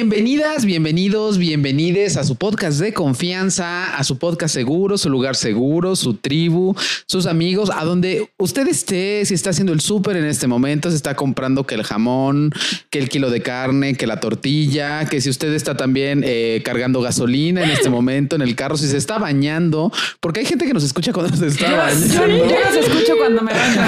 Bienvenidas, bienvenidos, bienvenides a su podcast de confianza, a su podcast seguro, su lugar seguro, su tribu, sus amigos, a donde usted esté, si está haciendo el súper en este momento, se está comprando que el jamón, que el kilo de carne, que la tortilla, que si usted está también eh, cargando gasolina en este momento en el carro, si se está bañando, porque hay gente que nos escucha cuando se está bañando. Yo, los escucho cuando me baño.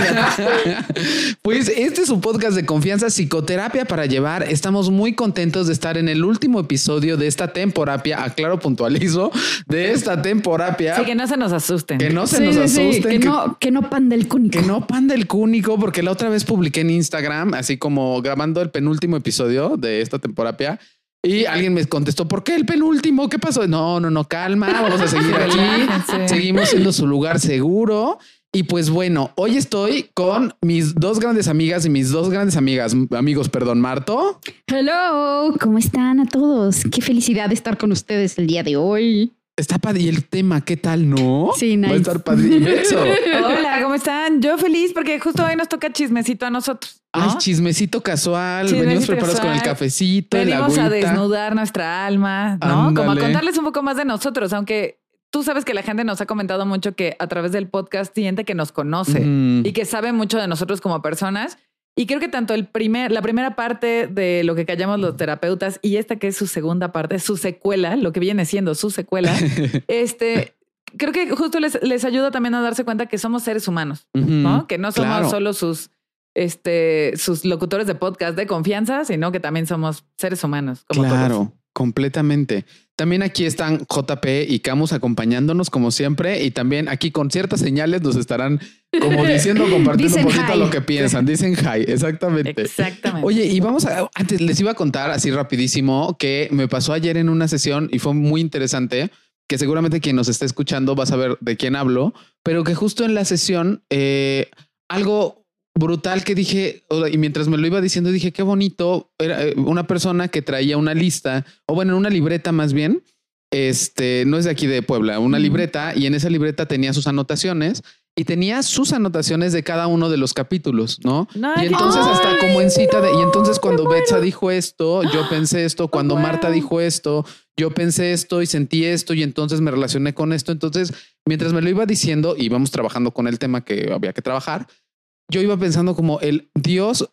Pues este es un podcast de confianza, psicoterapia para llevar. Estamos muy contentos de estar en el último episodio de esta temporapia. Aclaro, puntualizo de esta temporapia. Sí, que no se nos asusten. Que no se Sí, nos sí, sí, asusten. que, que- no, que no panda el cúnico. que no panda el cúnico, porque la otra vez publiqué en Instagram, así como grabando el penúltimo episodio de esta temporapia. Y alguien me contestó, ¿por qué el penúltimo? ¿Qué pasó? No, no, no, calma, vamos a seguir aquí. Seguimos siendo su lugar seguro. Y pues bueno, hoy estoy con mis dos grandes amigas y mis dos grandes amigas, amigos, perdón, Marto. Hello, ¿cómo están a todos? Qué felicidad de estar con ustedes el día de hoy. Está padre. Y el tema, ¿qué tal, no? Sí, Va a nice. estar padre. Inmenso. Hola, ¿cómo están? Yo feliz porque justo hoy nos toca chismecito a nosotros. ¿no? Ay, chismecito casual. Chismecito Venimos preparados con el cafecito, el Venimos a desnudar nuestra alma, ¿no? Como a contarles un poco más de nosotros, aunque tú sabes que la gente nos ha comentado mucho que a través del podcast siente que nos conoce y que sabe mucho de nosotros como personas. Y creo que tanto el primer, la primera parte de lo que callamos los terapeutas y esta que es su segunda parte, su secuela, lo que viene siendo su secuela, este, creo que justo les, les ayuda también a darse cuenta que somos seres humanos. ¿no? Que no somos Claro. solo sus, este, sus locutores de podcast de confianza, sino que también somos seres humanos. Como claro, todos. completamente. También aquí están JP y Camus acompañándonos como siempre y también aquí con ciertas señales nos estarán como diciendo, compartiendo un poquito hi. lo que piensan. Dicen hi, exactamente. Exactamente. Oye, y vamos a, antes les iba a contar así rapidísimo que me pasó ayer en una sesión y fue muy interesante, que seguramente quien nos está escuchando va a saber de quién hablo, pero que justo en la sesión, eh, algo brutal que dije, y mientras me lo iba diciendo, dije, qué bonito, era eh, una persona que traía una lista, o bueno, una libreta más bien, este, no es de aquí de Puebla, una Ujú. libreta, y en esa libreta tenía sus anotaciones. Y tenía sus anotaciones de cada uno de los capítulos, ¿no? No, Y entonces hasta como en cita de, y entonces cuando Betsa dijo esto, yo pensé esto, cuando wow. Marta dijo esto, yo pensé esto y sentí esto y entonces me relacioné con esto. Entonces, mientras me lo iba diciendo, íbamos trabajando con el tema que había que trabajar, yo iba pensando como el Dios,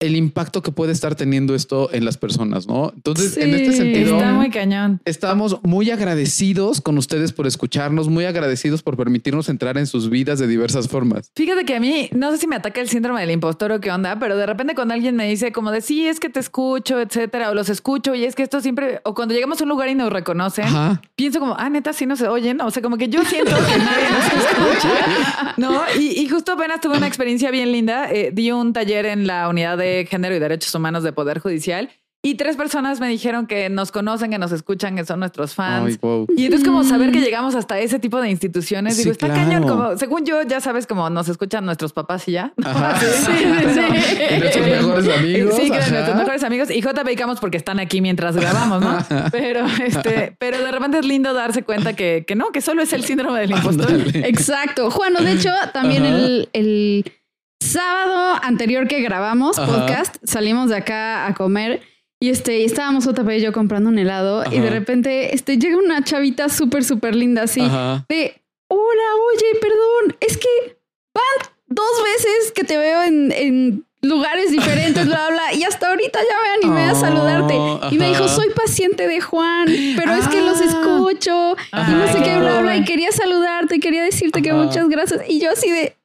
el impacto que puede estar teniendo esto en las personas, ¿no? Entonces, en este sentido, Está muy cañón. estamos muy agradecidos con ustedes por escucharnos, muy agradecidos por permitirnos entrar en sus vidas de diversas formas. Fíjate que a mí, no sé si me ataca el síndrome del impostor o qué onda, pero de repente cuando alguien me dice como de sí, es que te escucho, etcétera, o los escucho y es que esto siempre, o cuando llegamos a un lugar y nos reconocen, Ajá. pienso como, ah, neta, sí no se oyen. O sea, como que yo siento que nadie nos escucha. No, y, y justo apenas tuve una experiencia bien linda. Eh, di un taller en la unidad de género y derechos humanos de Poder Judicial y tres personas me dijeron que nos conocen, que nos escuchan, que son nuestros fans. Ay, wow. Y entonces como saber que llegamos hasta ese tipo de instituciones, Sí, digo, está claro. cañón, como según yo, ya sabes, como nos escuchan nuestros papás y ya. Ajá. Sí, sí, sí. Nuestros mejores amigos. Sí, que de ajá. nuestros mejores amigos. Y JP y Camus porque están aquí mientras grabamos, ¿no? Pero este, pero de repente es lindo darse cuenta que, que no, que solo es el síndrome del impostor. Ándale. Exacto. Juan, de hecho, también Ajá. el, el sábado anterior que grabamos Ajá. podcast, salimos de acá a comer y este, y estábamos JP y yo comprando un helado y de repente este, llega una chavita súper, súper linda así Ajá. de, hola, oye, perdón, es que van dos veces que te veo en, en lugares diferentes, bla, bla, y hasta ahorita ya me animé a Oh, saludarte. Y me dijo, soy paciente de Juan, pero es que los Ah. escucho y no sé qué bla, bla, y quería saludarte, quería decirte que muchas gracias. Y yo así de,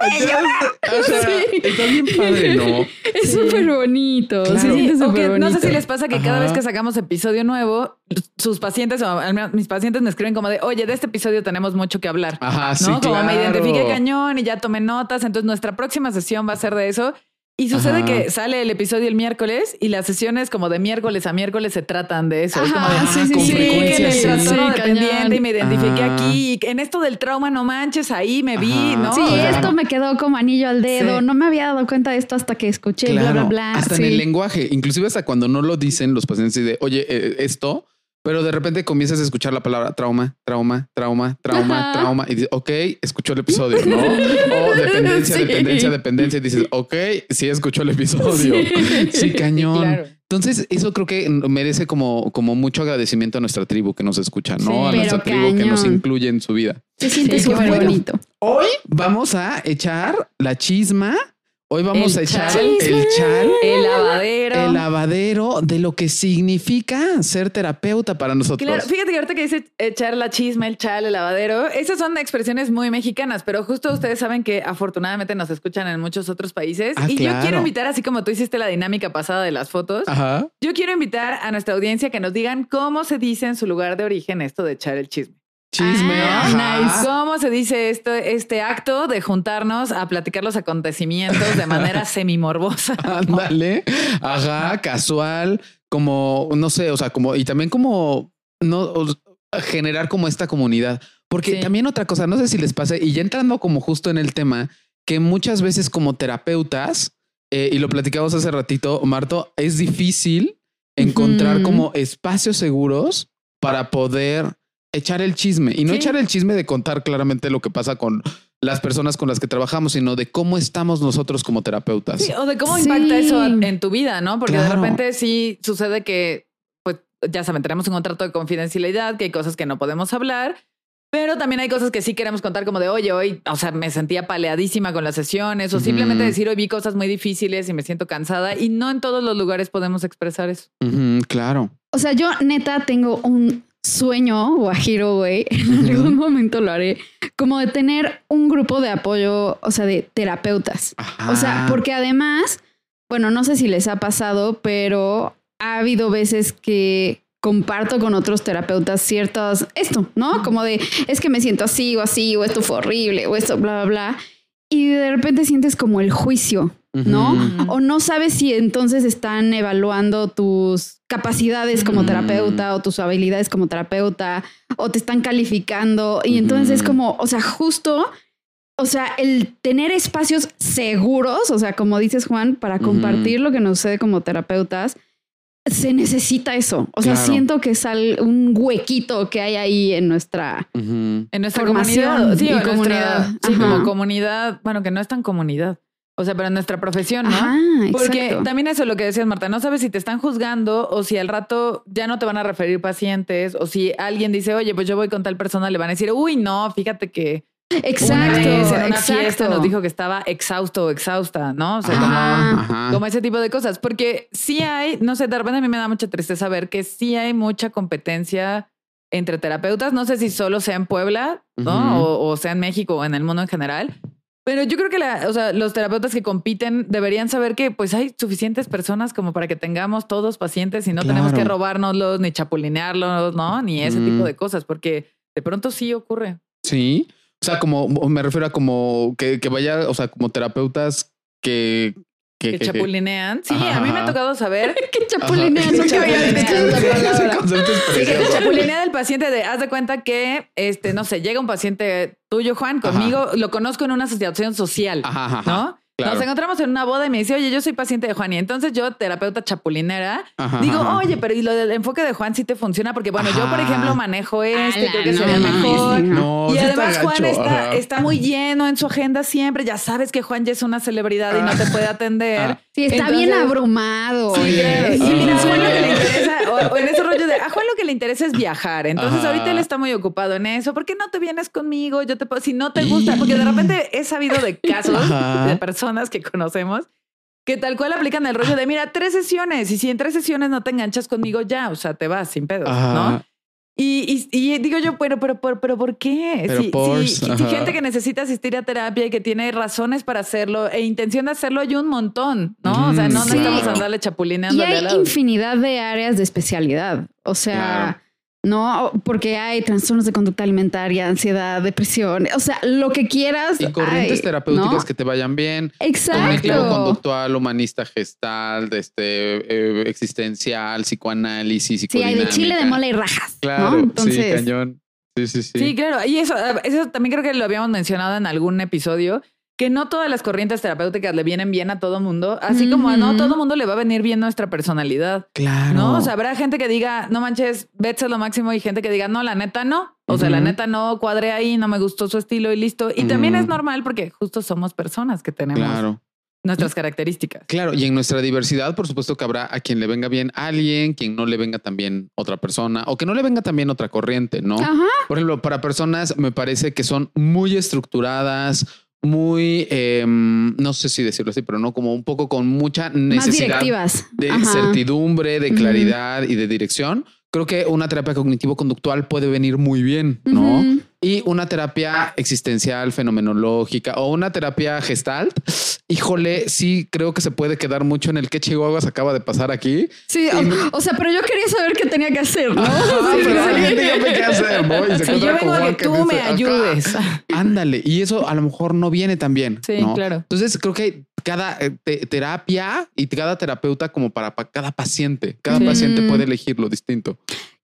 O sea, Sí. está bien padre, ¿no? es súper bonito. Claro. Sí, no sé si les pasa que cada vez que sacamos episodio nuevo, sus pacientes o al menos mis pacientes me escriben como de, oye, de este episodio tenemos mucho que hablar. Ajá, ¿no? sí, como claro. me identifique cañón y ya tomé notas. Entonces nuestra próxima sesión va a ser de eso. Y sucede Ajá. que sale el episodio el miércoles y las sesiones como de miércoles a miércoles se tratan de eso. es como de, Ajá, sí, sí, sí. que sí. Sí, dependiente y me identifiqué Ah. aquí. y En esto del trauma, no manches, ahí me vi, Ajá. ¿no? Sí, O sea, esto me quedó como anillo al dedo. Sí. No me había dado cuenta de esto hasta que escuché, bla, Claro, bla, bla. hasta Sí. en el lenguaje, inclusive hasta cuando no lo dicen los pacientes de, oye, eh, esto, pero de repente comienzas a escuchar la palabra trauma, trauma, trauma, trauma, Ajá. trauma y dices, ok, escuchó el episodio, ¿no? O dependencia, Sí. dependencia, dependencia y dices, ok, sí escuchó el episodio. Sí, cañón. Claro. Entonces, eso creo que merece como, como mucho agradecimiento a nuestra tribu que nos escucha, ¿no? Sí, a nuestra tribu que nos incluye en su vida. Se siente súper bueno. bonito. Hoy vamos a echar la chisma. Hoy vamos El a echar chal. el chal, El lavadero. el lavadero de lo que significa ser terapeuta para nosotros. Claro, fíjate que ahorita que dice echar la chisma, el chal, el lavadero, esas son expresiones muy mexicanas, pero justo ustedes saben que afortunadamente nos escuchan en muchos otros países. Ah, y yo quiero invitar, así como tú hiciste la dinámica pasada de las fotos, Ajá. yo quiero invitar a nuestra audiencia que nos digan cómo se dice en su lugar de origen esto de echar el chisme. Chisme. Ah, nice. ¿Cómo se dice esto, este acto de juntarnos a platicar los acontecimientos de manera semimorbosa? Ándale. Ajá, casual, como, no sé, o sea, como, y también como, no, o- generar como esta comunidad. Porque Sí. también otra cosa, no sé si les pase, y ya entrando como justo en el tema, que muchas veces como terapeutas, eh, y lo platicamos hace ratito, Marto, es difícil encontrar como espacios seguros para poder echar el chisme y no Sí. echar el chisme de contar claramente lo que pasa con las personas con las que trabajamos, sino de cómo estamos nosotros como terapeutas. Sí, o de cómo Sí. impacta eso en tu vida, ¿no? Porque de Claro. repente sí sucede que, pues ya saben, tenemos un contrato de confidencialidad, que hay cosas que no podemos hablar, pero también hay cosas que sí queremos contar, como de, oye, hoy, o sea, me sentía paleadísima con las sesiones, o simplemente decir, hoy vi cosas muy difíciles y me siento cansada, y no en todos los lugares podemos expresar eso. Claro. O sea, yo neta tengo un sueño guajiro, güey. En algún momento lo haré. Como de tener un grupo de apoyo, o sea, de terapeutas. O sea, porque además, bueno, no sé si les ha pasado, pero ha habido veces que comparto con otros terapeutas ciertas, esto, ¿no? Como de, es que me siento así o así, o esto fue horrible, o esto, bla, bla, bla. Y de repente sientes como el juicio, ¿no? O no sabes si entonces están evaluando tus capacidades como terapeuta o tus habilidades como terapeuta o te están calificando. Y entonces es como, o sea, justo, o sea, el tener espacios seguros, o sea, como dices Juan, para compartir lo que nos sucede como terapeutas, se necesita eso. O sea, Claro. siento que es al- un huequito que hay ahí en nuestra... En nuestra Formación comunidad, sí, y en nuestra- comunidad. sí, Ajá. como comunidad, bueno, que no es tan comunidad, o sea, pero en nuestra profesión, ¿no? Ajá, Porque exacto. también eso es lo que decías, Marta, no sabes si te están juzgando o si al rato ya no te van a referir pacientes o si alguien dice, oye, pues yo voy con tal persona, le van a decir, uy, no, fíjate que Exacto, una vez en una exacto. fiesta nos dijo que estaba exhausto o exhausta, ¿no? O sea, Ajá. como, Ajá. como ese tipo de cosas. Porque sí hay, no sé, de repente a mí me da mucha tristeza ver que sí hay mucha competencia entre terapeutas. No sé si solo sea en Puebla, ¿no? O, o sea en México o en el mundo en general. Pero yo creo que la, o sea, los terapeutas que compiten deberían saber que pues hay suficientes personas como para que tengamos todos pacientes y no tenemos que robárnoslos ni chapulinearlos, ¿no? Ni ese Mm. tipo de cosas, porque de pronto sí ocurre. Sí. O sea, como me refiero a como que, que vaya, o sea, como terapeutas que, que, Que que- que- chapulinean. Sí, Ajá, a mí me ha tocado saber que chapulinean, Sí, que precioso. chapulinea del paciente de, haz de cuenta que, este, no sé, llega un paciente tuyo, Juan, Ajá. conmigo, lo conozco en una asociación social, ajá. ¿no? Claro. Nos encontramos en una boda y me dice, oye, yo soy paciente de Juan. Y entonces yo, terapeuta chapulinera, Ajá, digo, ajá. oye, pero ¿y lo del enfoque de Juan sí te funciona? Porque, bueno, yo, por ejemplo, manejo este, Ala, creo que no sería mejor. No, Y sí está además Juan está, está muy lleno en su agenda siempre. Ya sabes que Juan ya es una celebridad y no te puede atender. Ah. Sí, está Entonces- bien abrumado. Sí, oye. claro. Y Ah. mira, a Juan lo que le interesa, o, o en ese rollo de, a Juan lo que le interesa es viajar. Entonces Ajá. ahorita él está muy ocupado en eso. ¿Por qué no te vienes conmigo? Yo te puedo, si no te gusta, porque de repente he sabido de casos Ajá. de personas que conocemos que tal cual aplican el rollo de, mira, tres sesiones y si en tres sesiones no te enganchas conmigo, ya, o sea, te vas sin pedos, Ajá. ¿no? Y, y- y digo yo, pero, pero, pero, pero ¿por qué? Pero si, por- si- si gente que necesita asistir a terapia y que tiene razones para hacerlo e intención de hacerlo hay un montón, ¿no? O sea, no Mm, necesitamos sí. andarle Y chapulineando al hay infinidad de áreas de especialidad. O sea, Claro. No, porque hay trastornos de conducta alimentaria, ansiedad, depresión, o sea, lo que quieras. Y corrientes hay, terapéuticas ¿no? que te vayan bien. Exacto. Cognitivo conductual, humanista, gestal, este, eh, existencial, psicoanálisis, Sí, hay de chile de mole y rajas. Claro, ¿no? sí, Entonces, cañón. Sí, sí, sí. Sí, claro. Y eso, eso también creo que lo habíamos mencionado en algún episodio, que no todas las corrientes terapéuticas le vienen bien a todo mundo, así como a no todo mundo le va a venir bien nuestra personalidad. Claro. ¿No? O sea, habrá gente que diga, no manches, Bets es lo máximo y gente que diga, no, la neta no. O sea, la neta no cuadré ahí, no me gustó su estilo y listo. Y también es normal porque justo somos personas que tenemos Claro. nuestras características. Claro, y en nuestra diversidad, por supuesto que habrá a quien le venga bien alguien, quien no le venga también otra persona o que no le venga también otra corriente, ¿no? Ajá. Por ejemplo, para personas me parece que son muy estructuradas, muy, em, no sé si decirlo así, pero no como un poco con mucha necesidad de Ajá. certidumbre, de claridad y de dirección. Creo que una terapia cognitivo-conductual puede venir muy bien, ¿no? Y una terapia existencial, fenomenológica o una terapia gestalt, híjole, sí creo que se puede quedar mucho en el que chihuahuas acaba de pasar aquí. Sí, o, o sea, pero yo quería saber qué tenía que hacer, ¿no? Ajá, Sí, pero sí. dígame qué hacer, ¿no? Y se Sí, yo vengo a que tú me dice, "Acá". ayudes. Ándale, y eso a lo mejor no viene tan bien. Sí, ¿no? claro. Entonces creo que cada eh, te- terapia y cada terapeuta como para, pa- cada paciente, cada Sí. paciente Mm. puede elegir lo distinto.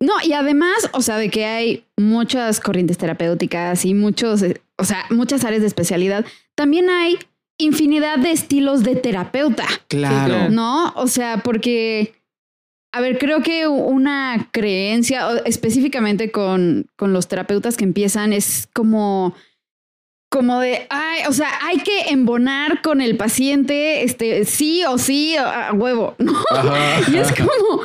No, y además, o sea, de que hay muchas corrientes terapéuticas y muchos, eh, o sea, muchas áreas de especialidad, también hay infinidad de estilos de terapeuta, Claro. ¿no? O sea, porque, a ver, creo que una creencia, específicamente con, con los terapeutas que empiezan, es como como de, ay, o sea, hay que embonar con el paciente, este, sí o sí, a a huevo, ¿no? Ajá. Y es como,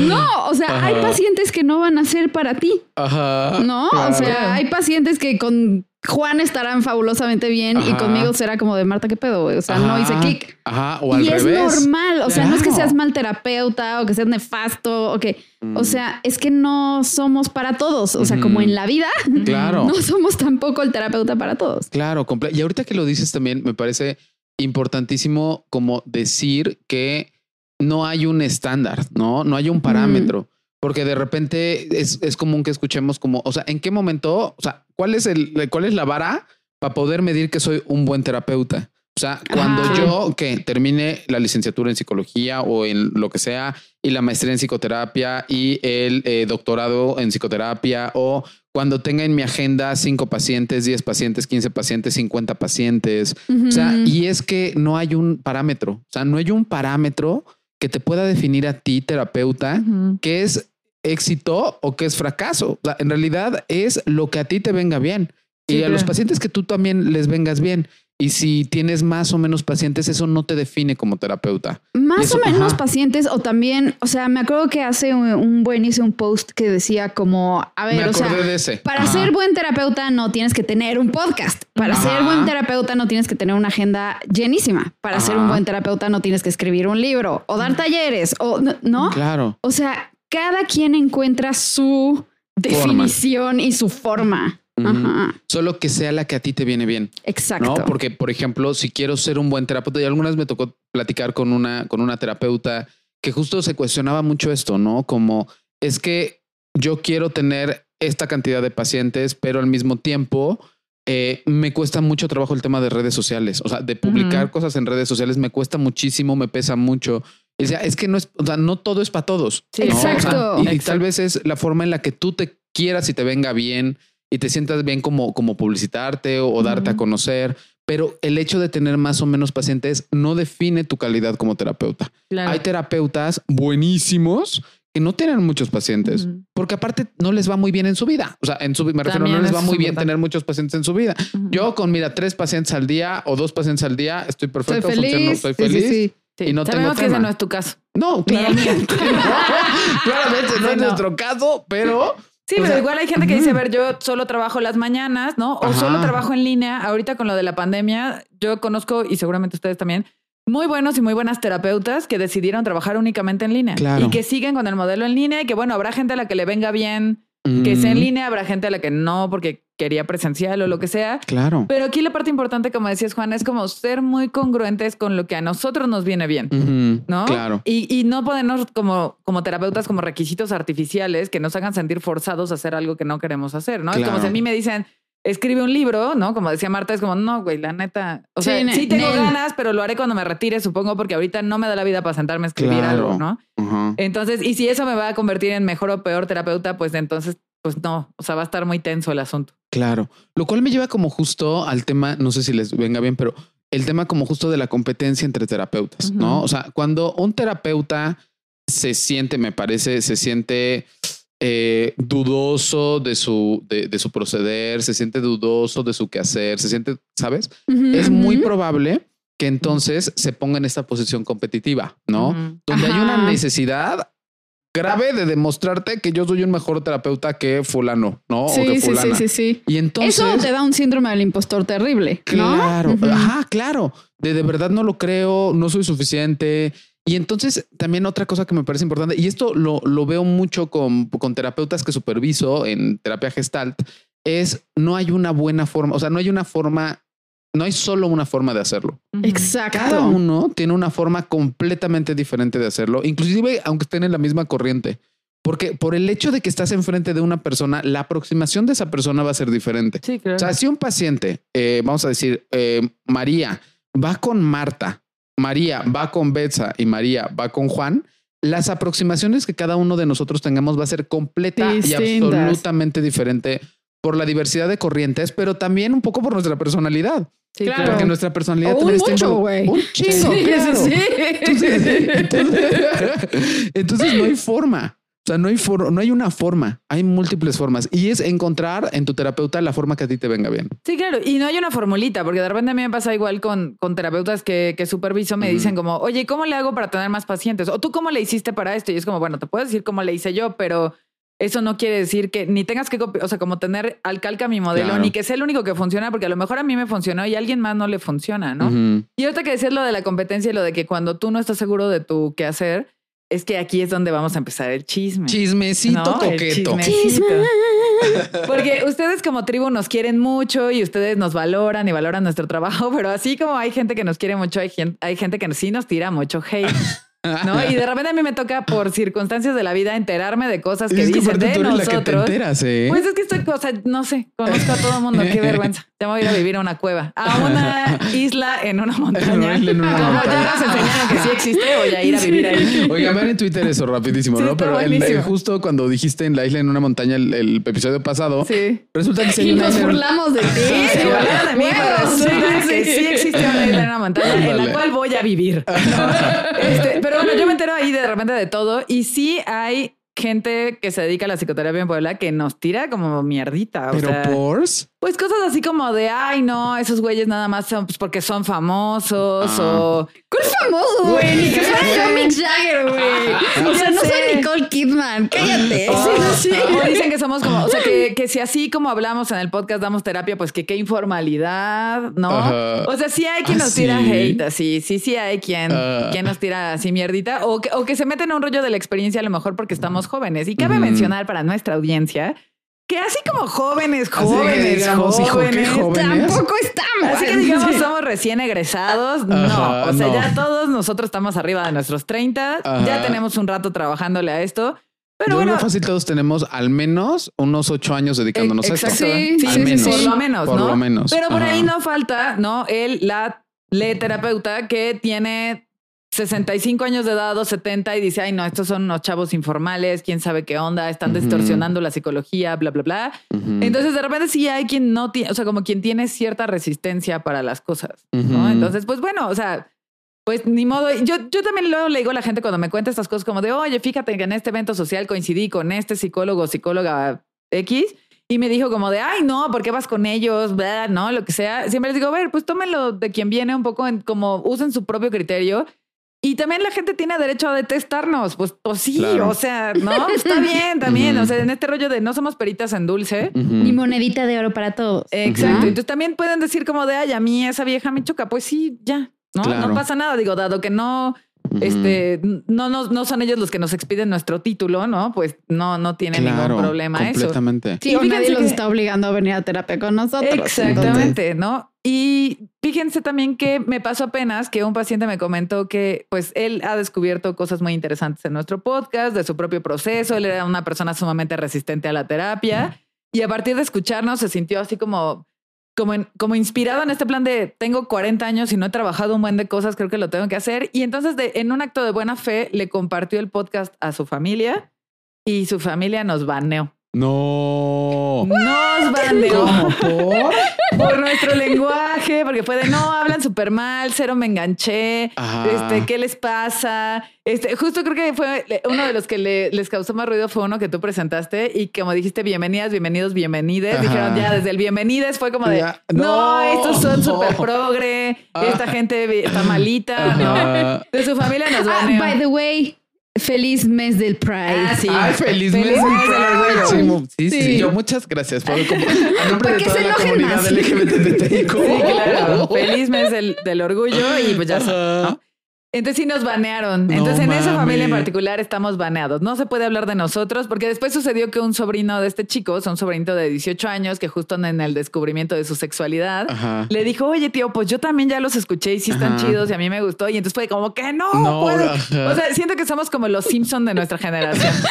no, o sea, hay pacientes que no van a ser para ti, Ajá. ¿no? O sea, hay pacientes que con Juan estarán fabulosamente bien y conmigo será como de Marta, ¿qué pedo? güey? O sea, no hice clic. Ajá, o al Y es normal, o sea, no es que seas mal terapeuta o que seas nefasto o que, Mm. o sea, es que no somos para todos, o sea, como en la vida, Claro. no somos tampoco el terapeuta para todos. Claro, y ahorita que lo dices también me parece importantísimo como decir que no hay un estándar, ¿no? No hay un parámetro, porque de repente es, es común que escuchemos como, o sea, ¿en qué momento, o sea, cuál es el, cuál es la vara para poder medir que soy un buen terapeuta? O sea, cuando yo que termine la licenciatura en psicología o en lo que sea y la maestría en psicoterapia y el eh, doctorado en psicoterapia o cuando tenga en mi agenda cinco pacientes, 10 pacientes, 15 pacientes, 50 pacientes. O sea, y es que no hay un parámetro, o sea, no hay un parámetro que te pueda definir a ti, terapeuta, qué es éxito o qué es fracaso. O sea, en realidad es lo que a ti te venga bien y a los pacientes que tú también les vengas bien. Y si tienes más o menos pacientes, eso no te define como terapeuta. Más Eso, o menos ajá. pacientes o también, o sea, me acuerdo que hace un, un buen hice un post que decía como, a ver, Me o sea, acordé de ese. para Ajá. ser buen terapeuta no tienes que tener un podcast. Para Ajá. ser buen terapeuta no tienes que tener una agenda llenísima. Para ser un buen terapeuta no tienes que escribir un libro o dar talleres o no, ¿no? Claro. O sea, cada quien encuentra su definición y su forma. Ajá. Solo que sea la que a ti te viene bien. Exacto. ¿no? Porque, por ejemplo, si quiero ser un buen terapeuta, y algunas me tocó platicar con una, con una terapeuta que justo se cuestionaba mucho esto, ¿no? Como es que yo quiero tener esta cantidad de pacientes, pero al mismo tiempo eh, me cuesta mucho trabajo el tema de redes sociales. O sea, de publicar cosas en redes sociales me cuesta muchísimo, me pesa mucho. Y decía, es que no es, o sea, no todo es para todos. Sí, ¿no? O sea, Exacto. y- tal vez es la forma en la que tú te quieras y te venga bien y te sientas bien como, como publicitarte o, o darte a Ujú. conocer. Pero el hecho de tener más o menos pacientes no define tu calidad como terapeuta. Claro. Hay terapeutas buenísimos que no tienen muchos pacientes, Ujú. porque aparte no les va muy bien en su vida. O sea, en su, me refiero, También no les va muy bien tener muchos pacientes en su vida. Ujú. Yo con, mira, tres pacientes al día o dos pacientes al día, estoy perfecto, feliz. funciono, estoy Sí, sí, feliz. sí. Sí, y no tengo Sabemos que ese no es tu caso. No, claramente. claramente no Sí, es no. nuestro caso, pero Sí, O pero sea, igual hay gente que dice, a ver, yo solo trabajo las mañanas, ¿no? O Ajá. solo trabajo en línea. Ahorita con lo de la pandemia, yo conozco, y seguramente ustedes también, muy buenos y muy buenas terapeutas que decidieron trabajar únicamente en línea. Claro. Y que siguen con el modelo en línea y que, bueno, habrá gente a la que le venga bien que sea en Mm, línea, habrá gente a la que no porque quería presencial o lo que sea. Claro. Pero aquí la parte importante, como decías, Juan, es como ser muy congruentes con lo que a nosotros nos viene bien. ¿no? Claro. Y, y no ponernos como, como terapeutas como requisitos artificiales que nos hagan sentir forzados a hacer algo que no queremos hacer, ¿no? Es como si a mí me dicen, escribe un libro, ¿no? Como decía Marta, es como, no, güey, la neta. O Sí, sea, ne- sí tengo ganas, pero lo haré cuando me retire, supongo, porque ahorita no me da la vida para sentarme a escribir Claro. algo, ¿no? Entonces, y si eso me va a convertir en mejor o peor terapeuta, pues entonces, pues no, o sea, va a estar muy tenso el asunto. Claro. Lo cual me lleva como justo al tema, no sé si les venga bien, pero el tema como justo de la competencia entre terapeutas, ¿no? O sea, cuando un terapeuta se siente, me parece, se siente eh, dudoso de su, de, de su proceder, se siente dudoso de su quehacer, se siente, ¿sabes? Es muy probable que entonces se ponga en esta posición competitiva, ¿no? Donde hay una necesidad grave de demostrarte que yo soy un mejor terapeuta que fulano, ¿no? o Sí, que sí, fulana. sí, sí, sí. Y entonces... Eso te da un síndrome del impostor terrible, ¿no? Claro, ajá, claro. De, de verdad no lo creo, no soy suficiente. Y entonces también otra cosa que me parece importante, y esto lo, lo veo mucho con, con terapeutas que superviso en terapia gestalt, es no hay una buena forma, o sea, no hay una forma, no hay solo una forma de hacerlo. Exacto. Cada uno tiene una forma completamente diferente de hacerlo, inclusive aunque estén en la misma corriente. Porque por el hecho de que estás enfrente de una persona, la aproximación de esa persona va a ser diferente. Sí, claro. O sea, si un paciente, eh, vamos a decir, eh, María va con Marta, María va con Betsa y María va con Juan, las aproximaciones que cada uno de nosotros tengamos va a ser completa y absolutamente diferente por la diversidad de corrientes, pero también un poco por nuestra personalidad. Sí, claro. Porque nuestra personalidad un mucho, güey. Un chingo, Sí, claro. sí, sí. Entonces, entonces- entonces no hay forma. Sea, no hay, no hay una forma, hay múltiples formas y es encontrar en tu terapeuta la forma que a ti te venga bien. Sí, claro. Y no hay una formulita, porque de repente a mí me pasa igual con, con terapeutas que, que superviso, me dicen como, oye, ¿cómo le hago para tener más pacientes? O tú, ¿cómo le hiciste para esto? Y es como, bueno, te puedo decir cómo le hice yo, pero eso no quiere decir que ni tengas que copiar, o sea, como tener al calca mi modelo, Claro. ni que sea el único que funciona, porque a lo mejor a mí me funcionó y a alguien más no le funciona, ¿no? Y ahorita que decías lo de la competencia y lo de que cuando tú no estás seguro de tu qué hacer, es que aquí es donde vamos a empezar el chisme. Chismecito ¿no? Coqueto. chismecito. Porque ustedes como tribu nos quieren mucho y ustedes nos valoran y valoran nuestro trabajo, pero así como hay gente que nos quiere mucho, hay gente, hay gente que sí nos tira mucho hate. ¿No? Y de repente a mí me toca por circunstancias de la vida enterarme de cosas que Es que dicen de tú eres la que te nosotros. enteras, ¿eh? Pues es que estoy, o sea, no sé, conozco a todo el mundo, qué vergüenza. Ya me voy a ir a vivir a una cueva, a una isla en una montaña. En una Como montaña. ya nos enseñaron que sí existe, voy a ir a vivir ahí. Oigan, vean en Twitter eso rapidísimo, Sí, ¿no? Pero el- el- justo cuando dijiste en la isla en una montaña el, el episodio pasado, Sí. resulta que sí hay Y una nos isla- burlamos de ti. Sí, se burlaron de mí, pero Huevos. resulta que sí existe una isla en una montaña en la cual voy a vivir. Este, pero bueno, yo me entero ahí de repente de todo y sí hay gente que se dedica a la psicoterapia en Puebla que nos tira como mierdita. O Pero sea, por pues cosas así como de, ay, no, esos güeyes nada más son pues, porque son famosos Ah. o... ¿Cuál famoso, güey? Ni que fuera yo Mick Jagger, güey. O sea, no sé. soy Nicole Kidman. Cállate. Sí, sí. o dicen que somos como, o sea, que, que si así como hablamos en el podcast damos terapia, pues que qué informalidad, ¿no? O sea, sí hay quien ¿Ah, nos tira sí? hate, así, sí, sí hay quien, Ah. quien nos tira así mierdita, o que, o que se meten en un rollo de la experiencia a lo mejor porque estamos jóvenes. Y cabe mencionar para nuestra audiencia que así como jóvenes, jóvenes, digamos, jóvenes, jóvenes. Tampoco estamos. Así que digamos, somos recién egresados. No, Ajá, o sea, no. ya todos nosotros estamos arriba de nuestros 30, Ajá. ya tenemos un rato trabajándole a esto. Pero Yo bueno, fácil todos tenemos al menos unos ocho años dedicándonos a esto. Exacto. Sí, Sí, Al sí, sí, menos. por lo menos, Por ¿no? lo menos. Pero por Ajá. ahí no falta, ¿no? El, la, le terapeuta que tiene 65 años de edad o 70 y dice, ay, no, estos son unos chavos informales, quién sabe qué onda, están Ujú. distorsionando la psicología, bla, bla, bla. Entonces, de repente sí hay quien no tiene, o sea, como quien tiene cierta resistencia para las cosas, ¿no? Entonces, pues bueno, o sea, pues ni modo. Yo, yo también luego le digo a la gente cuando me cuenta estas cosas como de, oye, fíjate que en este evento social coincidí con este psicólogo, psicóloga X. Y me dijo como de, ay, no, ¿por qué vas con ellos? Bla, no, lo que sea. Siempre les digo, a ver, pues tómenlo de quien viene un poco en como usen su propio criterio. Y también la gente tiene derecho a detestarnos. Pues, pues sí, Claro. o sea, no, está bien también. O sea, en este rollo de no somos peritas en dulce. Mi monedita de oro para todos. Exacto. Entonces también pueden decir como de, ay, a mí esa vieja me choca. Pues sí, ya. No, Claro. no pasa nada. Digo, dado que no, Este, no, no, no son ellos los que nos expiden nuestro título, ¿no? Pues no, no tiene Claro, ningún problema eso. completamente. Sí, Y nadie los está obligando a venir a terapia con nosotros. Exactamente, ¿no? Y fíjense también que me pasó apenas que un paciente me comentó que pues él ha descubierto cosas muy interesantes en nuestro podcast, de su propio proceso, él era una persona sumamente resistente a la terapia y a partir de escucharnos se sintió así como como, en- como inspirado en este plan de tengo 40 años y no he trabajado un buen de cosas, creo que lo tengo que hacer. Y entonces de, en un acto de buena fe le compartió el podcast a su familia y su familia nos baneó. No. Nos ¿Cómo? ¿Por? por nuestro lenguaje, porque fue de no, hablan súper mal, cero me enganché, Ajá. este, ¿qué les pasa? Este, justo creo que fue uno de los que le- les causó más ruido fue uno que tú presentaste y como dijiste, bienvenidas, bienvenidos, bienvenides, Ajá. dijeron ya desde el bienvenides fue como de, Ya, no, no. estos son súper progre, esta gente está malita, ¿no? De su familia nos Ah, by the way, feliz mes del Pride. Ah, sí. Ay, feliz, mes Feliz del mes del orgullo. Pride. Sí, Sí, sí. Yo, muchas gracias por como, a nombre ¿Para de qué toda se la comunidad más? LGBTIQ. Sí, claro. Feliz mes del, del orgullo y pues ya Ajá. sabes, ¿no? Entonces sí nos banearon. No Entonces en esa familia en particular estamos baneados. No se puede hablar de nosotros porque después sucedió que un sobrino de este chico, un sobrinito de 18 años que justo en el descubrimiento de su sexualidad, Ajá. le dijo, oye tío, pues yo también ya los escuché y sí están Ajá. chidos y a mí me gustó. Y entonces fue como que no, No. O sea, siento que somos como los Simpson de nuestra generación.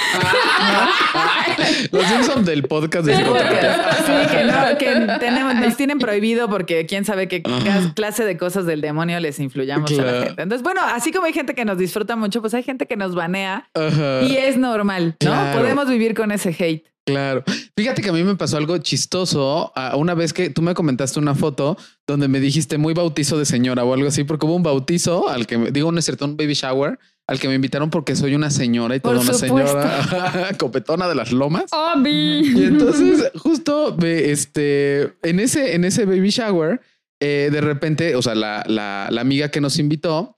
Los Simpsons del podcast de. Sí, que, no, que tenemos, nos tienen prohibido porque quién sabe qué Ajá. clase de cosas del demonio les influyamos a la gente. Entonces, bueno, así como hay gente que nos disfruta mucho, pues hay gente que nos banea Ajá. y es normal, ¿no? Claro. Podemos vivir con ese hate. Claro. Fíjate que a mí me pasó algo chistoso. ah, Una vez que tú me comentaste una foto donde me dijiste muy bautizo de señora o algo así, porque hubo un bautizo al que me digo, no es cierto, un baby shower al que me invitaron porque soy una señora y Por toda una supuesto. señora copetona de las lomas. Obi. Y entonces, justo este, en ese, en ese baby shower, eh, de repente, o sea, la, la, la amiga que nos invitó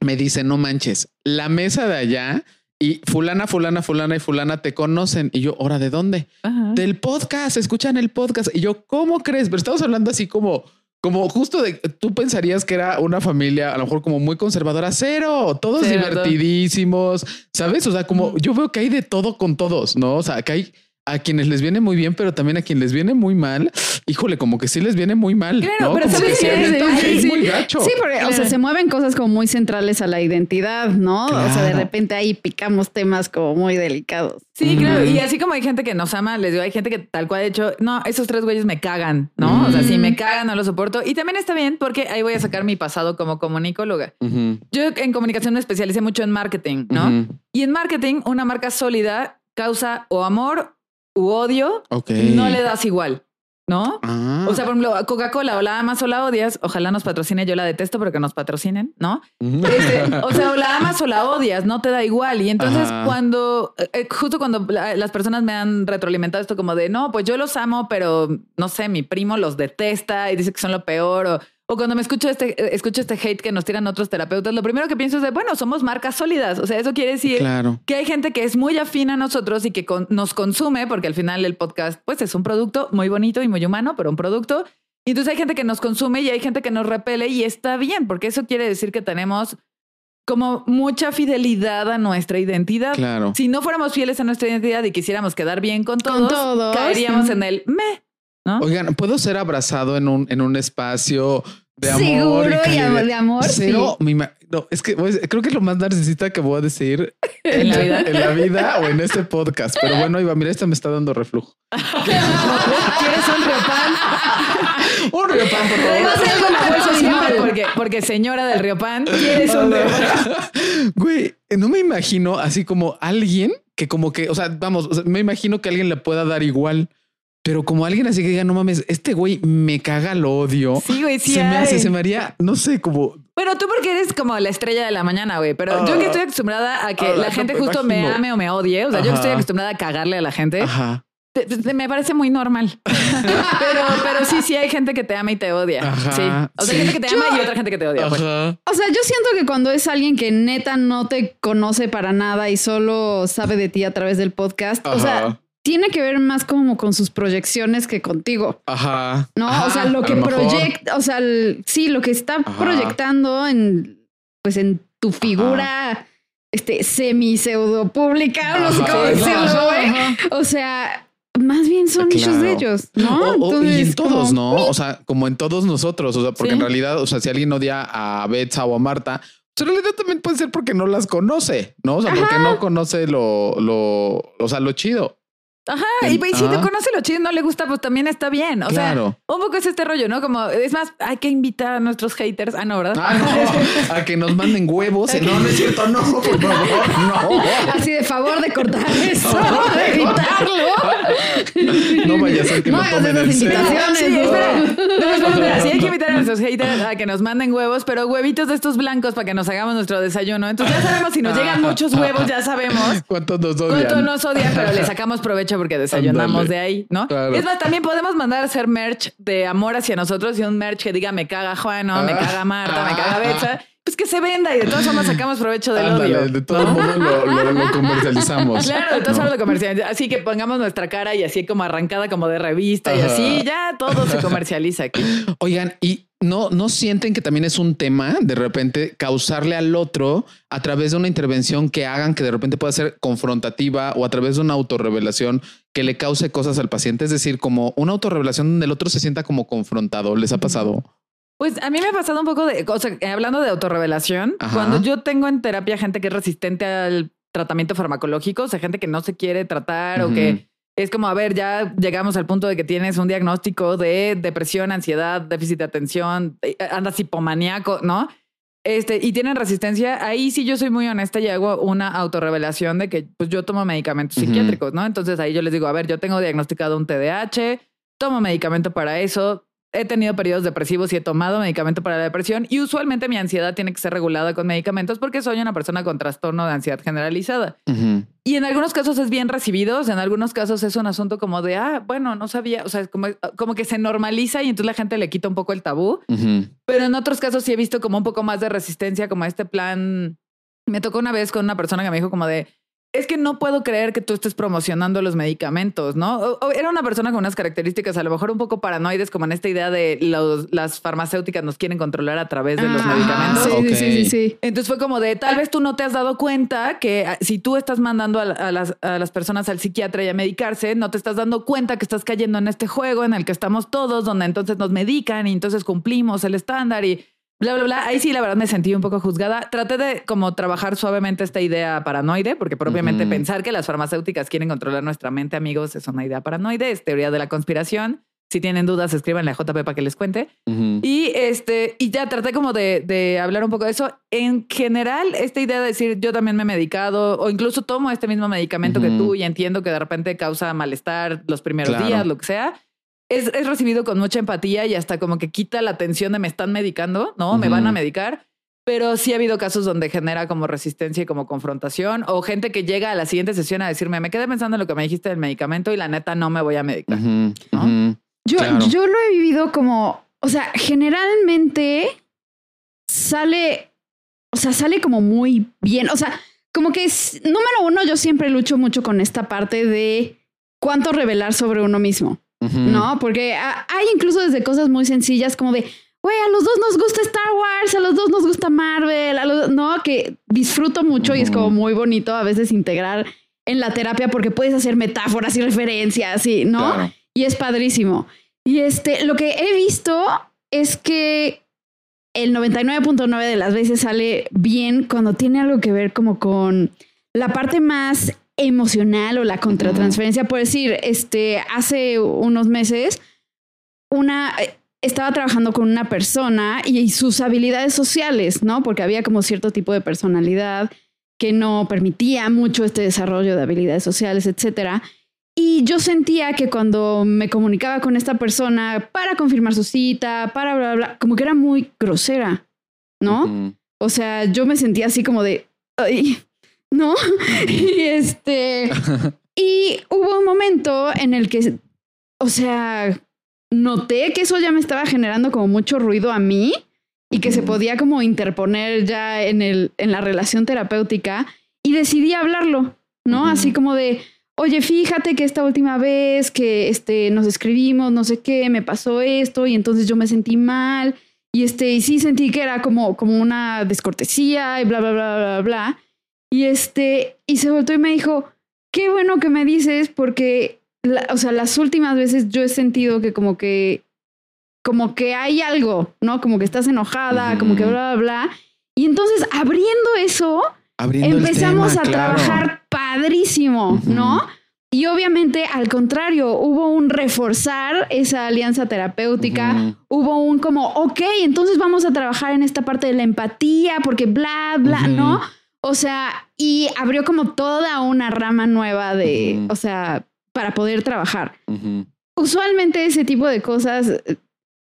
me dice: No manches, la mesa de allá y fulana, fulana, fulana y fulana te conocen. Y yo, ¿hora de dónde? Ajá. Del podcast, escuchan el podcast. Y yo, ¿cómo crees? Pero estamos hablando así como. Como justo de tú pensarías que era una familia a lo mejor como muy conservadora, cero, todos Cero, divertidísimos, ¿sabes? O sea, como yo veo que hay de todo con todos, ¿no? O sea, que hay a quienes les viene muy bien, pero también a quienes les viene muy mal. Híjole, como que sí les viene muy mal. Claro, ¿no? pero Como ¿sabes que sí, es sí. muy gacho. Sí, porque, o sea, Claro. se mueven cosas como muy centrales a la identidad, ¿no? O sea, de repente ahí picamos temas como muy delicados. Sí, claro. Y así como hay gente que nos ama, les digo, hay gente que tal cual ha hecho, no, esos tres güeyes me cagan, ¿no? O sea, si me cagan, no lo soporto. Y también está bien porque ahí voy a sacar mi pasado como comunicóloga. Yo en comunicación me especialicé mucho en marketing, ¿no? Y en marketing, una marca sólida causa o amor u odio, no le das igual, ¿no? Ah. O sea, por ejemplo, Coca-Cola o la amas o la odias, ojalá nos patrocine, yo la detesto, pero que nos patrocinen, ¿no? Este, o sea, o la amas o la odias, no te da igual. Y entonces Ajá. cuando, eh, justo cuando la- las personas me han retroalimentado esto como de, no, pues yo los amo, pero no sé, mi primo los detesta y dice que son lo peor. O, o cuando me escucho este, eh, escucho este hate que nos tiran otros terapeutas, lo primero que pienso es de, bueno, somos marcas sólidas. O sea, eso quiere decir Claro. que hay gente que es muy afín a nosotros y que con- nos consume, porque al final el podcast, pues es un producto muy bonito y muy humano, pero un producto. Y entonces hay gente que nos consume y hay gente que nos repele y está bien, porque eso quiere decir que tenemos como mucha fidelidad a nuestra identidad. Claro. Si no fuéramos fieles a nuestra identidad y quisiéramos quedar bien con Con todos, caeríamos en el me. ¿no? Oigan, ¿puedo ser abrazado en un, en un espacio de amor? Seguro y am- de amor, Cero, mi ma- no, es que pues, creo que es lo más narcisista que voy a decir En la vida. en la vida o en este podcast. Pero bueno, Iba, mira, esta me está dando reflujo. ¿Quieres un riopan? Un riopan, por favor. siempre porque, porque señora del riopan, ¿quieres un riopan? Güey, no me imagino así como alguien que como que, o sea, vamos, o sea, me imagino que alguien le pueda dar igual, pero como alguien así que diga, no mames, este güey me caga, lo odio. Sí, güey, sí se me hace, se me haría, no sé, como Bueno, tú porque eres como la estrella de la mañana, güey. Pero yo que estoy acostumbrada a que Ah, la gente justo me ame o me odie. O sea, yo que estoy acostumbrada a cagarle a la gente. ajá, te- te- me parece muy normal. pero, pero sí, sí hay gente que te ama y te odia. Ajá, sí. O sea, sí. hay gente que te ama y otra gente que te odia. pues. ajá. O sea, yo siento que cuando es alguien que neta no te conoce para nada y solo sabe de ti a través del podcast, o sea. Tiene que ver más como con sus proyecciones que contigo. Ajá. No, Ajá, o sea, lo que proyecta, o sea, el- sí, lo que está Ajá. proyectando en, pues en tu figura, este, semi pseudo pública, no sé Ajá, cómo ajá, decirlo, güey. ajá. O sea, más bien son muchos Claro. de ellos, ¿no? O- o- y en todos, como- ¿no? O sea, como en todos nosotros. O sea, porque Sí. en realidad, o sea, si alguien odia a Betsa o a Marta, pues en realidad también puede ser porque no las conoce, ¿no? O sea, porque no conoce lo, lo, o sea, lo chido. Ajá, El- y pues, si te ah. conoce lo chido y no le gusta, pues también está bien. O Claro. sea, un poco es este rollo, ¿no? Como, es más, hay que invitar a nuestros haters. Ah, no, ¿verdad? Ah, no, a que nos manden huevos. No, no es cierto, no, por favor, no. Así de favor de cortar eso, de evitarlo. No vaya a ser que No lo hagas tomen en serio. invitaciones. Sí, ¿no? espera. No, espera, espera. Sí, hay que invitar a nuestros haters a que nos manden huevos, pero huevitos de estos blancos para que nos hagamos nuestro desayuno. Entonces ya sabemos, si nos llegan muchos huevos, ya sabemos ¿Cuántos nos odian? cuánto nos odian, pero le sacamos provecho porque desayunamos de ahí, ¿no? Claro. Es más, también podemos mandar a hacer merch de amor hacia nosotros y un merch que diga me caga Juan, ¿no? me Ah. caga Marta, me caga Betsa. Pues que se venda y de todas formas sacamos provecho del Ándale, odio. de todo modo lo, lo- lo comercializamos. Claro, de todas No. formas lo comercializa. Así que pongamos nuestra cara y así como arrancada como de revista y así, ya todo se comercializa aquí. Oigan, y no, no sienten que también es un tema de repente causarle al otro a través de una intervención que hagan que de repente pueda ser confrontativa o a través de una autorrevelación que le cause cosas al paciente. Es decir, como una autorrevelación donde el otro se sienta como confrontado. ¿Les ha pasado? Pues a mí me ha pasado un poco de, o sea, hablando de autorrevelación, Ajá. cuando yo tengo en terapia gente que es resistente al tratamiento farmacológico, o sea, gente que no se quiere tratar o que es como, a ver, ya llegamos al punto de que tienes un diagnóstico de depresión, ansiedad, déficit de atención, eh, andas hipomaníaco, ¿no? Este, y tienen resistencia, ahí sí yo soy muy honesta y hago una autorrevelación de que pues yo tomo medicamentos psiquiátricos, ¿no? Entonces ahí yo les digo, a ver, yo tengo diagnosticado un TDAH, tomo medicamento para eso, he tenido periodos depresivos y he tomado medicamento para la depresión y usualmente mi ansiedad tiene que ser regulada con medicamentos porque soy una persona con trastorno de ansiedad generalizada. Y en algunos casos es bien recibido, en algunos casos es un asunto como de, ah, bueno, no sabía, o sea, como, como que se normaliza y entonces la gente le quita un poco el tabú, pero en otros casos sí he visto como un poco más de resistencia, como a este plan. Me tocó una vez con una persona que me dijo como de, es que no puedo creer que tú estés promocionando los medicamentos, ¿no? O- o era una persona con unas características a lo mejor un poco paranoides, como en esta idea de los- las farmacéuticas nos quieren controlar a través de los Ajá, medicamentos. Sí, sí, sí, sí. Entonces fue como de, tal vez tú no te has dado cuenta que ah, si tú estás mandando a las, a las personas al psiquiatra y a medicarse, no te estás dando cuenta que estás cayendo en este juego en el que estamos todos, donde entonces nos medican y entonces cumplimos el estándar y bla, bla, bla. Ahí sí, la verdad, me sentí un poco juzgada. Traté de como trabajar suavemente esta idea paranoide, porque propiamente pensar que las farmacéuticas quieren controlar nuestra mente, amigos, es una idea paranoide, es teoría de la conspiración. Si tienen dudas, escríbanle a JP para que les cuente. Y este, y ya traté como de, de hablar un poco de eso. En general, esta idea de decir yo también me he medicado o incluso tomo este mismo medicamento que tú y entiendo que de repente causa malestar los primeros Claro. días, lo que sea. Es, es recibido con mucha empatía y hasta como que quita la tensión de me están medicando, ¿no? Me van a medicar. Pero sí ha habido casos donde genera como resistencia y como confrontación o gente que llega a la siguiente sesión a decirme, me quedé pensando en lo que me dijiste del medicamento y la neta no me voy a medicar. Yo, Claro. yo lo he vivido como, o sea, generalmente sale, o sea, sale como muy bien. O sea, como que es, número uno, yo siempre lucho mucho con esta parte de cuánto revelar sobre uno mismo, ¿no? Porque ha- hay incluso desde cosas muy sencillas como de, güey, a los dos nos gusta Star Wars, a los dos nos gusta Marvel, a los, no, que disfruto mucho y es como muy bonito a veces integrar en la terapia porque puedes hacer metáforas y referencias y, ¿no? Claro. Y es padrísimo. Y este, lo que he visto es que el 99.9 de las veces sale bien cuando tiene algo que ver como con la parte más emocional o la contratransferencia. Por decir, este, hace unos meses, una eh, estaba trabajando con una persona y, y sus habilidades sociales, ¿no? Porque había como cierto tipo de personalidad que no permitía mucho este desarrollo de habilidades sociales, etcétera. Y yo sentía que cuando me comunicaba con esta persona para confirmar su cita, para bla, bla, bla, como que era muy grosera, ¿no? O sea, yo me sentía así como de, ay, ¿no? y este, y hubo un momento en el que, o sea, noté que eso ya me estaba generando como mucho ruido a mí y que se podía como interponer ya en, el, en la relación terapéutica y decidí hablarlo, ¿no? Así como de, oye, fíjate que esta última vez que este, nos escribimos, no sé qué, me pasó esto y entonces yo me sentí mal y este, y sí sentí que era como, como una descortesía y bla, bla, bla, bla, bla. Y este, y se volvió y me dijo, qué bueno que me dices porque, la- o sea, las últimas veces yo he sentido que como que, como que hay algo, ¿no? Como que estás enojada, como que bla, bla, bla. Y entonces abriendo eso, Abriendo empezamos tema, a claro. trabajar padrísimo. ¿no? Y obviamente, al contrario, hubo un reforzar esa alianza terapéutica, hubo un como, ok, entonces vamos a trabajar en esta parte de la empatía, porque bla, bla. ¿no? O sea, y abrió como toda una rama nueva de, o sea, para poder trabajar. Usualmente ese tipo de cosas eh,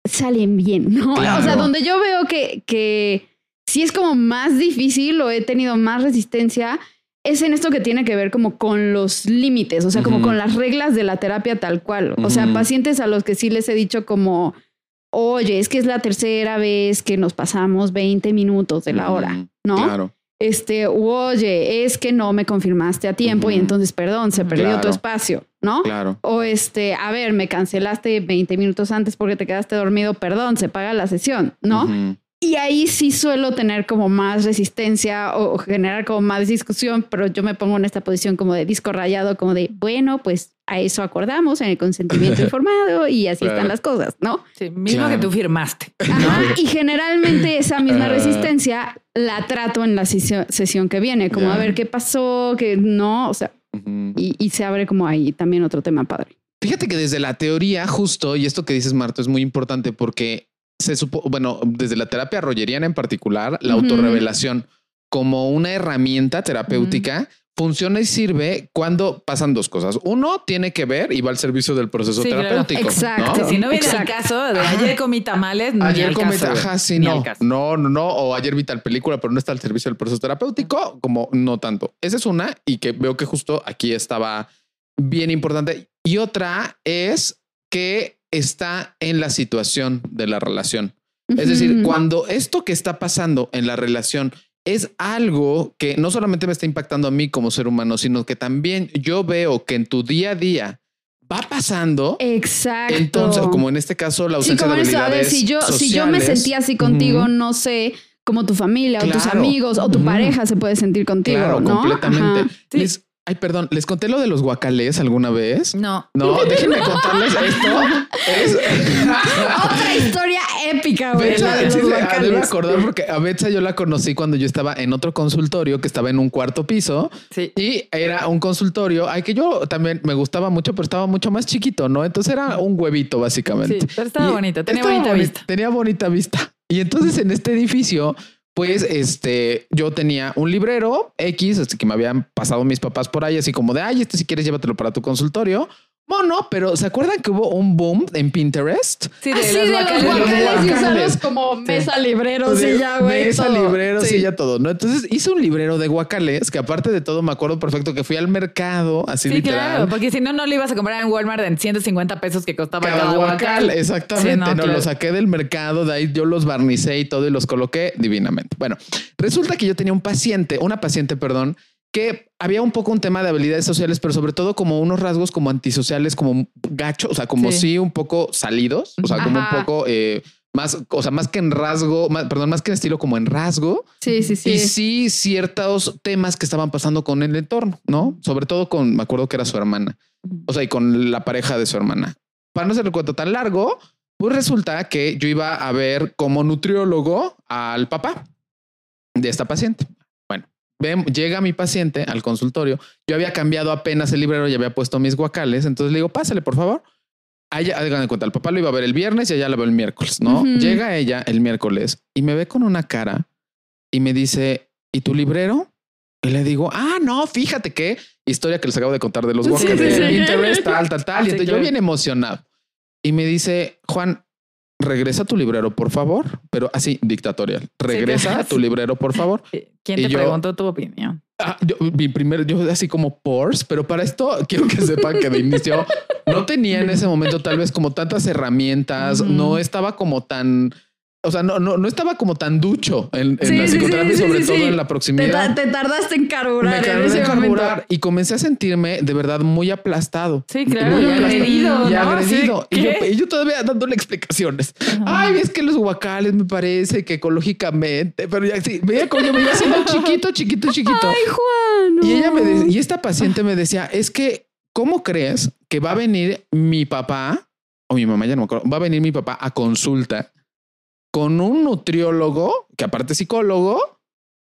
salen bien, ¿no? Claro. O sea, donde yo veo que, que sí es como más difícil o he tenido más resistencia, es en esto que tiene que ver como con los límites, o sea, como con las reglas de la terapia tal cual. O sea, pacientes a los que sí les he dicho como, oye, es que es la tercera vez que nos pasamos 20 minutos de la hora. ¿no? Claro. Este, oye, es que no me confirmaste a tiempo y entonces, perdón, se perdió tu espacio, ¿no? Claro. O este, a ver, me cancelaste 20 minutos antes porque te quedaste dormido, perdón, se paga la sesión, ¿no? Y ahí sí suelo tener como más resistencia o, o generar como más discusión, pero yo me pongo en esta posición como de disco rayado, como de, bueno, pues a eso acordamos en el consentimiento informado y así Claro. están las cosas, ¿no? Sí, mismo Claro. que tú firmaste. Ajá, y generalmente esa misma Ah. resistencia la trato en la sesión que viene, como a ver qué pasó, que no, o sea, y se abre como ahí también otro tema padre. Fíjate que desde la teoría, justo, y esto que dices, Marto, es muy importante porque se supo, bueno, desde la terapia rogeriana en particular, la Ujú. autorrevelación como una herramienta terapéutica funciona y sirve cuando pasan dos cosas. Uno tiene que ver y va al servicio del proceso Sí, claro. terapéutico. Exacto. ¿no? Si no viene al Exacto. caso de Ajá. ayer comí tamales, ni Ayer al comí, ajá, sí, Ni no, no, no, no, o ayer vi tal película, pero no está al servicio del proceso terapéutico, como no tanto. Esa es una y que veo que justo aquí estaba bien importante. Y otra es que está en la situación de la relación. Es decir, cuando esto que está pasando en la relación es algo que no solamente me está impactando a mí como ser humano, sino que también yo veo que en tu día a día va pasando. Exacto. Entonces, como en este caso, la Sí, ausencia como de eso, a ver, habilidades si yo, si yo me sociales. sentía así contigo, no sé, como tu familia o tus amigos o tu pareja se puede sentir contigo, Claro, ¿no? completamente. Ajá. Sí. Ay, perdón, ¿les conté lo de los guacales alguna vez? No. No, déjenme contarles esto. Es... Otra historia épica, güey. Betsa, sí, ah, debo acordar porque a Betsa yo la conocí cuando yo estaba en otro consultorio que estaba en un cuarto piso Sí. y era un consultorio ay que yo también me gustaba mucho, pero estaba mucho más chiquito, ¿no? Entonces era un huevito básicamente. Sí, pero estaba Y bonito, tenía bonita boni- vista. Tenía bonita vista. Y entonces en este edificio, pues este, yo tenía un librero X, así que me habían pasado mis papás por ahí, así como de, ay, este si quieres llévatelo para tu consultorio. Mono, pero ¿se acuerdan que hubo un boom en Pinterest? Sí, de Así los de los guacales. y usarlos como mesa libreros De y ya, güey. Mesa, todo. libreros Sí. y ya todo, ¿no? Entonces hice un librero de guacales que aparte de todo me acuerdo perfecto que fui al mercado, así Sí, literal. claro, porque si no, no lo ibas a comprar en Walmart en 150 pesos que costaba cada, Cada guacal, guacal. exactamente. Sí, no, no, claro. lo saqué del mercado, de ahí yo los barnicé y todo y los coloqué divinamente. Bueno, resulta que yo tenía un paciente, una paciente, perdón, que había un poco un tema de habilidades sociales, pero sobre todo como unos rasgos como antisociales, como gachos, o sea, como Sí. sí un poco salidos, o sea, como un poco eh, más, o sea, más que en rasgo, más- perdón, más que en estilo como en rasgo. Sí, sí, sí. Y sí ciertos temas que estaban pasando con el entorno, ¿no? Sobre todo con, me acuerdo que era su hermana, o sea, y con la pareja de su hermana. Para no hacer el cuento tan largo, pues resulta que yo iba a ver como nutriólogo al papá de esta paciente. Llega mi paciente al consultorio. Yo había cambiado apenas el librero y había puesto mis guacales. Entonces le digo, pásale, por favor. A ella, hagan de cuenta, el papá lo iba a ver el viernes y allá la veo el miércoles, ¿no? Llega ella el miércoles y me ve con una cara y me dice, ¿y tu librero? Y le digo, ah, no, fíjate que historia que les acabo de contar de los Sí, guacales sí, de sí. Pinterest, tal, tal, tal. Y Sí, entonces yo bien emocionado. Y me dice, Juan, regresa tu librero, por favor. Pero así, dictatorial. Regresa claro. tu librero, por favor. ¿Quién Y te yo- preguntó tu opinión? Ah, yo, mi primer, yo así como Pors, pero para esto quiero que sepan que de inicio no tenía en ese momento tal vez como tantas herramientas, no estaba como tan, o sea, no, no, no estaba como tan ducho en, en Sí, sobre todo en la proximidad. te tardaste en carburar me en de momento. carburar y comencé a sentirme de verdad muy aplastado. Sí, claro, Muy y aplastado. agredido, Y ¿no? agredido. Sí, Y, yo, ¿qué? y yo todavía dándole explicaciones. Ay, es que los guacales me parece que ecológicamente, pero ya sí, veía como yo me iba haciendo chiquito, chiquito, chiquito. Ay, Juan. Y ella me de- y esta paciente me decía, es que, ¿cómo crees que va a venir mi papá o mi mamá, ya no me acuerdo, va a venir mi papá a consulta con un nutriólogo, que aparte es psicólogo,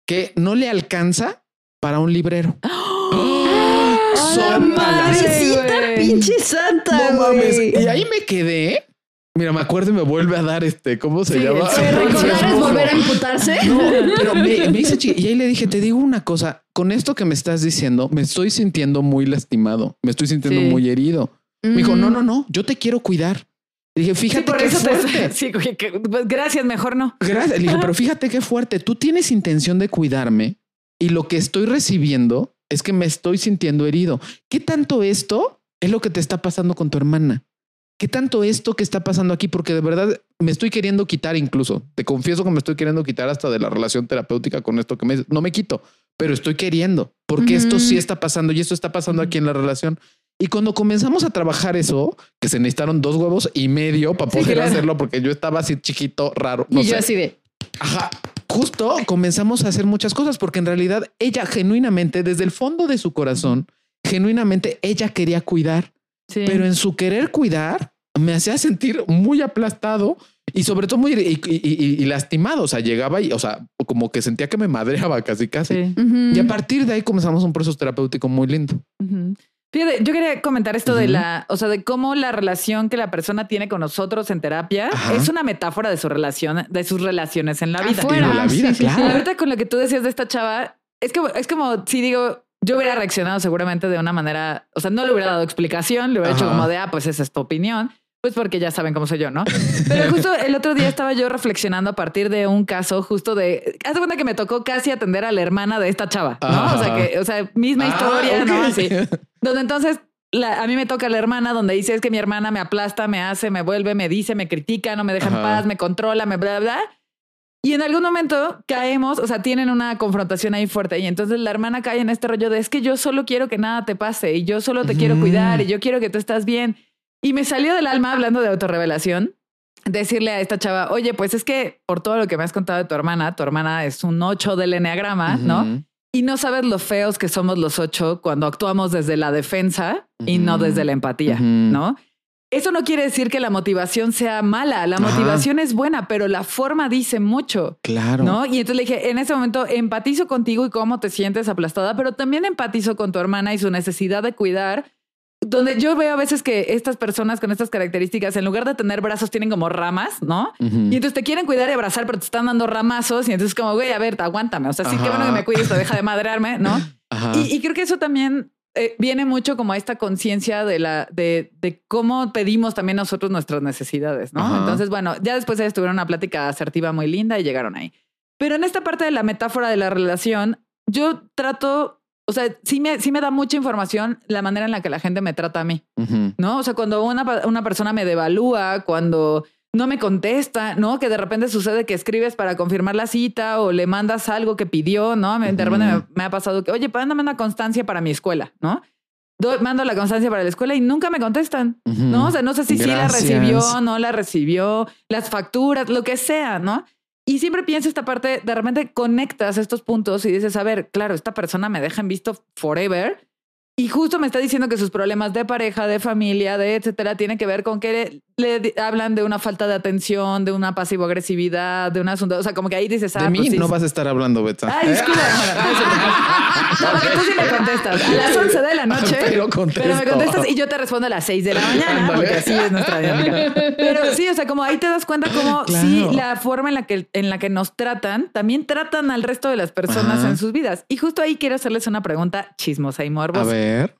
que no le alcanza para un librero? O Zóntala. Madrecita güey. pinche santa, No mames. güey. Y ahí me quedé. Mira, me acuerdo y me vuelve a dar este, ¿cómo se Sí, llama? Sí, recordar es volver a imputarse. No, pero me, me hice Y ahí le dije, te digo una cosa, con esto que me estás diciendo, me estoy sintiendo muy lastimado, me estoy sintiendo Sí. muy herido. Me dijo, no, no, no, yo te quiero cuidar. Le dije, Sí, fíjate por qué eso te fuerte. sí, güey, que- pues, gracias, mejor no. Gracias. Le dije, pero fíjate qué fuerte. Tú tienes intención de cuidarme y lo que estoy recibiendo es que me estoy sintiendo herido. ¿Qué tanto esto es lo que te está pasando con tu hermana? ¿Qué tanto esto que está pasando aquí? Porque de verdad me estoy queriendo quitar incluso. Te confieso que me estoy queriendo quitar hasta de la relación terapéutica con esto que me. No me quito, pero estoy queriendo porque esto sí está pasando y esto está pasando aquí en la relación. Y cuando comenzamos a trabajar eso, que se necesitaron dos huevos y medio para Sí, poder claro. hacerlo, porque yo estaba así chiquito, raro. No y yo sé. así de. Ajá. Justo comenzamos a hacer muchas cosas porque en realidad ella genuinamente, desde el fondo de su corazón, genuinamente ella quería cuidar, Sí. pero en su querer cuidar me hacía sentir muy aplastado y sobre todo muy y, y- y- y lastimado. O sea, llegaba y, o sea, como que sentía que me madreaba casi casi. Sí. Y a partir de ahí comenzamos un proceso terapéutico muy lindo. Fíjate, yo quería comentar esto de la, o sea, de cómo la relación que la persona tiene con nosotros en terapia Ajá. es una metáfora de su relación, de sus relaciones en la vida. Afuera. Y de la vida, sí, sí, sí. claro. Ahorita con lo que tú decías de esta chava, es que es como si digo, yo hubiera reaccionado seguramente de una manera, o sea, no le hubiera dado explicación, le hubiera hecho Ajá. como de, ah, pues esa es tu opinión, pues porque ya saben cómo soy yo, ¿no? Pero justo el otro día estaba yo reflexionando a partir de un caso justo de, haz de cuenta que me tocó casi atender a la hermana de esta chava, ¿no? O sea, que, o sea, misma Ah, historia, ¿no? Así. Donde entonces la- a mí me toca la hermana donde dice es que mi hermana me aplasta, me hace, me vuelve, me dice, me critica, no me deja en Ajá. paz, me controla, me bla, bla. Y en algún momento caemos, o sea, tienen una confrontación ahí fuerte y entonces la hermana cae en este rollo de es que yo solo quiero que nada te pase y yo solo te quiero cuidar y yo quiero que tú estás bien. Y me salió del alma hablando de autorrevelación decirle a esta chava, oye, pues es que por todo lo que me has contado de tu hermana, tu hermana es un 8 del enneagrama, ¿no? Ujú. Y no sabes lo feos que somos los ocho cuando actuamos desde la defensa y no desde la empatía. ¿no? Eso no quiere decir que la motivación sea mala, la Ajá. motivación es buena, pero la forma dice mucho, Claro. ¿no? Y entonces le dije, en ese momento empatizo contigo y cómo te sientes aplastada, pero también empatizo con tu hermana y su necesidad de cuidar, donde yo veo a veces que estas personas con estas características, en lugar de tener brazos, tienen como ramas, ¿no? Y entonces te quieren cuidar y abrazar, pero te están dando ramazos. Y entonces, como, güey, a ver, aguántame. O sea, sí, qué bueno que me cuides, te deja de madrearme, ¿no? Y, y creo que eso también eh, viene mucho como a esta conciencia de la de, de cómo pedimos también nosotros nuestras necesidades, ¿no? Ajá. Entonces, bueno, ya después ellos tuvieron una plática asertiva muy linda y llegaron ahí. Pero en esta parte de la metáfora de la relación, yo trato, o sea, sí me, sí me da mucha información la manera en la que la gente me trata a mí. ¿no? O sea, cuando una, una persona me devalúa, cuando no me contesta, ¿no? Que de repente sucede que escribes para confirmar la cita o le mandas algo que pidió, ¿no? De repente me, ha pasado que, oye, mándame una constancia para mi escuela, ¿no? Doy- mando la constancia para la escuela y nunca me contestan. ¿no? O sea, no sé si sí la recibió, no la recibió, las facturas, lo que sea, ¿no? Y siempre pienso esta parte, de repente conectas estos puntos y dices, a ver, claro, esta persona me deja en visto forever. Y justo me está diciendo que sus problemas de pareja, de familia, de etcétera, tienen que ver con que le, hablan de una falta de atención, de una pasivo-agresividad, de un asunto. O sea, como que ahí dices, ah, de mí pues sí, no vas a estar hablando, Betsa. Ay, disculpa. No, porque tú sí me contestas. A las 11 de la noche. Pero. Pero me contestas y yo te respondo a las 6 de la mañana, porque así es nuestra dinámica. Pero sí, o sea, como ahí te das cuenta como Claro. sí, la forma en la que en la que nos tratan, también tratan al resto de las personas Ajá. en sus vidas. Y justo ahí quiero hacerles una pregunta chismosa y A morbosa. ver.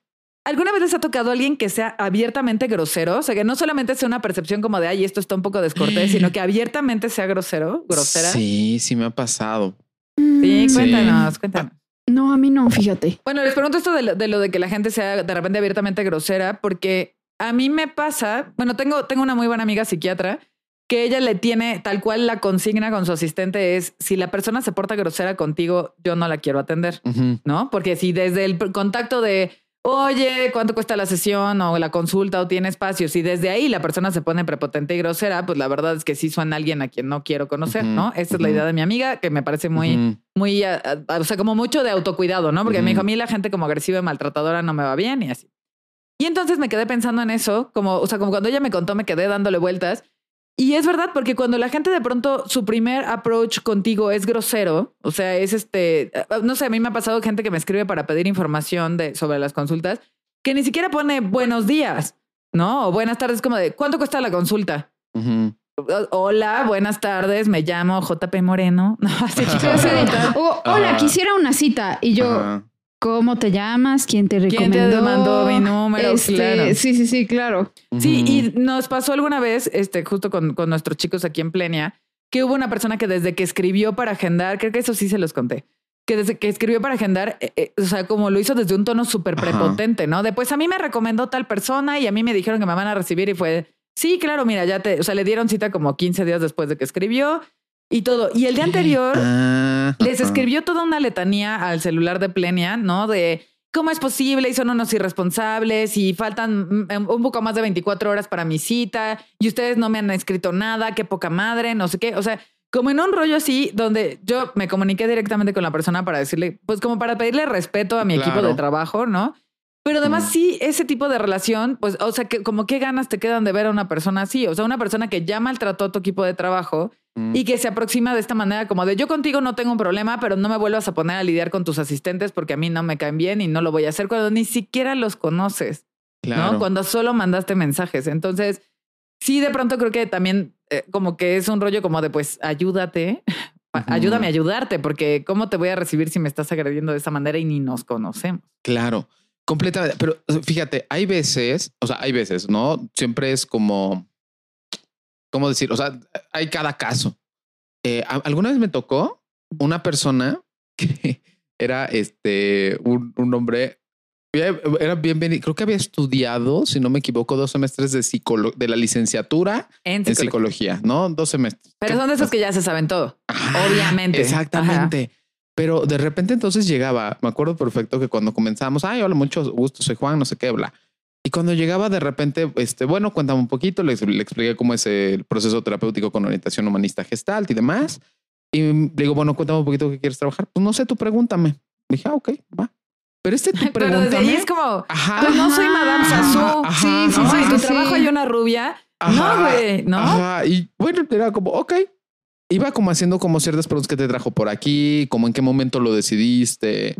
¿Alguna vez les ha tocado a alguien que sea abiertamente grosero? O sea, que no solamente sea una percepción como de, ay, esto está un poco descortés, sino que abiertamente sea grosero, grosera. Sí, sí me ha pasado. Sí, Sí. cuéntanos, cuéntanos. No, a mí no, fíjate. Bueno, les pregunto esto de lo, de lo de que la gente sea de repente abiertamente grosera, porque a mí me pasa, bueno, tengo, tengo una muy buena amiga psiquiatra que ella le tiene tal cual la consigna con su asistente es, si la persona se porta grosera contigo, yo no la quiero atender. ¿no? Porque si desde el contacto de, oye, ¿cuánto cuesta la sesión o la consulta o tiene espacio? Si desde ahí la persona se pone prepotente y grosera, pues la verdad es que sí suena alguien a quien no quiero conocer, ¿no? Esta es la idea de mi amiga, que me parece muy, muy, a- a- o sea, como mucho de autocuidado, ¿no? Porque me dijo, a mí la gente como agresiva y maltratadora no me va bien y así. Y entonces me quedé pensando en eso, como, o sea, como cuando ella me contó, me quedé dándole vueltas. Y es verdad, porque cuando la gente de pronto su primer approach contigo es grosero, o sea, es este, no sé, a mí me ha pasado gente que me escribe para pedir información de, sobre las consultas, que ni siquiera pone buenos días, ¿no? O buenas tardes, como de, ¿cuánto cuesta la consulta? Hola, buenas tardes, me llamo JP Moreno. No, así de, "Oh, hola, quisiera una cita. Y yo, Ajá. ¿Cómo te llamas? ¿Quién te ¿Quién recomendó? te mandó mi número? Este, Claro. Sí, sí, sí, claro. Sí, y nos pasó alguna vez, este, justo con, con nuestros chicos aquí en Plenia, que hubo una persona que desde que escribió para agendar, creo que eso sí se los conté, que desde que escribió para agendar, eh, eh, o sea, como lo hizo desde un tono súper prepotente, ¿no? Después a mí me recomendó tal persona y a mí me dijeron que me van a recibir y fue, sí, claro, mira, ya te, o sea, le dieron cita como 15 días después de que escribió y todo. Y el día anterior Ah, les escribió toda una letanía al celular de Plenia, ¿no? De cómo es posible y son unos irresponsables y faltan mm, un poco más de 24 horas para mi cita y ustedes no me han escrito nada, qué poca madre, no sé qué. O sea, como en un rollo así donde yo me comuniqué directamente con la persona para decirle, pues como para pedirle respeto a mi equipo de trabajo, ¿no? Pero además Mm. sí, ese tipo de relación, pues, o sea, que como qué ganas te quedan de ver a una persona así, o sea, una persona que ya maltrató a tu equipo de trabajo. Y que se aproxima de esta manera como de yo contigo no tengo un problema, pero no me vuelvas a poner a lidiar con tus asistentes porque a mí no me caen bien y no lo voy a hacer cuando ni siquiera los conoces, Claro. ¿no? Cuando solo mandaste mensajes. Entonces, sí, de pronto creo que también eh, como que es un rollo como de pues ayúdate, ayúdame a ayudarte porque cómo te voy a recibir si me estás agrediendo de esa manera y ni nos conocemos. Claro, completamente. Pero fíjate, hay veces, o sea, hay veces, ¿no? Siempre es como, ¿cómo decir? O sea, hay cada caso. Eh, alguna vez me tocó una persona que era este, un, un hombre, era bien, bien, creo que había estudiado, si no me equivoco, dos semestres de psicolo de la licenciatura En en psicología. psicología, ¿no? Dos semestres. Pero son de esos que ya se saben todo. Ajá, Obviamente. Exactamente. Pero de repente entonces llegaba, me acuerdo perfecto que cuando comenzamos, ay, hola, mucho gusto, soy Juan, no sé qué, bla. Y cuando llegaba de repente, este, bueno, cuéntame un poquito, le, le expliqué cómo es el proceso terapéutico con orientación humanista gestalt y demás. Y le digo, bueno, cuéntame un poquito qué quieres trabajar. Pues no sé, tú pregúntame. Dije, ah, ok, va. Pero este tú Pero desde ahí es como, Ajá. pues no soy Madame Sassou. Sí, sí, ¿no? sí, En tu sí, trabajo hay una rubia. Ajá, No, güey, ¿no? Ajá. Y bueno, era como, ok. Iba como haciendo como ciertas preguntas que te trajo por aquí, como en qué momento lo decidiste.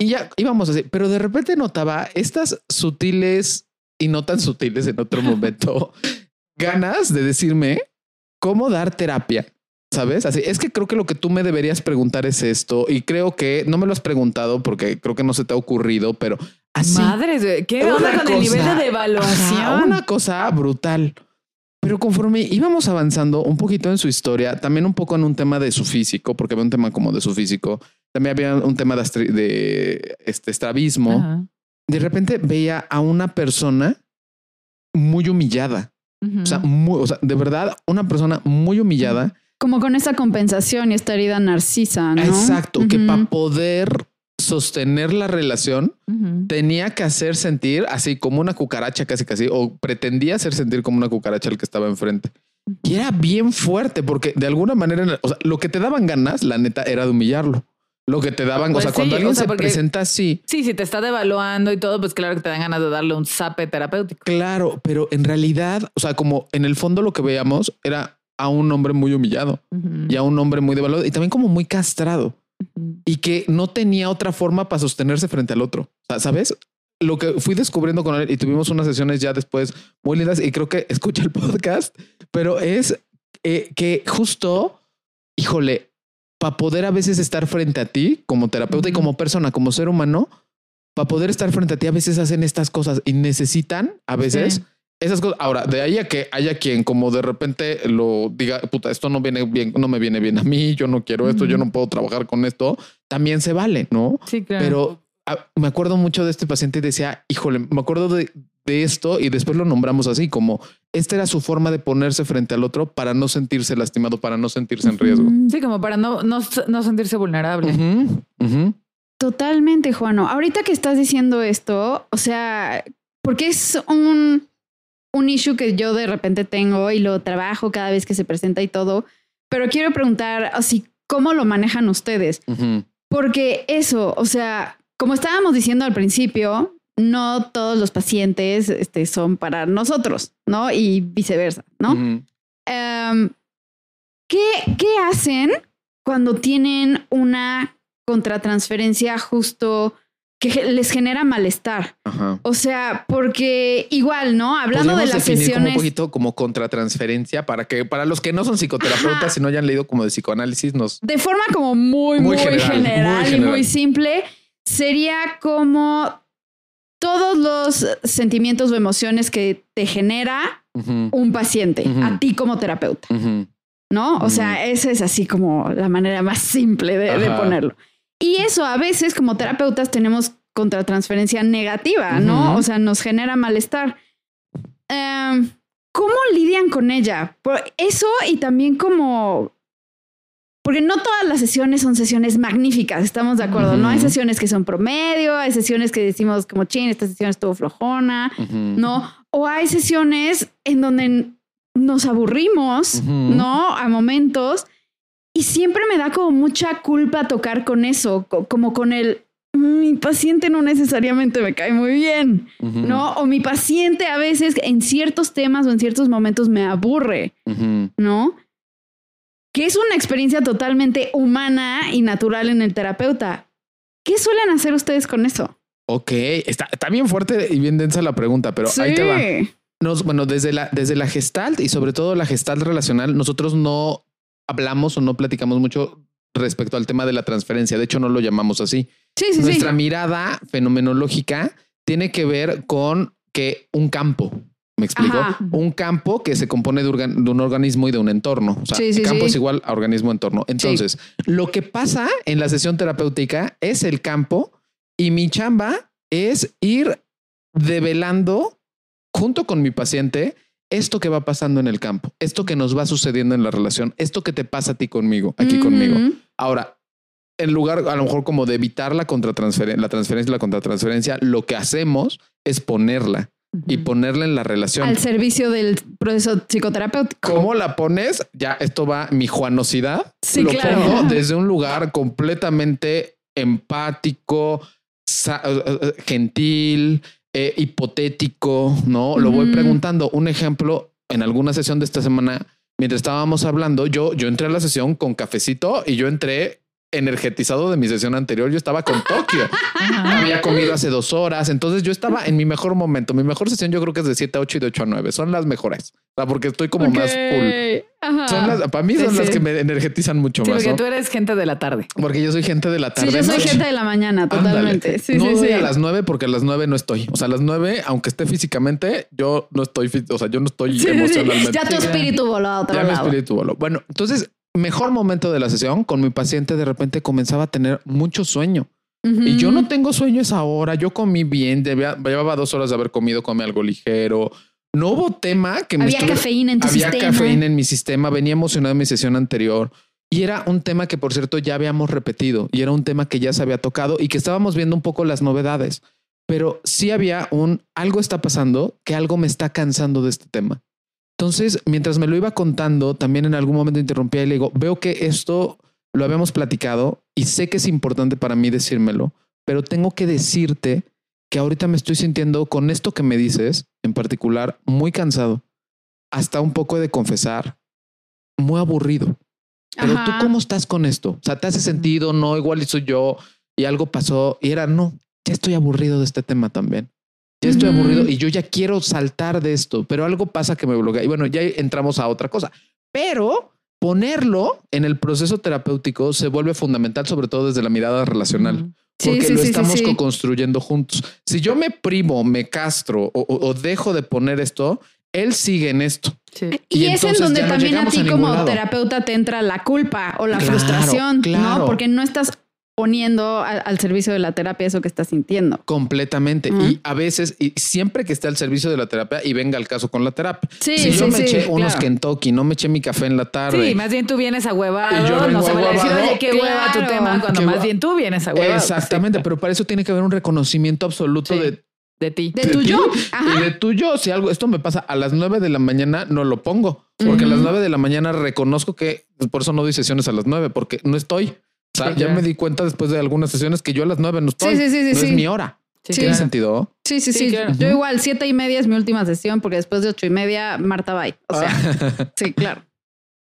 Y ya íbamos así, pero de repente notaba estas sutiles y no tan sutiles en otro momento ganas de decirme cómo dar terapia. ¿Sabes? Así es que creo que lo que tú me deberías preguntar es esto y creo que no me lo has preguntado porque creo que no se te ha ocurrido, pero así. Madres, güey, ¿qué onda con el nivel de devaluación? Ajá, una cosa brutal. Pero conforme íbamos avanzando un poquito en su historia, también un poco en un tema de su físico, porque había un tema como de su físico, también había un tema de, de este estrabismo. Ajá. De repente veía a una persona muy humillada. Ujú. O sea, muy- o sea, de verdad, una persona muy humillada. Como con esa compensación y esta herida narcisa, ¿no? Exacto, que Ujú. para poder sostener la relación tenía que hacer sentir así como una cucaracha casi casi o pretendía hacer sentir como una cucaracha el que estaba enfrente. Y era bien fuerte porque de alguna manera, o sea, lo que te daban ganas, la neta, era de humillarlo. Lo que te daban, Pues o sea, sí, cuando alguien o sea, se presenta así, Sí, si te está devaluando y todo, pues claro que te dan ganas de darle un zape terapéutico. claro, pero en realidad, o sea, como en el fondo lo que veíamos era a un hombre muy humillado y a un hombre muy devaluado y también como muy castrado. Y que no tenía otra forma para sostenerse frente al otro. ¿sabes? Lo que fui descubriendo con él y tuvimos unas sesiones ya después muy lindas y creo que escucha el podcast, pero es eh, que justo, híjole, para poder a veces estar frente a ti como terapeuta y como persona, como ser humano, para poder estar frente a ti a veces hacen estas cosas y necesitan a veces Sí. Esas cosas. Ahora, de ahí a que haya quien como de repente lo diga, puta, esto no viene bien, no me viene bien a mí, yo no quiero esto, yo no puedo trabajar con esto, también se vale, ¿no? Sí, claro. Pero ah, me acuerdo mucho de este paciente y decía, híjole, me acuerdo de, de esto y después lo nombramos así, como esta era su forma de ponerse frente al otro para no sentirse lastimado, para no sentirse en riesgo. Sí, como para no, no, no sentirse vulnerable. Ujú, ujú. Totalmente, Juano. Ahorita que estás diciendo esto, o sea, porque es un, un issue que yo de repente tengo y lo trabajo cada vez que se presenta y todo, pero quiero preguntar así, ¿cómo lo manejan ustedes? Porque eso, o sea, como estábamos diciendo al principio, no todos los pacientes este, son para nosotros, ¿no? Y viceversa, ¿no? Em, ¿qué, ¿qué hacen cuando tienen una contratransferencia justo que les genera malestar? Ajá. O sea, porque igual, ¿no? Hablando de las definir como sesiones. un poquito como contratransferencia para que para los que no son psicoterapeutas Ajá. y no hayan leído como de psicoanálisis nos de forma como muy, muy, Muy general, general, muy y muy simple, sería como todos los sentimientos o emociones que te genera un paciente, a ti como terapeuta. ¿no? O sea, esa es así como la manera más simple de, ponerlo. Y eso a veces como terapeutas tenemos contratransferencia negativa, ¿no? O sea, nos genera malestar. Em, ¿Cómo lidian con ella? Por eso y también como... Porque no todas las sesiones son sesiones magníficas, estamos de acuerdo, ¿no? Hay sesiones que son promedio, hay sesiones que decimos como, chin, esta sesión estuvo flojona. ¿no? O hay sesiones en donde nos aburrimos. ¿no? A momentos. Y siempre me da como mucha culpa tocar con eso, co- como con el, "Mm, mi paciente no necesariamente me cae muy bien. ¿no? O mi paciente a veces en ciertos temas o en ciertos momentos me aburre. ¿no? Que es una experiencia totalmente humana y natural en el terapeuta. ¿Qué suelen hacer ustedes con eso? Ok, está, está bien fuerte y bien densa la pregunta, pero ahí te va. Nos, bueno, desde la, desde la gestalt y sobre todo la gestalt relacional, nosotros no hablamos o no platicamos mucho respecto al tema de la transferencia. De hecho, no lo llamamos así. Sí, sí, sí. Nuestra mirada fenomenológica tiene que ver con que un campo, ¿me explico? Ajá. Un campo que se compone de, organ- de un organismo y de un entorno. O sea, Sí, sí, campo sí. es igual a organismo-entorno. Entonces, lo que pasa en la sesión terapéutica es el campo y mi chamba es ir develando junto con mi paciente esto que va pasando en el campo, esto que nos va sucediendo en la relación, esto que te pasa a ti conmigo, aquí conmigo. Ahora, en lugar a lo mejor como de evitar la contratransferencia, la transferencia y la contratransferencia, lo que hacemos es ponerla y ponerla en la relación. Al servicio del proceso psicoterapéutico. ¿Cómo la pones? Ya esto va mi juanosidad. Sí, lo claro. pongo desde un lugar completamente empático, eh, eh, gentil, eh, hipotético, ¿no? Lo voy preguntando. Un ejemplo, en alguna sesión de esta semana, mientras estábamos hablando, yo, yo entré a la sesión con cafecito y yo entré energetizado de mi sesión anterior. Yo estaba con Tokio. Había comido hace dos horas. Entonces yo estaba en mi mejor momento. Mi mejor sesión yo creo que es de 7 a 8 y de 8 a 9. Son las mejores. O sea, porque estoy como más full. Ajá. Son las, para mí Sí, son las sí. que me energizan mucho Sí, más. porque ¿no? tú eres gente de la tarde. Porque yo soy gente de la Sí, tarde. yo soy noche. gente de la mañana, totalmente. Sí, no sí, doy sí. a las nueve porque a las nueve no estoy. O sea, a las nueve, aunque esté físicamente, yo no estoy, o sea, yo no estoy Sí, sí, sí. emocionalmente. Ya tu espíritu voló a otro Ya mi espíritu voló. Bueno, entonces, mejor momento de la sesión, con mi paciente de repente comenzaba a tener mucho sueño. Y yo no tengo sueño esa hora. Yo comí bien, debía- llevaba dos horas de haber comido, comí algo ligero. No hubo tema que me Había cafeína en tu había sistema. cafeína en mi sistema, venía emocionado en mi sesión anterior. Y era un tema que, por cierto, ya habíamos repetido y era un tema que ya se había tocado y que estábamos viendo un poco las novedades. Pero sí había un algo está pasando que algo me está cansando de este tema. Entonces, mientras me lo iba contando, también en algún momento interrumpía y le digo, veo que esto lo habíamos platicado y sé que es importante para mí decírmelo, pero tengo que decirte que ahorita me estoy sintiendo con esto que me dices, en particular, muy cansado, hasta un poco de confesar, muy aburrido. Pero tú. ¿cómo estás con esto? O sea, ¿te hace sentido? No, igual soy yo y algo pasó y era no, ya estoy aburrido de este tema también. Ya estoy aburrido y yo ya quiero saltar de esto, pero algo pasa que me bloquea. Y bueno, ya entramos a otra cosa, pero ponerlo en el proceso terapéutico se vuelve fundamental, sobre todo desde la mirada relacional Sí, porque sí, lo sí, estamos sí. co-construyendo juntos. Si yo me privo, me castro o, o- o dejo de poner esto, él sigue en esto. Sí. Y, Y es en entonces donde no también a ti a como lado. terapeuta te entra la culpa o la Claro, frustración, claro. ¿no? Porque no estás poniendo al servicio de la terapia eso que estás sintiendo. Completamente. Y a veces, y siempre que esté al servicio de la terapia y venga el caso con la terapia. Sí, si yo sí, me sí, eché unos claro. Kentucky, no me eché mi café en la tarde. Sí, más bien tú vienes a huevado. Y yo no se vale decir, ahuevado. oye, qué hueva tu tema, cuando más bien tú vienes a huevado. Exactamente, pero para eso tiene que haber un reconocimiento absoluto Sí. de, De ti. De tu ti yo. y de tu yo. Si algo, esto me pasa a las nueve de la mañana, no lo pongo. Porque a las nueve de la mañana reconozco que pues, por eso no doy sesiones a las nueve, porque no estoy. O sea, Sí, ya claro. me di cuenta después de algunas sesiones que yo a las nueve no estoy. Sí, sí, sí, no sí. es mi hora. Sí. ¿Tiene claro. sentido? Sí, sí, Sí, sí. claro. Yo igual, siete y media es mi última sesión porque después de ocho y media, Marta bye. O sea, Ah. sí, claro.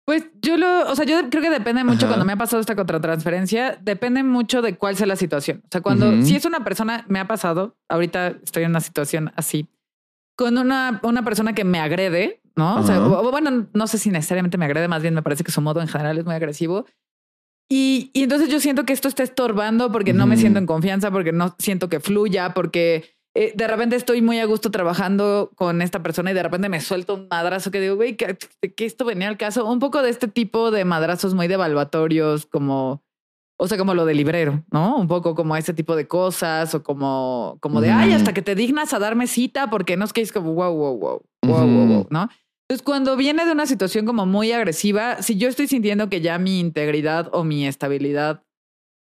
Pues yo lo, o sea, yo creo que depende mucho Ajá. cuando me ha pasado esta contratransferencia, depende mucho de cuál sea la situación. O sea, cuando, Ujú. si es una persona, me ha pasado, ahorita estoy en una situación así, con una, una persona que me agrede, ¿no? O sea, Ajá. o- o bueno, no sé si necesariamente me agrede, más bien me parece que su modo en general es muy agresivo. Y, y entonces yo siento que esto está estorbando porque no me siento en confianza, porque no siento que fluya, porque eh, de repente estoy muy a gusto trabajando con esta persona y de repente me suelto un madrazo que digo, güey, que, que esto venía al caso. Un poco de este tipo de madrazos muy devaluatorios, como, o sea, como lo de librero, ¿no? Un poco como ese tipo de cosas o como, como de, ay, hasta que te dignas a darme cita porque no es que es como, wow, wow, wow, wow, wow, wow, ¿no? Entonces, cuando viene de una situación como muy agresiva, si yo estoy sintiendo que ya mi integridad o mi estabilidad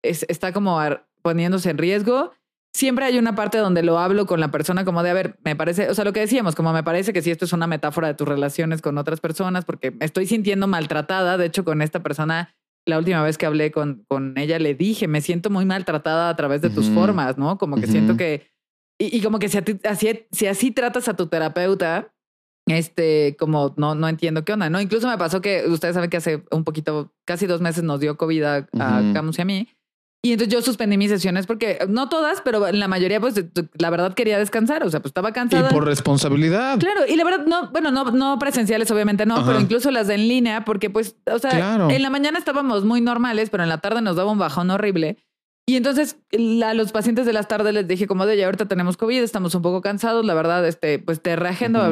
es- está como poniéndose en riesgo, siempre hay una parte donde lo hablo con la persona como de, a ver, me parece, o sea, lo que decíamos, como me parece que si esto es una metáfora de tus relaciones con otras personas, porque me estoy sintiendo maltratada, de hecho, con esta persona, la última vez que hablé con, con ella, le dije, me siento muy maltratada a través de tus formas, ¿no? Como que siento que, y, y como que si, a ti- así, si así tratas a tu terapeuta, este, como no, no entiendo qué onda, ¿no? Incluso me pasó que ustedes saben que hace un poquito, casi dos meses nos dio COVID a, a Ujú. Camus y a mí. Y entonces yo suspendí mis sesiones porque no todas, pero en la mayoría, pues la verdad quería descansar. O sea, pues estaba Y cansada. por responsabilidad. Claro, y la verdad, no, bueno, no, no presenciales, obviamente no, Ajá. pero incluso las de en línea, porque pues, o sea, Claro. en la mañana estábamos muy normales, pero en la tarde nos daba un bajón horrible. Y entonces a los pacientes de las tardes les dije como de ya ahorita tenemos COVID, estamos un poco cansados, la verdad, este, pues te reagendo, Ujú.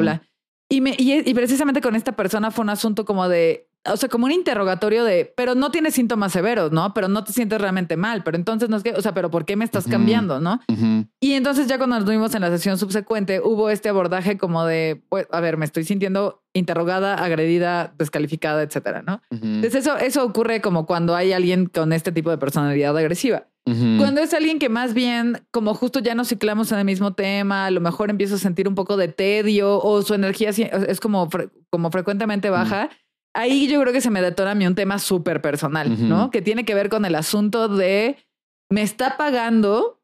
Y, me, y, y precisamente con esta persona fue un asunto como de, o sea, como un interrogatorio de, pero no tienes síntomas severos, ¿no? Pero no te sientes realmente mal, pero entonces no es que, o sea, pero ¿por qué me estás cambiando, no? Y entonces ya cuando nos vimos en la sesión subsecuente, hubo este abordaje como de, pues, a ver, me estoy sintiendo interrogada, agredida, descalificada, etcétera, ¿no? Entonces eso, eso ocurre como cuando hay alguien con este tipo de personalidad agresiva. Cuando es alguien que más bien, como justo ya nos ciclamos en el mismo tema, a lo mejor empiezo a sentir un poco de tedio o su energía es como, como frecuentemente baja, ahí yo creo que se me detona a mí un tema súper personal. ¿no? Que tiene que ver con el asunto de me está pagando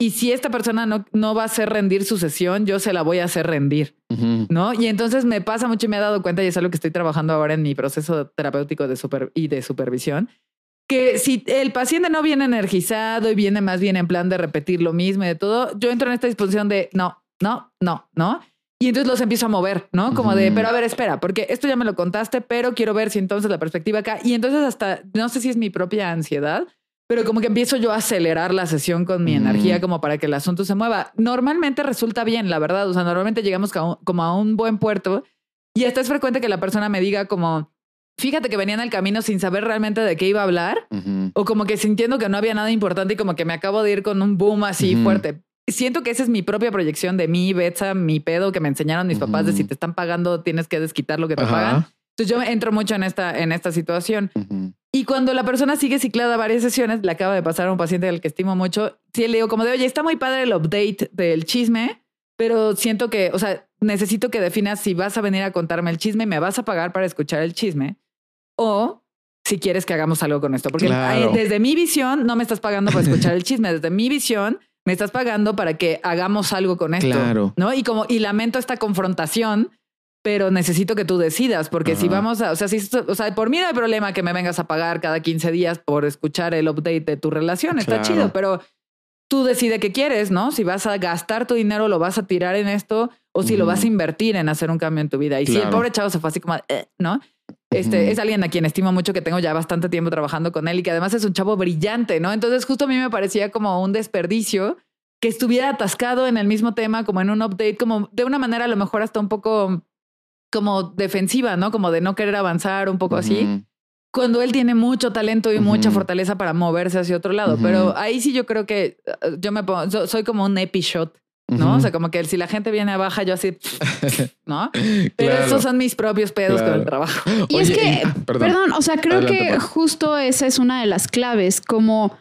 y si esta persona no, no va a hacer rendir su sesión, yo se la voy a hacer rendir. ¿no? Y entonces me pasa mucho y me he dado cuenta, y es algo que estoy trabajando ahora en mi proceso terapéutico de super, y de supervisión, que si el paciente no viene energizado y viene más bien en plan de repetir lo mismo y de todo, yo entro en esta disposición de no, no, no, no. Y entonces los empiezo a mover, ¿no? Como de, pero a ver, espera, porque esto ya me lo contaste, pero quiero ver si entonces la perspectiva acá. Y entonces hasta, no sé si es mi propia ansiedad, pero como que empiezo yo a acelerar la sesión con mi Ujú. energía como para que el asunto se mueva. Normalmente resulta bien, la verdad. O sea, normalmente llegamos como a un buen puerto y hasta es frecuente que la persona me diga como, fíjate que venía en el camino sin saber realmente de qué iba a hablar Ujú. o como que sintiendo que no había nada importante y como que me acabo de ir con un boom así Ujú. fuerte. Siento que esa es mi propia proyección de mí, Betsa, mi pedo que me enseñaron mis papás de si te están pagando tienes que desquitar lo que te pagan. Entonces yo entro mucho en esta, en esta situación. Y cuando la persona sigue ciclada varias sesiones, le acaba de pasar a un paciente al que estimo mucho, sí le digo como de, oye, está muy padre el update del chisme, pero siento que, o sea, necesito que definas si vas a venir a contarme el chisme, me vas a pagar para escuchar el chisme, o si quieres que hagamos algo con esto. Porque Claro. eh, desde mi visión no me estás pagando para escuchar el chisme, desde mi visión me estás pagando para que hagamos algo con esto. Claro. ¿No? Y como, y lamento esta confrontación, pero necesito que tú decidas, porque si vamos a, o sea, si, esto- o sea, por mí no hay problema que me vengas a pagar cada 15 días por escuchar el update de tu relación, está Claro. chido, pero tú decides qué quieres, ¿no? Si vas a gastar tu dinero, lo vas a tirar en esto, o si lo vas a invertir en hacer un cambio en tu vida. Y si el pobre chavo se fue así como, "Eh", ¿no? Este es alguien a quien estimo mucho, que tengo ya bastante tiempo trabajando con él y que además es un chavo brillante, ¿no? Entonces, justo a mí me parecía como un desperdicio que estuviera atascado en el mismo tema, como en un update, como de una manera a lo mejor hasta un poco como defensiva, ¿no? Como de no querer avanzar, un poco así. Cuando él tiene mucho talento y mucha fortaleza para moverse hacia otro lado. Pero ahí sí yo creo que eh, yo me pongo, so- soy como un epishot, ¿no? O sea, como que si la gente viene a baja, yo así, ¿no? Pero Claro. esos son mis propios pedos Claro. con el trabajo. Y es que, ah, perdón. o sea, creo Adelante, que justo esa es una de las claves, como,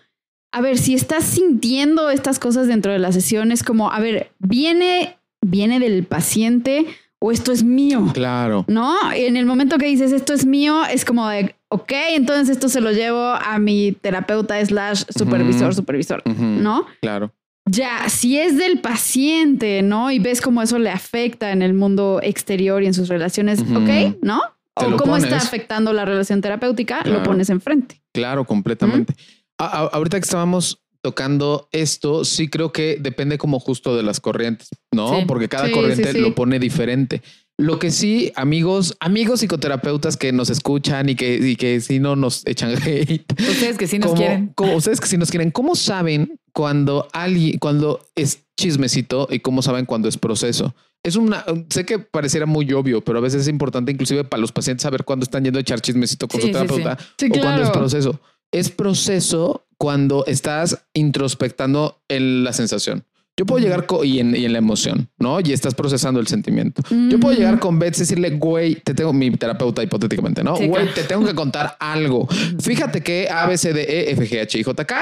a ver, si estás sintiendo estas cosas dentro de la sesión, es como, a ver, viene, viene del paciente o esto es mío. Claro. ¿No? Y en el momento que dices esto es mío, es como de, ok, entonces esto se lo llevo a mi terapeuta slash supervisor, supervisor. ¿no? Claro. Ya, si es del paciente, ¿no? Y ves cómo eso le afecta en el mundo exterior y en sus relaciones. ¿ok? ¿No? Te O cómo está afectando la relación terapéutica, Claro. lo pones enfrente. Claro, completamente. Ahorita que estábamos tocando esto, sí creo que depende como justo de las corrientes, ¿no? Sí. Porque cada Sí, corriente sí. lo pone diferente. Lo que sí, amigos, amigos psicoterapeutas que nos escuchan y que, y que si no nos echan hate, Ustedes que sí nos ¿Cómo- quieren. ustedes que si nos quieren, ¿cómo saben cuando alguien, cuando es chismecito y cómo saben cuando es proceso? Es una, sé que pareciera muy obvio, pero a veces es importante inclusive para los pacientes saber cuándo están yendo a echar chismecito con Sí, su sí, terapeuta Sí, o cuando es claro. proceso. Es proceso cuando estás introspectando en la sensación. Yo puedo llegar y, en, y en la emoción, ¿no? Y estás procesando el sentimiento. Yo puedo llegar con Betsy y decirle, güey, te tengo mi terapeuta hipotéticamente, ¿no? Sí, Güey, claro. te tengo que contar algo. Fíjate que A, B, C, D, E, F, G, H, I, J, K.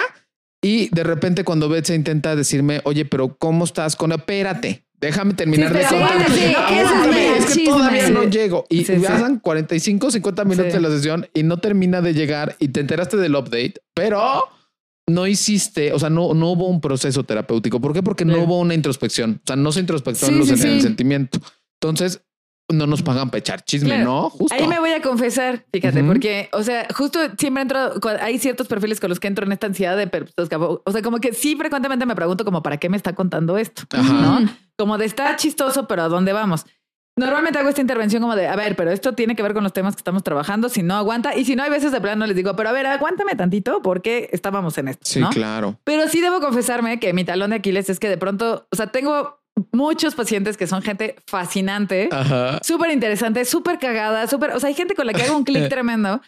Y de repente cuando Betsy intenta decirme, oye, pero ¿cómo estás con? Espérate, déjame terminar Sí, de contar. aguántame, sí, ¿qué es que chisme? todavía no llego. Y pasan 45, 50 minutos de la sesión y no termina de llegar y te enteraste del update, pero no hiciste, o sea, no, no hubo un proceso terapéutico. ¿Por qué? Porque no hubo una introspección. O sea, no se introspectó en, Sí, los- sí, en el sí. sentimiento. Entonces, no nos pagan para echar chisme, Claro. ¿no? Justo. Ahí me voy a confesar, fíjate, Ujú. porque, o sea, justo siempre entro, hay ciertos perfiles con los que entro en esta ansiedad de, pues, o sea, como que sí frecuentemente me pregunto como, ¿para qué me está contando esto? Ajá. ¿No? Como de está chistoso, pero ¿a dónde vamos? Normalmente hago esta intervención como de, a ver, pero esto tiene que ver con los temas que estamos trabajando, si no aguanta, y si no hay veces de plano les digo, pero a ver, aguántame tantito porque estábamos en esto, Sí, ¿no? claro. Pero sí debo confesarme que mi talón de Aquiles es que de pronto, o sea, tengo muchos pacientes que son gente fascinante, súper interesante, súper cagada, súper, o sea, hay gente con la que hago un clic tremendo,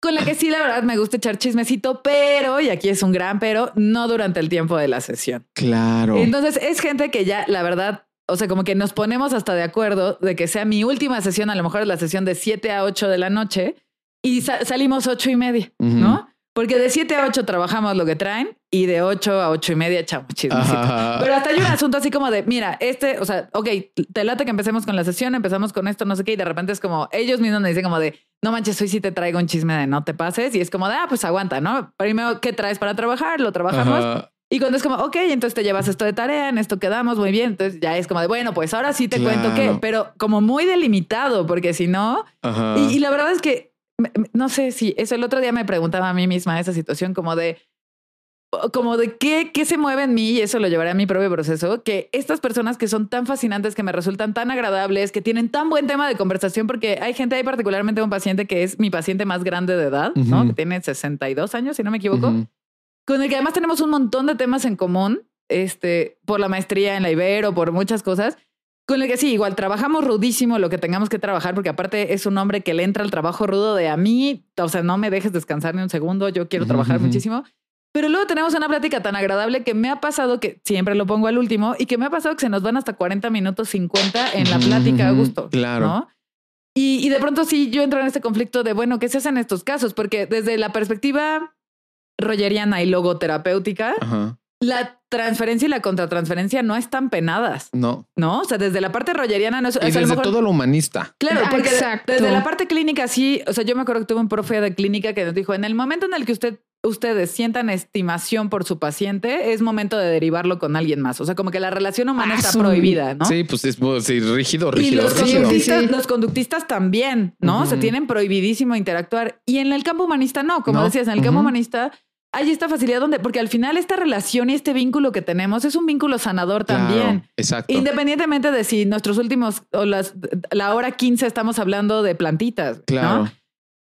con la que sí, la verdad, me gusta echar chismecito, pero, y aquí es un gran pero, no durante el tiempo de la sesión. Claro. Entonces, es gente que ya, la verdad, o sea, como que nos ponemos hasta de acuerdo de que sea mi última sesión, a lo mejor es la sesión de 7 a 8 de la noche, y sa- salimos ocho y media. ¿no? Porque de 7 a 8 trabajamos lo que traen y de 8 a 8 y media echamos chismecito. Ajá. Pero hasta hay un asunto así como de, mira, este, o sea, ok, te late que empecemos con la sesión, empezamos con esto, no sé qué, y de repente es como, ellos mismos me dicen como de, no manches, hoy sí te traigo un chisme de no te pases, y es como de, ah, pues aguanta, ¿no? Primero, ¿qué traes para trabajar? Lo trabajamos. Ajá. Y cuando es como, ok, entonces te llevas esto de tarea, en esto quedamos muy bien, entonces ya es como de, bueno, pues ahora sí te cuento qué, pero como muy delimitado, porque si no, y, y la verdad es que no sé si eso el otro día me preguntaba a mí misma esa situación como de como de qué, qué se mueve en mí y eso lo llevaré a mi propio proceso, que estas personas que son tan fascinantes, que me resultan tan agradables, que tienen tan buen tema de conversación, porque hay gente, hay particularmente un paciente que es mi paciente más grande de edad, ¿no? Que tiene 62 años, si no me equivoco. Con el que además tenemos un montón de temas en común, este, por la maestría en la Ibero, por muchas cosas, con el que sí, igual trabajamos rudísimo lo que tengamos que trabajar, porque aparte es un hombre que le entra al trabajo rudo de a mí, o sea, no me dejes descansar ni un segundo, yo quiero trabajar ujú. muchísimo. Pero luego tenemos una plática tan agradable que me ha pasado que siempre lo pongo al último y que me ha pasado que se nos van hasta 40 minutos 50 en la plática a gusto. claro. ¿no? Y, y de pronto sí, yo entro en este conflicto de, bueno, ¿qué se hace en estos casos? Porque desde la perspectiva rogeriana y logoterapéutica, Ajá. la transferencia y la contratransferencia no están penadas, No. ¿no? O sea, desde la parte rogeriana no es... o Y sea, a lo desde mejor- todo lo humanista. Claro, Ah, porque exacto. desde la parte clínica sí, o sea, yo me acuerdo que tuve un profe de clínica que nos dijo, en el momento en el que usted ustedes sientan estimación por su paciente, es momento de derivarlo con alguien más. O sea, como que la relación humana Ah, está su- prohibida, ¿no? Sí, pues es muy- sí, rígido, Y rígido, los rígido. conductistas, Sí, los conductistas también, ¿no? Ujú. Se tienen prohibidísimo interactuar. Y en el campo humanista no, como No. decías, en el campo humanista hay esta facilidad donde, porque al final esta relación y este vínculo que tenemos es un vínculo sanador Claro, también. Exacto. Independientemente de si nuestros últimos o las la hora 15 estamos hablando de plantitas, ¿no? Claro.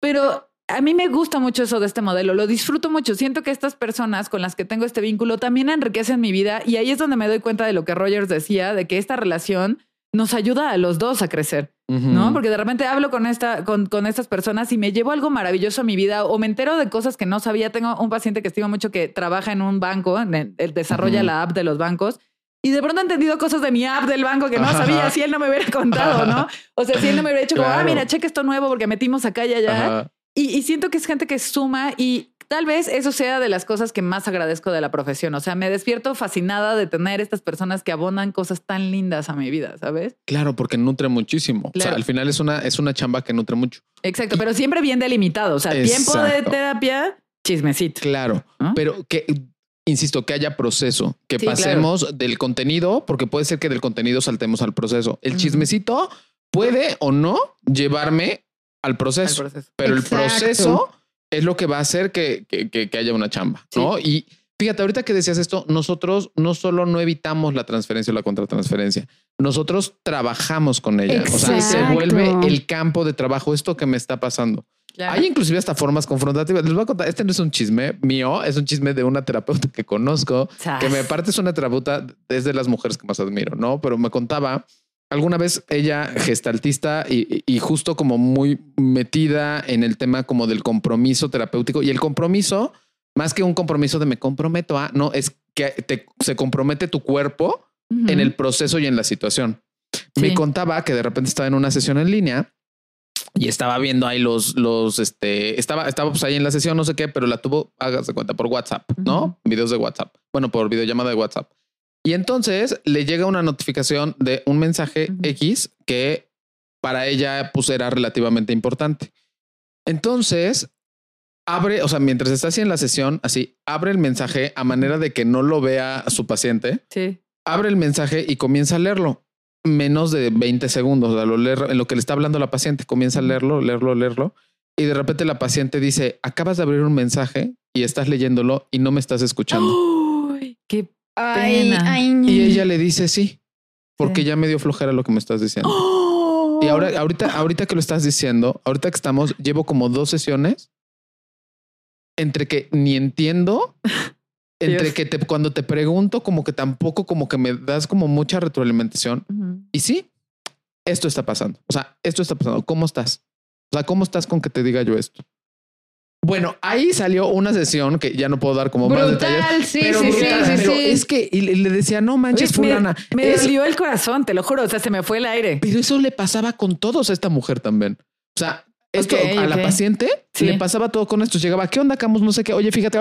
Pero a mí me gusta mucho eso de este modelo, lo disfruto mucho. Siento que estas personas con las que tengo este vínculo también enriquecen mi vida y ahí es donde me doy cuenta de lo que Rogers decía, de que esta relación nos ayuda a los dos a crecer, ¿no? Porque de repente hablo con, esta, con, con estas personas y me llevo algo maravilloso a mi vida o me entero de cosas que no sabía. Tengo un paciente que estimo mucho que trabaja en un banco, en el- desarrolla la app de los bancos. Y de pronto he entendido cosas de mi app del banco que no Ajá. sabía si él no me hubiera contado, ¿no? O sea, si él no me hubiera dicho como, ah, Claro. mira, cheque esto nuevo porque metimos acá y allá. Y, y siento que es gente que suma y tal vez eso sea de las cosas que más agradezco de la profesión. O sea, me despierto fascinada de tener estas personas que abonan cosas tan lindas a mi vida, ¿sabes? Claro, porque nutre muchísimo. O sea, al final es una, es una chamba que nutre mucho. Exacto, pero siempre bien delimitado. O sea, tiempo de terapia, chismecito. Claro. Pero que insisto, que haya proceso, que Sí, pasemos del contenido, porque puede ser que del contenido saltemos al proceso. El chismecito puede o no llevarme al Al proceso, proceso. pero Exacto. el proceso es lo que va a hacer que, que- que- que haya una chamba, Sí. ¿no? Y fíjate, ahorita que decías esto, nosotros no solo no evitamos la transferencia o la contratransferencia, nosotros trabajamos con ella. O sea, se vuelve el campo de trabajo, esto que me está pasando. Claro. Hay inclusive hasta formas confrontativas. Les voy a contar, este no es un chisme mío, es un chisme de una terapeuta que conozco, Sas. que me parte es una terapeuta, es de las mujeres que más admiro, ¿no? Pero me contaba alguna vez ella gestaltista y, y justo como muy metida en el tema como del compromiso terapéutico y el compromiso, más que un compromiso de me comprometo a, no, es que te, se compromete tu cuerpo en el proceso y en la situación. Me contaba que de repente estaba en una sesión en línea y estaba viendo ahí los, los, este, estaba, estaba pues ahí en la sesión, no sé qué, pero la tuvo, hágase cuenta, por WhatsApp, ¿no? Videos de WhatsApp. Bueno, por videollamada de WhatsApp. Y entonces le llega una notificación de un mensaje. X que para ella pues era relativamente importante. Entonces abre, o sea, mientras está así en la sesión, así abre el mensaje a manera de que no lo vea su paciente Sí. abre el mensaje y comienza a leerlo. Menos de 20 segundos. O sea, lo leer, en lo que le está hablando la paciente, comienza a leerlo, leerlo, leerlo. Y de repente la paciente dice, acabas de abrir un mensaje y estás leyéndolo y no me estás escuchando. Uy, qué Ay, Y ella le dice, sí, porque Sí. ya me dio flojera lo que me estás diciendo. ¡Oh! Y ahora, ahorita, ahorita que lo estás diciendo, ahorita que estamos, llevo como dos sesiones entre que ni entiendo, entre Dios. que te, cuando te pregunto, como que tampoco, como que me das como mucha retroalimentación. Y sí, esto está pasando. O sea, esto está pasando. ¿Cómo estás? O sea, ¿cómo estás con que te diga yo esto? Bueno, ahí salió una sesión que ya no puedo dar como más detalles. Brutal, sí, pero sí, sí, brutal, sí, pero sí. es que y le, decía, no manches, me- fulana. Me, es- dolió el corazón, te lo juro. O sea, se me fue el aire. pero eso le pasaba con todos a esta mujer también. O sea, esto a la paciente Sí. le pasaba todo con esto. Llegaba, ¿qué onda, Camus? No sé qué. Oye, fíjate.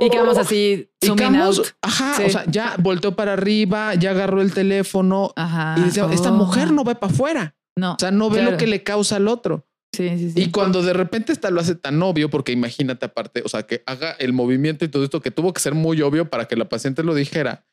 Y quedamos así, Y Camus, out. ajá, Sí. o sea, ya volteó para arriba, ya agarró el teléfono Ajá. y decía, esta Oh. mujer no va para afuera. No. O sea, no ve Claro. lo que le causa al otro. Sí, sí, sí. Y cuando de repente esta lo hace tan obvio, porque imagínate aparte, o sea, que haga el movimiento y todo esto que tuvo que ser muy obvio para que la paciente lo dijera.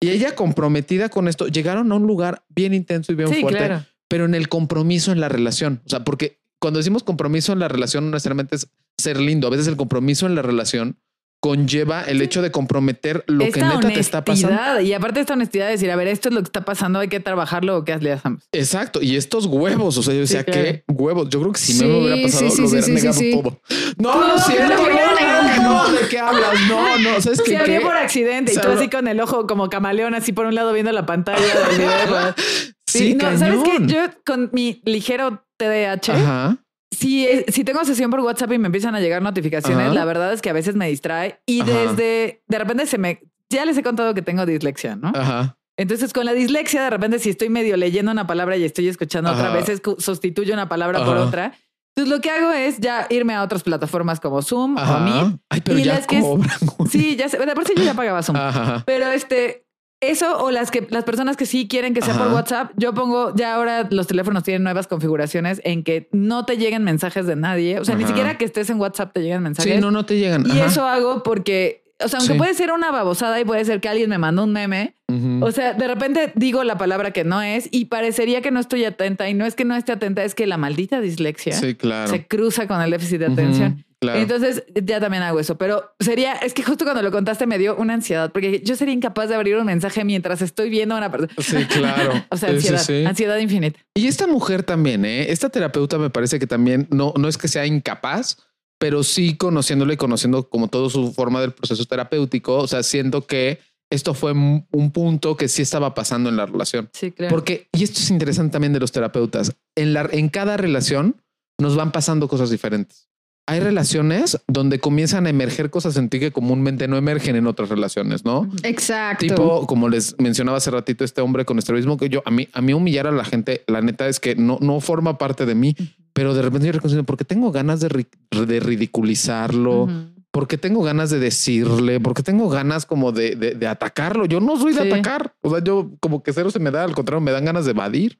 Y ella comprometida con esto, llegaron a un lugar bien intenso y bien sí, fuerte, claro. pero en el compromiso en la relación. O sea, porque cuando decimos compromiso en la relación, no necesariamente es ser lindo. A veces el compromiso en la relación conlleva el hecho de comprometer lo que neta te está pasando. Y aparte esta honestidad de decir, a ver, esto es lo que está pasando, hay que trabajarlo o qué le hacemos. Exacto. Y estos huevos, o sea, yo decía, claro. ¿qué huevos? Yo creo que si no me hubiera pasado, sí, lo hubiera negado todo. No, no, no, claro que negó. no, ¿de qué hablas? No, no, ¿sabes qué? Se por accidente y Se tú abrió- así con el ojo como camaleón, así por un lado viendo la pantalla del video. Sí, no, ¿sabes qué? cañón. Yo con mi ligero TDAH, Ajá. Si, eh, si tengo sesión por WhatsApp y me empiezan a llegar notificaciones, Ajá. la verdad es que a veces me distrae y Ajá. desde, de repente se me, ya les he contado que tengo dislexia, ¿no? Ajá. Entonces, con la dislexia, de repente, si estoy medio leyendo una palabra y estoy escuchando otra, Ajá. a cu- sustituyo una palabra por otra. Entonces, lo que hago es ya irme a otras plataformas como Zoom o Meet. Ajá. Ay, pero Y ya las que es- cobran. güey. Sí, ya sé. De por sí yo ya pagaba Zoom. Ajá. Pero este, eso o las que las personas que sí quieren que sea por. WhatsApp, yo pongo ya ahora los teléfonos tienen nuevas configuraciones en que no te lleguen mensajes de nadie. O sea, ni siquiera que estés en WhatsApp te lleguen mensajes. Sí, no, no te llegan. y Ajá. eso hago porque, o sea, aunque Sí. puede ser una babosada y puede ser que alguien me mandó un meme. O sea, de repente digo la palabra que no es y parecería que no estoy atenta y no es que no esté atenta, es que la maldita dislexia sí, claro. se cruza con el déficit de atención. Claro. Entonces ya también hago eso, pero sería, es que justo cuando lo contaste me dio una ansiedad porque yo sería incapaz de abrir un mensaje mientras estoy viendo a una persona. Sí, claro. O sea, sí, ansiedad, sí. ansiedad infinita. Y esta mujer también, ¿eh? Esta terapeuta me parece que también no, no es que sea incapaz, pero sí conociéndole y conociendo como todo su forma del proceso terapéutico. O sea, siento que esto fue un un punto que sí estaba pasando en la relación. Sí, claro. Porque, y esto es interesante también de los terapeutas, en, la, en cada relación nos van pasando cosas diferentes. Hay relaciones donde comienzan a emerger cosas en ti que comúnmente no emergen en otras relaciones, ¿no? Exacto. Tipo, como les mencionaba hace ratito, este hombre con estrabismo que yo a mí, a mí humillar a la gente, la neta es que no, no forma parte de mí, pero de repente yo reconozco porque tengo ganas de, ri- de ridiculizarlo, Ujú. porque tengo ganas de decirle, porque tengo ganas como de, de- de atacarlo. Yo no soy de Sí. atacar. O sea, yo como que cero se me da, al contrario, me dan ganas de evadir,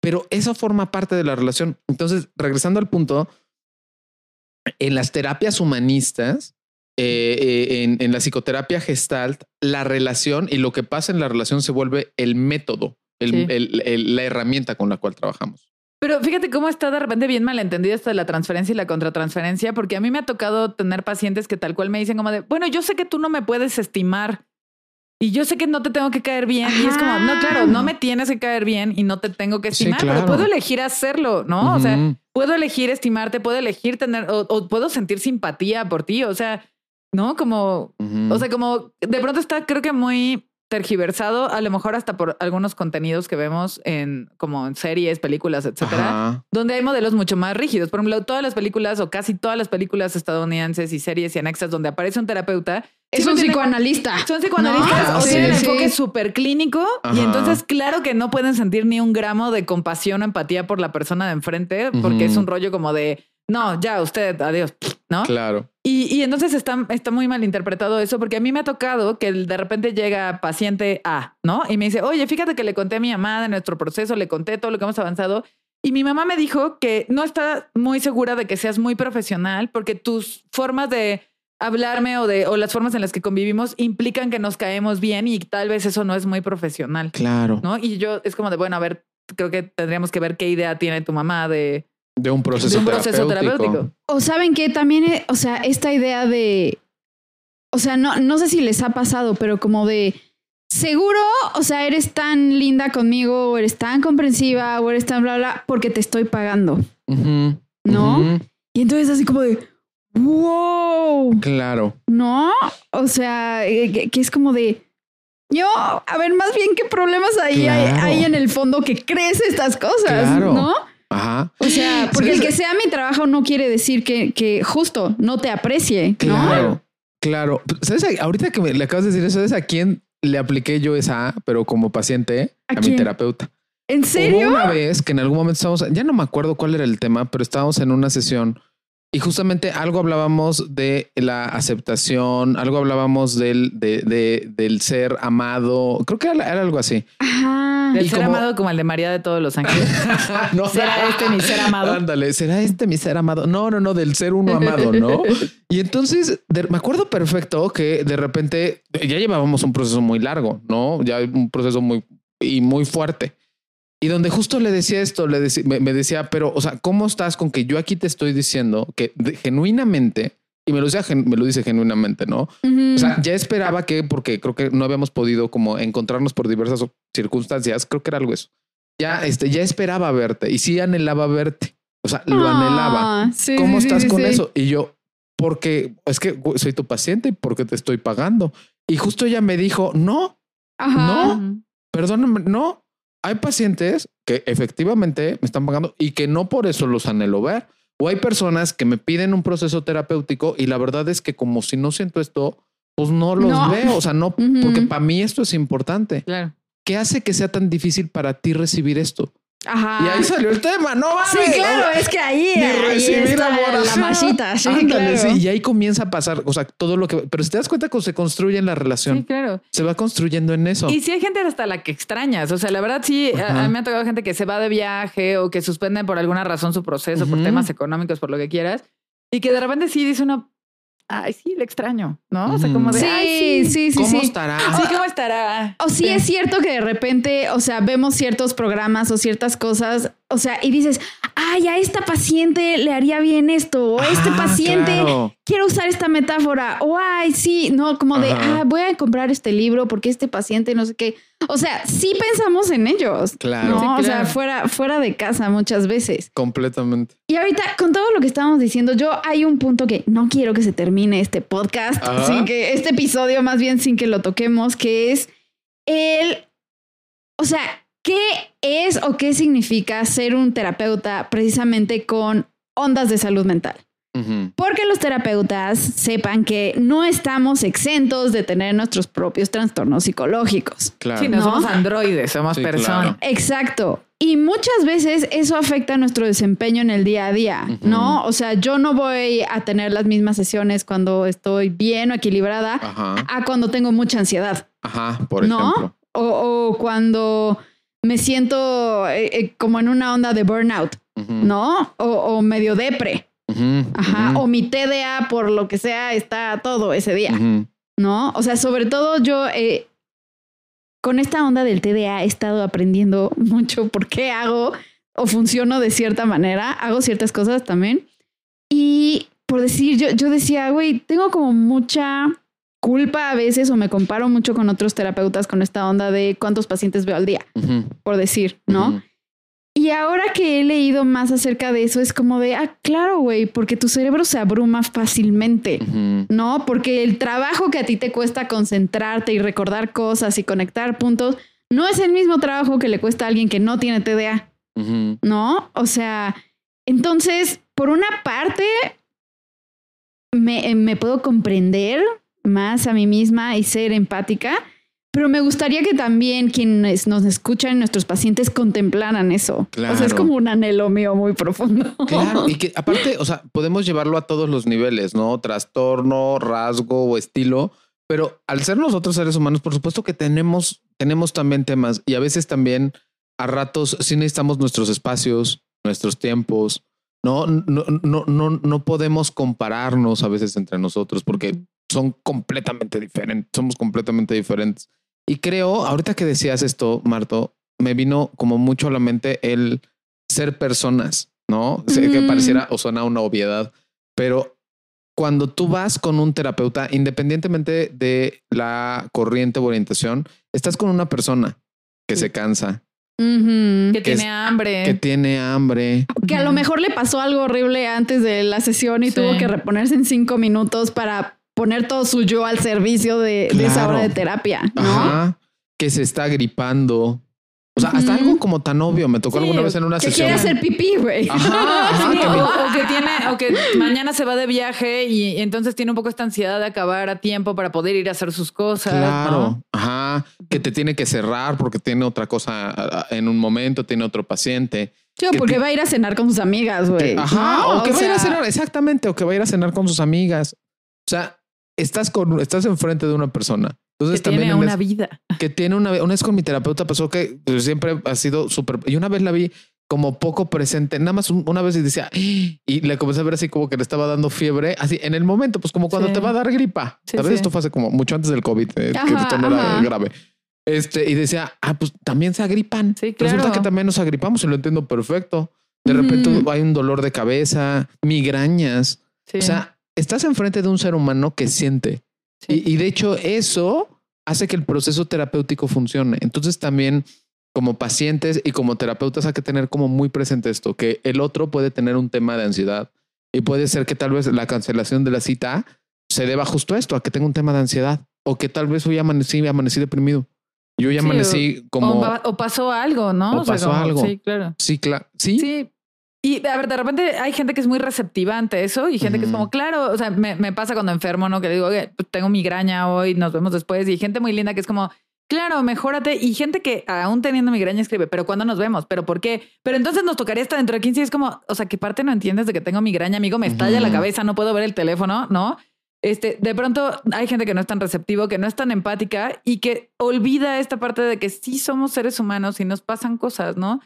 pero eso forma parte de la relación. Entonces, regresando al punto, en las terapias humanistas, eh, eh, en, en la psicoterapia gestalt, la relación y lo que pasa en la relación se vuelve el método, el- Sí. el- el- la herramienta con la cual trabajamos. Pero fíjate cómo está de repente bien malentendida esto de la transferencia y la contratransferencia, porque a mí me ha tocado tener pacientes que tal cual me dicen como de, bueno, yo sé que tú no me puedes estimar y yo sé que no te tengo que caer bien. Y es como, no, Ajá. claro, no me tienes que caer bien y no te tengo que Sí, estimar, claro. pero puedo elegir hacerlo, ¿no? O sea. Puedo elegir estimarte, puedo elegir tener, o, o puedo sentir simpatía por ti, o sea, ¿no? Como, o sea, como de pronto está, creo que muy tergiversado, a lo mejor hasta por algunos contenidos que vemos en como en series, películas, etcétera, Ajá. donde hay modelos mucho más rígidos. Por ejemplo, todas las películas o casi todas las películas estadounidenses y series y anexas donde aparece un terapeuta Es un tienen- psicoanalista. Son psicoanalistas No, o sí. tienen Sí. enfoque súper clínico y entonces claro que no pueden sentir ni un gramo de compasión o empatía por la persona de enfrente porque es un rollo como de no, ya usted, adiós, ¿no? Claro. Y, y entonces está, está muy mal interpretado eso, porque a mí me ha tocado que de repente llega paciente A, ¿no? Y me dice, oye, fíjate que le conté a mi mamá de nuestro proceso, le conté todo lo que hemos avanzado. Y mi mamá me dijo que no está muy segura de que seas muy profesional, porque tus formas de hablarme o, de, o las formas en las que convivimos implican que nos caemos bien y tal vez eso no es muy profesional, Claro. ¿no? Y yo es como de, bueno, a ver, creo que tendríamos que ver qué idea tiene tu mamá de, De un proceso, de un proceso terapéutico. terapéutico. O saben que también, eh, o sea, esta idea de, o sea, no, no sé si les ha pasado, pero como de, seguro, o sea, eres tan linda conmigo, o eres tan comprensiva, o eres tan bla, bla, porque te estoy pagando. ¿no? Y entonces así como de, wow, Claro. ¿no? O sea, eh, que, que es como de, yo, a ver, más bien qué problemas hay, hay en el fondo que crees estas cosas, Claro. ¿no? Ajá. O sea, porque el que sea mi trabajo no quiere decir que, que justo no te aprecie, ¿no? Claro. Claro. ¿Sabes? Ahorita que me, le acabas de decir eso, ¿sabes a quién le apliqué yo esa, pero como paciente, ¿A a, mi terapeuta? ¿En Hubo serio? una vez que en algún momento estábamos, ya no me acuerdo cuál era el tema, pero estábamos en una sesión y justamente algo hablábamos de la aceptación, algo hablábamos del, de, de- del ser amado. Creo que era, era algo así. Ajá. Del Y ser como- amado como el de María de todos los ángeles. no, ¿Será este mi ser amado? Ándale, ¿será este mi ser amado? No, no, no, del ser uno amado, ¿no? Y entonces de- me acuerdo perfecto que de repente ya llevábamos un proceso muy largo, ¿no? Ya un proceso muy y muy fuerte. Y donde justo le decía esto, le decía, me, me decía, pero, o sea, ¿cómo estás con que yo aquí te estoy diciendo que de- genuinamente, y me lo, decía, me lo dice genuinamente, ¿no? Ujú. O sea, ya esperaba que, porque creo que no habíamos podido como encontrarnos por diversas circunstancias, creo que era algo eso. Ya, este, ya esperaba verte y sí anhelaba verte. O sea, lo anhelaba. Ah, sí, ¿Cómo sí, estás sí, con eso? Y yo, porque es que soy tu paciente y porque te estoy pagando. Y justo ella me dijo, no, Ajá. No. Perdóname, no. Hay pacientes que efectivamente me están pagando y que no por eso los anhelo ver. O hay personas que me piden un proceso terapéutico y la verdad es que como si no siento esto, pues no los No. veo. O sea, no, porque para mí esto es importante. Claro. ¿Qué hace que sea tan difícil para ti recibir esto? Ajá. Y ahí salió el tema, no Sí, mames. claro, es que ahí, Ni ahí recibir está amor, la machita. Sí, Ándale, claro. sí, y ahí comienza a pasar, o sea, todo lo que, pero si te das cuenta que se construye en la relación, Sí, claro. se va construyendo en eso. Y si hay gente hasta la que extrañas. O sea, la verdad, sí, a, mí me ha tocado gente que se va de viaje o que suspenden por alguna razón su proceso, por temas económicos, por lo que quieras. Y que de repente sí dice uno, ay, sí, le extraño, ¿no? O sea, como de, Sí, ay, sí, sí, sí, ¿Cómo sí. estará? sí, ¿cómo estará? O sí, es cierto que de repente, o sea, vemos ciertos programas o ciertas cosas, o sea, y dices, ay, a esta paciente le haría bien esto, o a este Ah, paciente claro. quiero usar esta metáfora, o ay, sí, no, como de, ah, voy a comprar este libro porque este paciente no sé qué. O sea, sí pensamos en ellos. Claro. ¿no? Sí, O sea, fuera, fuera de casa muchas veces. Completamente. Y ahorita, con todo lo que estábamos diciendo, yo hay un punto que no quiero que se termine este podcast, Ajá. sin que este episodio, más bien sin que lo toquemos, que es el. O sea, ¿qué es o qué significa ser un terapeuta precisamente con ondas de salud mental? Porque los terapeutas sepan que no estamos exentos de tener nuestros propios trastornos psicológicos. Claro. Sí, no, ¿No? somos androides, somos Sí, personas. claro. Exacto. Y muchas veces eso afecta nuestro desempeño en el día a día. ¿no? O sea, yo no voy a tener las mismas sesiones cuando estoy bien o equilibrada Ajá. a cuando tengo mucha ansiedad, Ajá, por ¿no? ejemplo. O, o cuando me siento eh, eh, como en una onda de burnout. ¿no? O, o medio depre, Ajá. O mi TDA, por lo que sea, está todo ese día. ¿no? O sea, sobre todo yo eh, con esta onda del TDA he estado aprendiendo mucho por qué hago o funciono de cierta manera, hago ciertas cosas también. Y por decir, yo, yo decía, güey, tengo como mucha culpa a veces o me comparo mucho con otros terapeutas con esta onda de cuántos pacientes veo al día, por decir, ¿no? Y ahora que he leído más acerca de eso, es como de, ah, claro, güey, porque tu cerebro se abruma fácilmente. No, porque el trabajo que a ti te cuesta concentrarte y recordar cosas y conectar puntos no es el mismo trabajo que le cuesta a alguien que no tiene TDA. ¿no? O sea, entonces, por una parte, me, eh, me puedo comprender más a mí misma y ser empática, pero me gustaría que también quienes nos escuchan, nuestros pacientes, contemplaran eso. O sea, es Claro. como un anhelo mío muy profundo. Claro, y que aparte, o sea, podemos llevarlo a todos los niveles, ¿no? Trastorno, rasgo o estilo, pero al ser nosotros seres humanos, por supuesto que tenemos, tenemos también temas y a veces también a ratos sí necesitamos nuestros espacios, nuestros tiempos, ¿no? No, no, no, no podemos compararnos a veces entre nosotros porque son completamente diferentes, somos completamente diferentes. Y creo, ahorita que decías esto, Marto, me vino como mucho a la mente el ser personas, ¿no? Sé que Mm. pareciera o suena una obviedad, pero cuando tú vas con un terapeuta, independientemente de la corriente o orientación, estás con una persona que se cansa, Ujú. Que Que es- tiene hambre. que tiene hambre. Que a lo mejor le pasó algo horrible antes de la sesión y Sí. tuvo que reponerse en cinco minutos para poner todo su yo al servicio de, de esa Claro. hora de terapia, ¿no? Ajá. Que se está gripando. O sea, hasta algo como tan obvio. Me tocó Sí, alguna vez en una Que sesión. quiere hacer pipí, güey. Ajá, ajá, Sí, que o, que tiene, o que mañana se va de viaje y entonces tiene un poco esta ansiedad de acabar a tiempo para poder ir a hacer sus cosas. Claro, ¿no? ajá, que te tiene que cerrar porque tiene otra cosa en un momento, tiene otro paciente. Sí, o que porque va a ir a cenar con sus amigas, güey. Ajá, ¿no? o que va a ir a cenar, exactamente, o que va a ir a cenar con sus amigas. O sea, estás con, estás enfrente de una persona. Que Entonces tiene también en una es- vida. que tiene una vez, una vez con mi terapeuta pasó que siempre ha sido súper, y una vez la vi como poco presente, nada más un- una vez y decía, y le comencé a ver así como que le estaba dando fiebre, así en el momento, pues como cuando Sí. te va a dar gripa. Sí, ¿Sabes? sí. Esto fue hace como mucho antes del COVID, eh, que Ajá, esto no era grave. Este, y decía, ah, pues también se agripan. Sí, claro. Resulta que también nos agripamos y lo entiendo perfecto. De repente hay un dolor de cabeza, migrañas. O sea, estás enfrente de un ser humano que siente. Sí. Y, y de hecho eso hace que el proceso terapéutico funcione. Entonces también como pacientes y como terapeutas hay que tener como muy presente esto, que el otro puede tener un tema de ansiedad y puede ser que tal vez la cancelación de la cita se deba justo a esto, a que tenga un tema de ansiedad o que tal vez hoy amanecí, amanecí deprimido. Yo ya Sí, amanecí como... o, o pasó algo, ¿no? O pasó algo. Sí, claro. Sí, claro. Sí. Sí. Y a ver, de repente hay gente que es muy receptiva ante eso y gente que es como, claro, o sea, me, me pasa cuando enfermo, ¿no? Que digo, "Oye, pues, tengo migraña hoy, nos vemos después. Y gente muy linda que es como, claro, mejórate. Y gente que aún teniendo migraña escribe, pero ¿cuándo nos vemos? ¿Pero por qué? Pero entonces nos tocaría hasta dentro de 15 y es como, o sea, ¿qué parte no entiendes de que tengo migraña, amigo? Me estalla la cabeza, no puedo ver el teléfono, ¿no? Este, de pronto hay gente que no es tan receptivo, que no es tan empática y que olvida esta parte de que sí somos seres humanos y nos pasan cosas, ¿no?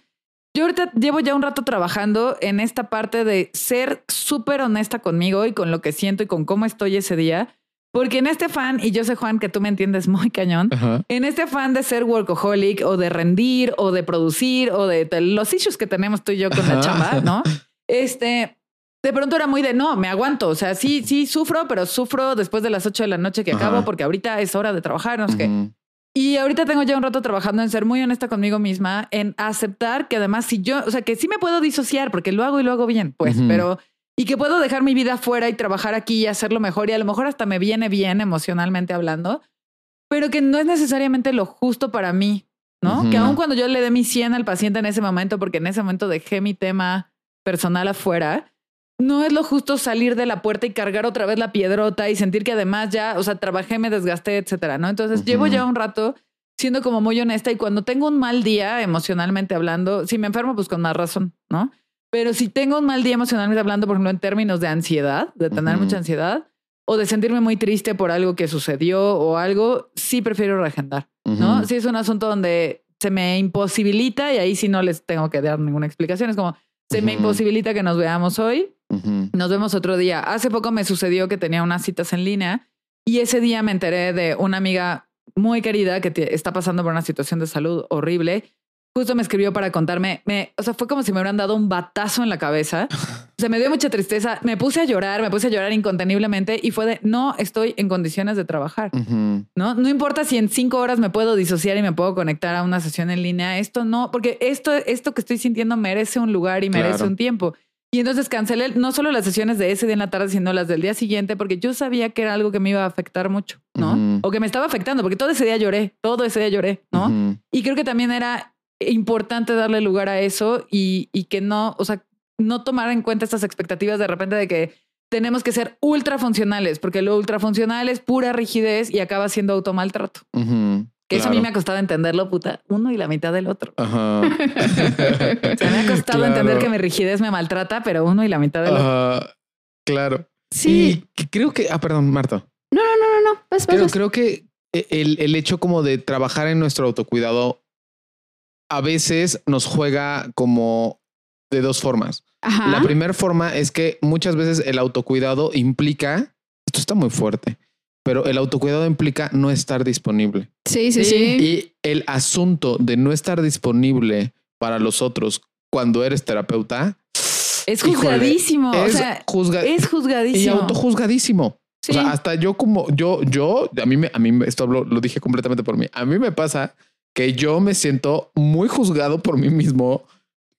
Yo ahorita llevo ya un rato trabajando en esta parte de ser súper honesta conmigo y con lo que siento y con cómo estoy ese día. Porque en este fan, y yo sé, Juan, que tú me entiendes muy cañón, Ajá. en este afán de ser workaholic o de rendir o de producir o de, de los issues que tenemos tú y yo con la chamba, ¿no? Este, de pronto era muy de no, me aguanto. O sea, sí, sí sufro, pero sufro después de las 8 de la noche que Ajá. acabo porque ahorita es hora de trabajar, no sé qué. Y ahorita tengo ya un rato trabajando en ser muy honesta conmigo misma, en aceptar que además si yo, o sea, que sí me puedo disociar porque lo hago y lo hago bien, pues, pero y que puedo dejar mi vida fuera y trabajar aquí y hacerlo mejor y a lo mejor hasta me viene bien emocionalmente hablando, pero que no es necesariamente lo justo para mí, ¿no? Que aun cuando yo le dé mi 100 al paciente en ese momento, porque en ese momento dejé mi tema personal afuera, no es lo justo salir de la puerta y cargar otra vez la piedrota y sentir que además ya, o sea, trabajé, me desgasté, etcétera, ¿no? Entonces llevo ya un rato siendo como muy honesta y cuando tengo un mal día emocionalmente hablando, si me enfermo, pues con más razón, ¿no? Pero si tengo un mal día emocionalmente hablando, por ejemplo, en términos de ansiedad, de tener mucha ansiedad o de sentirme muy triste por algo que sucedió o algo, sí prefiero reagendar, ¿no? Si es un asunto donde se me imposibilita y ahí sí no les tengo que dar ninguna explicación, es como se me imposibilita que nos veamos hoy, Nos vemos otro día. Hace poco me sucedió que tenía unas citas en línea y ese día me enteré de una amiga muy querida que te- está pasando por una situación de salud horrible. Justo me escribió para contarme, me, o sea, fue como si me hubieran dado un batazo en la cabeza. O sea, me dio mucha tristeza. Me puse a llorar, me puse a llorar inconteniblemente y fue de, no estoy en condiciones de trabajar. ¿no? No importa si en cinco horas me puedo disociar y me puedo conectar a una sesión en línea. Esto no, porque esto, esto que estoy sintiendo merece un lugar y merece Claro. un tiempo. Y entonces cancelé no solo las sesiones de ese día en la tarde, sino las del día siguiente, porque yo sabía que era algo que me iba a afectar mucho, ¿no? O que me estaba afectando, porque todo ese día lloré, todo ese día lloré, ¿no? Y creo que también era importante darle lugar a eso y, y que no, o sea, no tomar en cuenta estas expectativas de repente de que tenemos que ser ultra funcionales, porque lo ultra funcional es pura rigidez y acaba siendo automaltrato. Ujú. Que eso a mí me ha costado entenderlo, puta, uno y la mitad del otro. Ajá. O sea, me ha costado Claro. entender que mi rigidez me maltrata, pero uno y la mitad del otro. Ajá. Claro. Sí. Y creo que, ah, perdón, Marta. No, no, no, no, no. Vas, Creo, que el, el hecho como de trabajar en nuestro autocuidado a veces nos juega como de dos formas. Ajá. La primera forma es que muchas veces el autocuidado implica, esto está muy fuerte, pero el autocuidado implica no estar disponible. Sí, sí, Sí. Y el asunto de no estar disponible para los otros cuando eres terapeuta Es híjole, juzgadísimo. o es, sea, juzga- es y juzgadísimo. autojuzgadísimo. Sí. O sea, hasta yo como yo, yo, a mí me, a mí me- esto lo, lo dije completamente por mí. A mí me pasa que yo me siento muy juzgado por mí mismo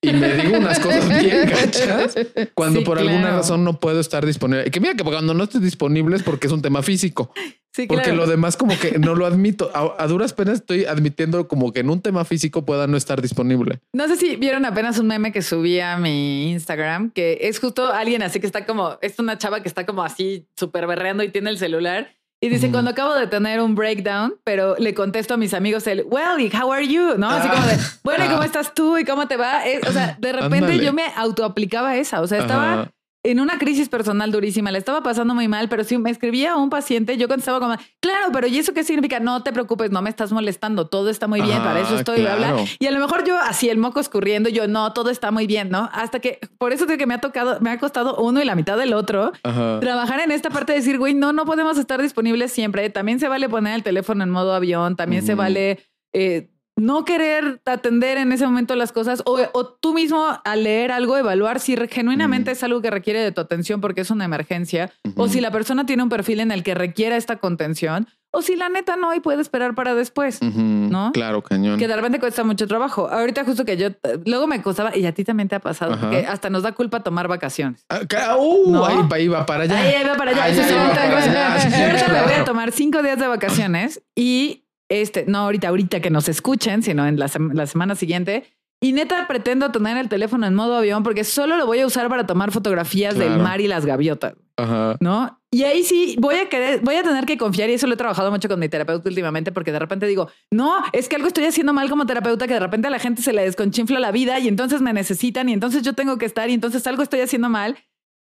y me digo unas cosas bien gachas cuando Sí, por alguna razón no puedo estar disponible. Que mira que cuando no estoy disponible es porque es un tema físico, Sí, porque claro. lo demás como que no lo admito. A, a duras penas estoy admitiendo como que en un tema físico pueda no estar disponible. No sé si vieron apenas un meme que subí a mi Instagram, que es justo alguien así que está como, es una chava que está como así súper berreando y tiene el celular. Y dice, cuando acabo de tener un breakdown, pero le contesto a mis amigos el, well, y how are you? ¿No? Así Ah. como de, bueno, ¿y cómo Ah. estás tú? ¿Y cómo te va? Eh, o sea, de repente yo me autoaplicaba esa. O sea, estaba. En una crisis personal durísima, le estaba pasando muy mal, pero si me escribía a un paciente, yo contestaba como, claro, pero ¿y eso qué significa? No te preocupes, no me estás molestando, todo está muy bien, para eso Ah, estoy, bla, bla. claro. Y a lo mejor yo así el moco escurriendo, yo no, todo está muy bien, ¿no? Hasta que, por eso digo que me ha tocado, me ha costado uno y la mitad del otro. Ajá. Trabajar en esta parte de decir, güey, no, no podemos estar disponibles siempre. También se vale poner el teléfono en modo avión, también se vale eh, no querer atender en ese momento las cosas o, o tú mismo al leer algo, evaluar si genuinamente es algo que requiere de tu atención porque es una emergencia o si la persona tiene un perfil en el que requiera esta contención o si la neta no y puede esperar para después. Ujú. ¿no? Claro, cañón. Que de repente cuesta mucho trabajo. Ahorita justo que yo, luego me costaba, y a ti también te ha pasado, que hasta nos da culpa tomar vacaciones. Ah, uh, ¿No? ahí, ahí va para allá. Ahí, ahí va para allá. Sí, ahorita me voy a tomar cinco días de vacaciones y este, no ahorita, ahorita que nos escuchen, sino en la, la semana siguiente. Y neta pretendo tener el teléfono en modo avión porque solo lo voy a usar para tomar fotografías del mar y las gaviotas, Ajá. ¿no? Y ahí sí voy a querer, voy a tener que confiar y eso lo he trabajado mucho con mi terapeuta últimamente porque de repente digo, no, es que algo estoy haciendo mal como terapeuta que de repente a la gente se le desconchinfla la vida y entonces me necesitan y entonces yo tengo que estar y entonces algo estoy haciendo mal.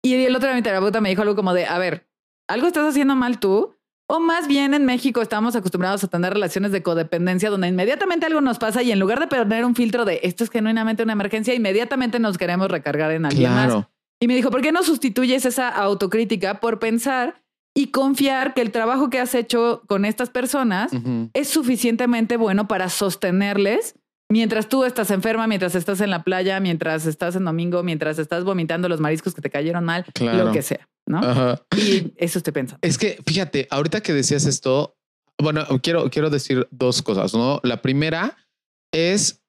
Y el otro de mi terapeuta me dijo algo como de, a ver, algo estás haciendo mal tú. O más bien en México estamos acostumbrados a tener relaciones de codependencia donde inmediatamente algo nos pasa y en lugar de poner un filtro de esto es genuinamente una emergencia, inmediatamente nos queremos recargar en alguien más. Y me dijo, ¿por qué no sustituyes esa autocrítica por pensar y confiar que el trabajo que has hecho con estas personas es suficientemente bueno para sostenerles mientras tú estás enferma, mientras estás en la playa, mientras estás en domingo, mientras estás vomitando los mariscos que te cayeron mal, Claro. lo que sea, ¿no? Ajá. Y eso estoy pensando. Es que fíjate, ahorita que decías esto, bueno, quiero, quiero decir dos cosas, ¿no? La primera es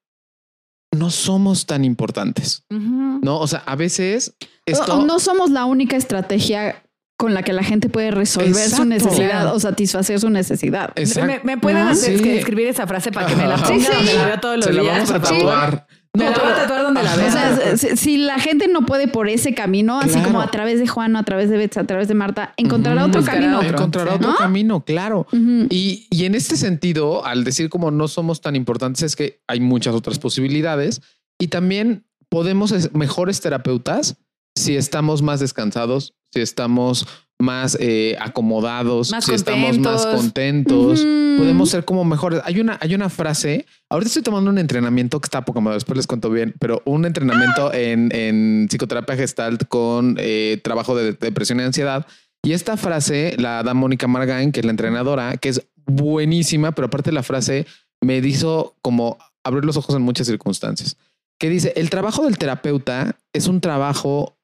no somos tan importantes. ¿no? O sea, a veces esto O- o no somos la única estrategia con la que la gente puede resolver Exacto. su necesidad o satisfacer su necesidad. ¿Me, me pueden ¿No? hacer- Sí. escribir esa frase para que me la ponga Sí, sí. donde la veo todos los se la vamos a tatuar. Voy a pero- tatuar donde la vea. O sea, si, si la gente no puede por ese camino, así como a través de Juan, o a través de Betsa, a través de Marta, encontrará otro Buscará camino. otro. encontrará otro ¿No? camino, claro. Y, y en este sentido, al decir como no somos tan importantes, es que hay muchas otras posibilidades y también podemos ser mejores terapeutas si estamos más descansados, si estamos más eh, acomodados, Más si estamos más contentos. contentos, Ujú. podemos ser como mejores. Hay una, hay una frase. Ahorita estoy tomando un entrenamiento que está poco después les cuento bien, pero un entrenamiento en, en psicoterapia gestalt con eh, trabajo de depresión y ansiedad. Y esta frase la da Mónica Margain, que es la entrenadora, que es buenísima, pero aparte la frase me hizo como abrir los ojos en muchas circunstancias. Que dice, el trabajo del terapeuta es un trabajo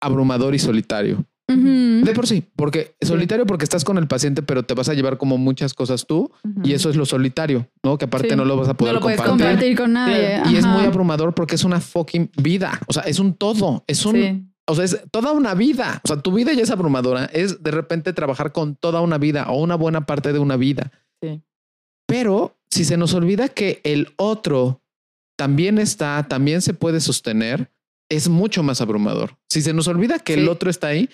abrumador y solitario. De por sí, porque solitario porque estás con el paciente, pero te vas a llevar como muchas cosas tú y eso es lo solitario, ¿no? Que aparte Sí. no lo vas a poder lo puedes compartir. Con nadie. Y es muy abrumador porque es una fucking vida. O sea, es un todo. Es un, Sí. o sea, es toda una vida. O sea, tu vida ya es abrumadora. Es de repente trabajar con toda una vida o una buena parte de una vida. Pero si se nos olvida que el otro también está, también se puede sostener, es mucho más abrumador. Si se nos olvida que el otro está ahí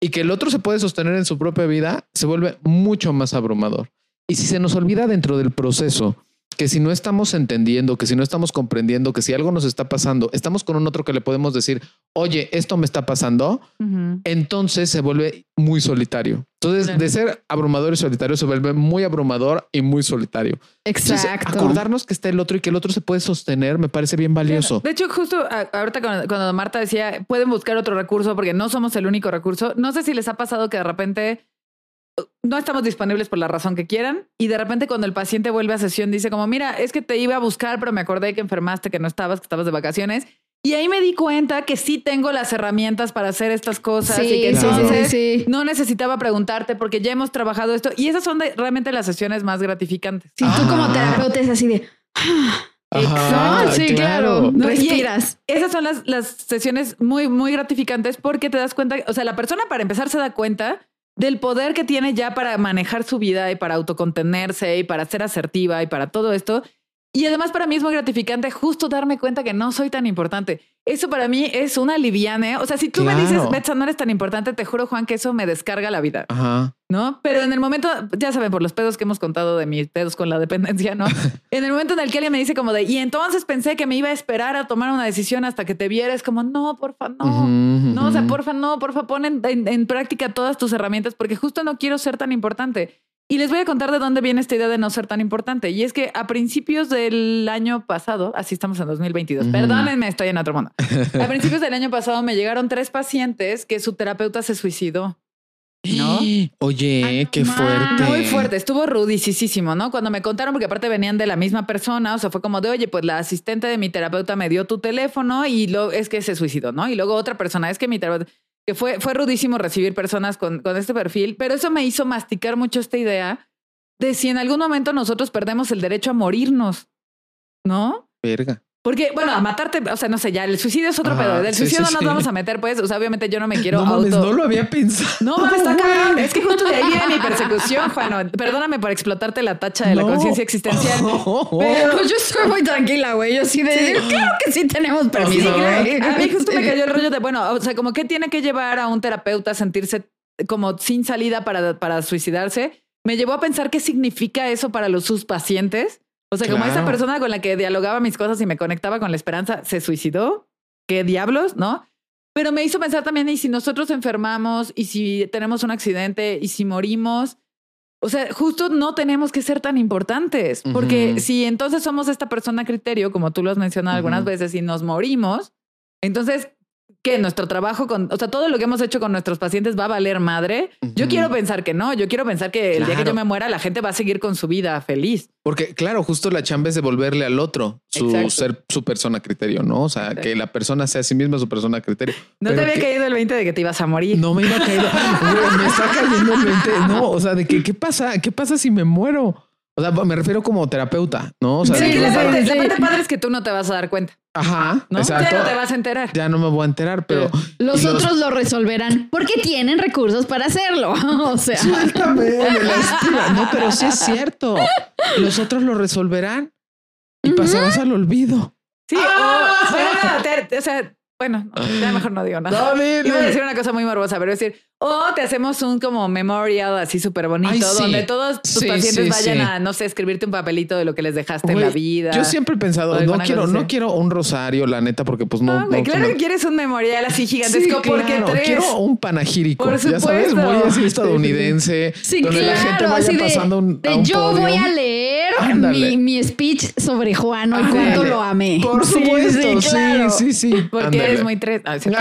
y que el otro se puede sostener en su propia vida, se vuelve mucho más abrumador. Y si se nos olvida dentro del proceso que si no estamos entendiendo, que si no estamos comprendiendo, que si algo nos está pasando, estamos con un otro que le podemos decir, oye, esto me está pasando, entonces se vuelve muy solitario. Entonces, Claro. de ser abrumador y solitario, se vuelve muy abrumador y muy solitario. Entonces, Exacto. acordarnos que está el otro y que el otro se puede sostener me parece bien valioso. De hecho, justo ahorita cuando, Marta decía, pueden buscar otro recurso porque no somos el único recurso. No sé si les ha pasado que de repente no estamos disponibles por la razón que quieran y de repente cuando el paciente vuelve a sesión dice como, mira, es que te iba a buscar, pero me acordé que enfermaste, que no estabas, que estabas de vacaciones. Y ahí me di cuenta que sí tengo las herramientas para hacer estas cosas Sí, y que sí, sí, entonces sí, sí. no necesitaba preguntarte porque ya hemos trabajado esto y esas son de- realmente las sesiones más gratificantes. Si tú como Ah. terapeuta es así de. Ajá, Exacto, sí, claro. No, Respiras. Esas son las, las sesiones muy, muy gratificantes porque te das cuenta, o sea, la persona para empezar se da cuenta del poder que tiene ya para manejar su vida y para autocontenerse y para ser asertiva y para todo esto. Y además para mí es muy gratificante justo darme cuenta que no soy tan importante. Eso para mí es una liviane. O sea, si tú me Claro. dices, Betsa, no eres tan importante, te juro, Juan, que eso me descarga la vida. Ajá. ¿no? Pero en el momento, ya saben, por los pedos que hemos contado de mis pedos con la dependencia, ¿no? en el momento en el que alguien me dice como de, y entonces pensé que me iba a esperar a tomar una decisión hasta que te viera, es como, no, porfa, no. Ujú, No, o sea, porfa, no, porfa, pon en, en- en práctica todas tus herramientas porque justo no quiero ser tan importante. Y les voy a contar de dónde viene esta idea de no ser tan importante. Y es que a principios del año pasado, así estamos en 2022, Ujú. perdónenme, estoy en otro mundo. A principios del año pasado me llegaron tres pacientes que su terapeuta se suicidó. ¿no? Oye, Ay, qué fuerte. Muy fuerte, estuvo rudicísimo, ¿no? Cuando me contaron, porque aparte venían de la misma persona, o sea, fue como de, oye, pues la asistente de mi terapeuta me dio tu teléfono y lo, es que se suicidó, ¿no? Y luego otra persona, es que mi terapeuta, que fue, fue rudísimo recibir personas con, con este perfil, pero eso me hizo masticar mucho esta idea de si en algún momento nosotros perdemos el derecho a morirnos, ¿no? Verga. Porque, bueno, a matarte, o sea, no sé, ya el suicidio es otro Ajá, pedo. Del sí, suicidio sí, no nos sí. vamos a meter, pues. O sea, obviamente yo no me quiero no mames, auto. no lo había pensado. No, mames, está cabrón. Es que justo de ahí viene mi persecución, Juan. Perdóname por explotarte la tacha de la conciencia existencial. Pero pues yo estoy muy tranquila, güey. Yo sí de claro que sí tenemos permiso. A mí justo me cayó el rollo de, bueno, o sea, como que tiene que llevar a un terapeuta a sentirse como sin salida para, para suicidarse. Me llevó a pensar qué significa eso para los sus pacientes. O sea, como Claro. esa persona con la que dialogaba mis cosas y me conectaba con la esperanza, se suicidó. ¿Qué diablos? ¿No? Pero me hizo pensar también, y si nosotros enfermamos, y si tenemos un accidente, y si morimos, o sea, justo no tenemos que ser tan importantes, porque si entonces somos esta persona criterio, como tú lo has mencionado algunas veces, y nos morimos, entonces, ¿qué? Nuestro trabajo con, o sea, todo lo que hemos hecho con nuestros pacientes va a valer madre. Yo quiero pensar que no, yo quiero pensar que el día que yo me muera, la gente va a seguir con su vida feliz. Porque, claro, justo la chamba es devolverle al otro su Exacto. ser, su persona a criterio, ¿no? O sea, Exacto. que la persona sea a sí misma su persona a criterio. No te había que- caído el 20 de que te ibas a morir. No me iba a caer. Me está cayendo el 20. No, o sea, de que, ¿qué pasa? ¿Qué pasa si me muero? O sea, me refiero como terapeuta, ¿no? O sea, Sí, que- la, parte, la parte padre es que tú no te vas a dar cuenta, Ajá, ¿no? exacto. Ya no te vas a enterar. Ya no me voy a enterar, pero Los otros lo resolverán porque tienen recursos para hacerlo. O sea, Suéltame. No, pero sí es cierto. Los otros lo resolverán y pasarás al olvido. Sí, o, pero, te- o sea, bueno, ya mejor no digo nada. No. Iba a decir una cosa muy morbosa, pero decir, o te hacemos un como memorial así súper bonito, Ay, sí. donde todos tus Sí, pacientes sí, vayan a, no sé, escribirte un papelito de lo que les dejaste en la vida. Yo siempre he pensado, no quiero, no quiero un rosario, la neta, porque pues no. No, no- claro no- que quieres un memorial así gigantesco, porque tres. quiero un panagírico, Por ya sabes, supuesto. muy así estadounidense, Sí, donde claro, la gente vaya así de, pasando un, de un yo voy a leer. Mi, mi speech sobre Juan y Ándale. cuánto lo amé. Por Sí, supuesto, sí, claro. sí, sí. Porque Ándale. eres muy tres. Ah, sí. No,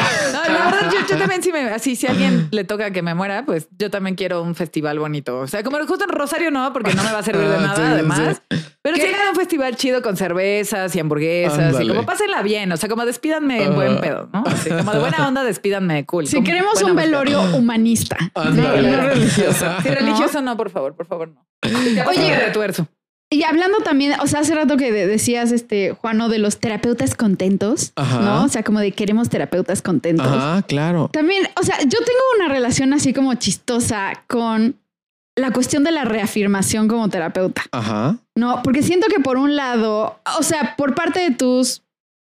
la verdad, yo, yo también sí me, así, si a alguien le toca que me muera, pues yo también quiero un festival bonito. O sea, como justo en Rosario no, porque no me va a servir de Ah, nada, sí, además. sí. Pero sí hagan un festival chido con cervezas y hamburguesas y Ándale. como pásenla bien. O sea, como despídanme en buen Ah. pedo, ¿no? Así, como de buena onda, despídanme cool. Si queremos un velorio humanista. No, religioso. Sí, ¿No? religioso no, por favor, por favor, no. Oye, Oye, de tuerzo. Y hablando también, o sea, hace rato que de- decías, este, Juano, de los terapeutas contentos, Ajá. ¿no? O sea, como de queremos terapeutas contentos. Ajá, claro. También, o sea, yo tengo una relación así como chistosa con la cuestión de la reafirmación como terapeuta, Ajá. ¿no? Porque siento que por un lado, o sea, por parte de tus,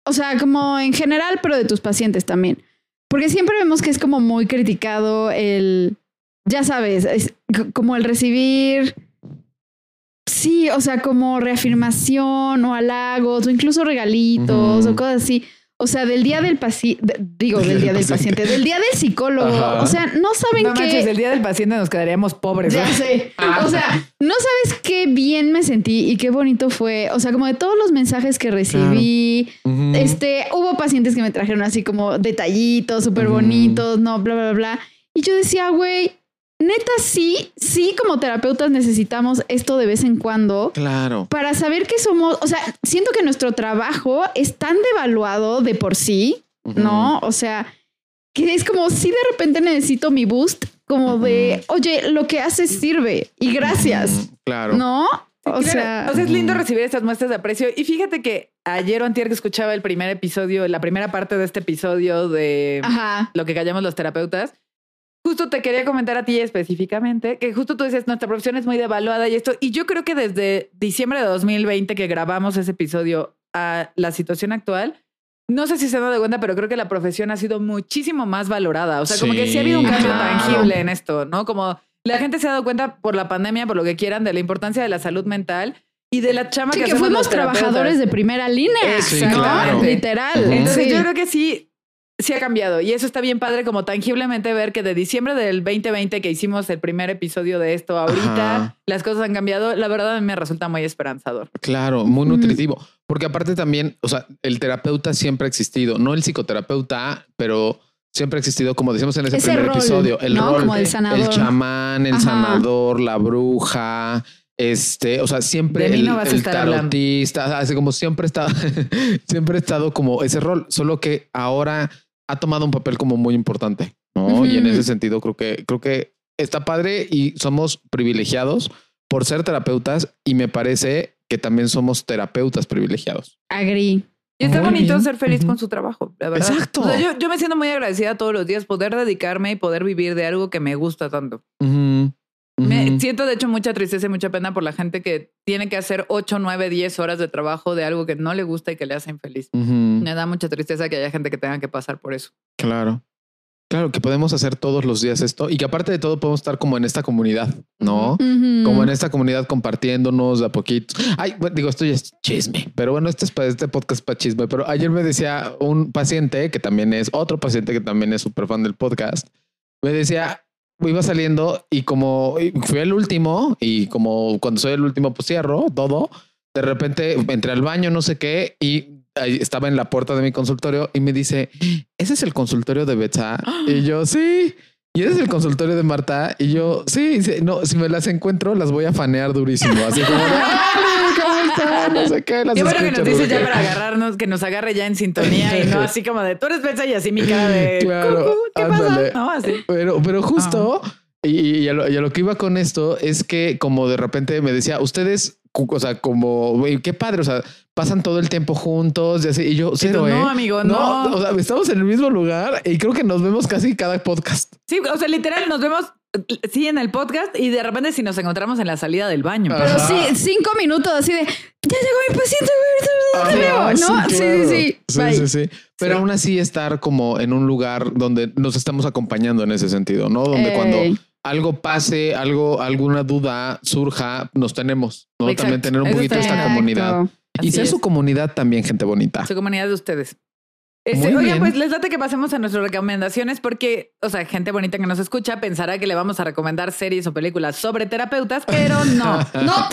o sea, como en general, pero de tus pacientes también. Porque siempre vemos que es como muy criticado el, ya sabes, es como el recibir, sí, o sea, como reafirmación o halagos o incluso regalitos o cosas así. O sea, del día del paciente, digo, del día del paciente, del día del psicólogo. Ajá. O sea, no saben No qué. manches, el día del paciente nos quedaríamos pobres. Ya ¿no? sé. O sea, no sabes qué bien me sentí y qué bonito fue. O sea, como de todos los mensajes que recibí. Este, hubo pacientes que me trajeron así como detallitos súper bonitos, no, bla, bla, bla. Y yo decía, güey, neta sí, sí, como terapeutas necesitamos esto de vez en cuando Claro. para saber que somos, o sea, siento que nuestro trabajo es tan devaluado de por sí, ¿no? O sea, que es como si de repente necesito mi boost, como de, oye, lo que haces sirve y gracias, Claro. ¿no? Sí, O claro. sea, O sea, es lindo recibir estas muestras de aprecio. Y fíjate que ayer o antier que escuchaba el primer episodio, la primera parte de este episodio de ajá. lo que callamos los terapeutas, justo te quería comentar a ti específicamente, que justo tú dices, nuestra profesión es muy devaluada y esto, y yo creo que desde diciembre de 2020 que grabamos ese episodio a la situación actual, no sé si se han dado cuenta, pero creo que la profesión ha sido muchísimo más valorada. O sea, como que sí ha habido un Sí, cambio claro. tangible en esto, ¿no? Como la gente se ha dado cuenta por la pandemia, por lo que quieran, de la importancia de la salud mental y de la chama Sí, que, que fuimos trabajadores de primera línea, Sí, ¿no? claro. Literal. Entonces Sí. yo creo que sí, sí ha cambiado y eso está bien padre como tangiblemente ver que de diciembre del 2020 que hicimos el primer episodio de esto ahorita, Ajá. las cosas han cambiado. La verdad a mí me resulta muy esperanzador. Claro, muy nutritivo. Porque aparte también, o sea, el terapeuta siempre ha existido, no el psicoterapeuta, pero siempre ha existido, como decíamos en ese, Ese primer rol, episodio, el ¿no? rol, Como el sanador. el chamán, el Ajá. sanador, la bruja, este, o sea, siempre el, no el hablando. así como siempre está, siempre ha estado como ese rol, solo que ahora ha tomado un papel como muy importante, ¿no? Y en ese sentido creo que, creo que está padre y somos privilegiados por ser terapeutas y me parece que también somos terapeutas privilegiados. Agree. Y está Muy bonito bien. ser feliz Ujú. con su trabajo, la verdad. Exacto. O sea, yo, yo me siento muy agradecida todos los días poder dedicarme y poder vivir de algo que me gusta tanto. Me ujú. Siento de hecho mucha tristeza y mucha pena por la gente que tiene que hacer 8, 9, 10 horas de trabajo de algo que no le gusta y que le hace infeliz. Me da mucha tristeza que haya gente que tenga que pasar por eso. Claro. Claro que podemos hacer todos los días esto y que aparte de todo podemos estar como en esta comunidad, ¿no? Como en esta comunidad compartiéndonos de a poquito. Ay, bueno, digo, esto ya es chisme, pero bueno, este es para este podcast para chisme. Pero ayer me decía un paciente que también es otro paciente que también es súper fan del podcast. Me decía, iba saliendo y como fui el último y como cuando soy el último, pues cierro todo. De repente entré al baño, no sé qué, y estaba en la puerta de mi consultorio y me dice, ese es el consultorio de Betsa. Y yo, sí. Y ese es el consultorio de Marta. Y yo, sí, sí, no, si me las encuentro, las voy a fanear durísimo. Así como, "Ay, ¿cómo están? No sé qué. Las Qué bueno que nos dices ya para agarrarnos, que nos agarre ya en sintonía y no así como de tú eres Betsa y así mi cara de Claro, "Cucú, ¿qué ándale. pasa? No, así. Pero, pero justo, y, y a lo, y a lo que iba con esto es que como de repente me decía, ustedes, o sea, como, güey, qué padre, o sea, pasan todo el tiempo juntos y así, y yo, cero, tú, ¿eh? no, amigo, no. O sea, estamos en el mismo lugar y creo que nos vemos casi cada podcast. Sí, o sea, literal, nos vemos sí en el podcast y de repente si nos encontramos en la salida del baño. Pero Ajá. sí, cinco minutos así de, ya llegó mi paciente, güey, te veo, Ajá, ¿no? Sí, claro. sí, sí. Sí, Bye. sí, sí. Pero Sí. aún así estar como en un lugar donde nos estamos acompañando en ese sentido, ¿no? Donde cuando algo pase, algo, alguna duda surja, nos tenemos, ¿no? Exacto. También tener un poquito esta comunidad. Y es. su comunidad también, gente bonita. Su comunidad de ustedes. Este, Muy oigan, bien. pues les date que pasemos a nuestras recomendaciones porque, o sea, gente bonita que nos escucha pensará que le vamos a recomendar series o películas sobre terapeutas, pero no. No,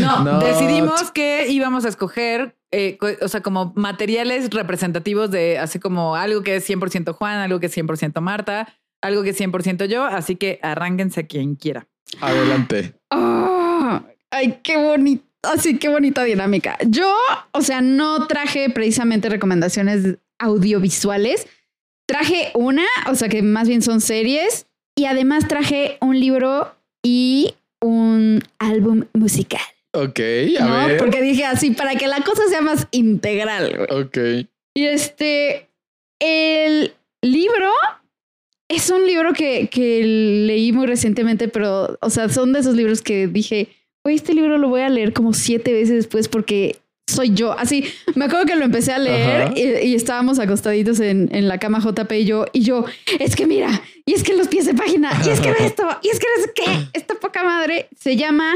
No, No. decidimos que íbamos a escoger, eh, o sea, como materiales representativos de así como algo que es 100% Juan, algo que es 100% Marta, algo que es 100% yo, así que arránquense quien quiera. Adelante. Ah, ay, qué bonito. Así, qué bonita dinámica. Yo, o sea, no traje precisamente recomendaciones audiovisuales. Traje una, o sea, que más bien son series. Y además traje un libro y un álbum musical. Ok, a ¿no? ver. Porque dije así, para que la cosa sea más integral. güey. Ok. Y este, el libro es un libro que, que leí muy recientemente, pero, o sea, son de esos libros que dije, oye, este libro lo voy a leer como siete veces después porque soy yo. Así, me acuerdo que lo empecé a leer y, y estábamos acostaditos en, en la cama JP y yo, y yo, es que mira, y es que los pies de página, y es que ve esto, y es que no sé qué, esta poca madre se llama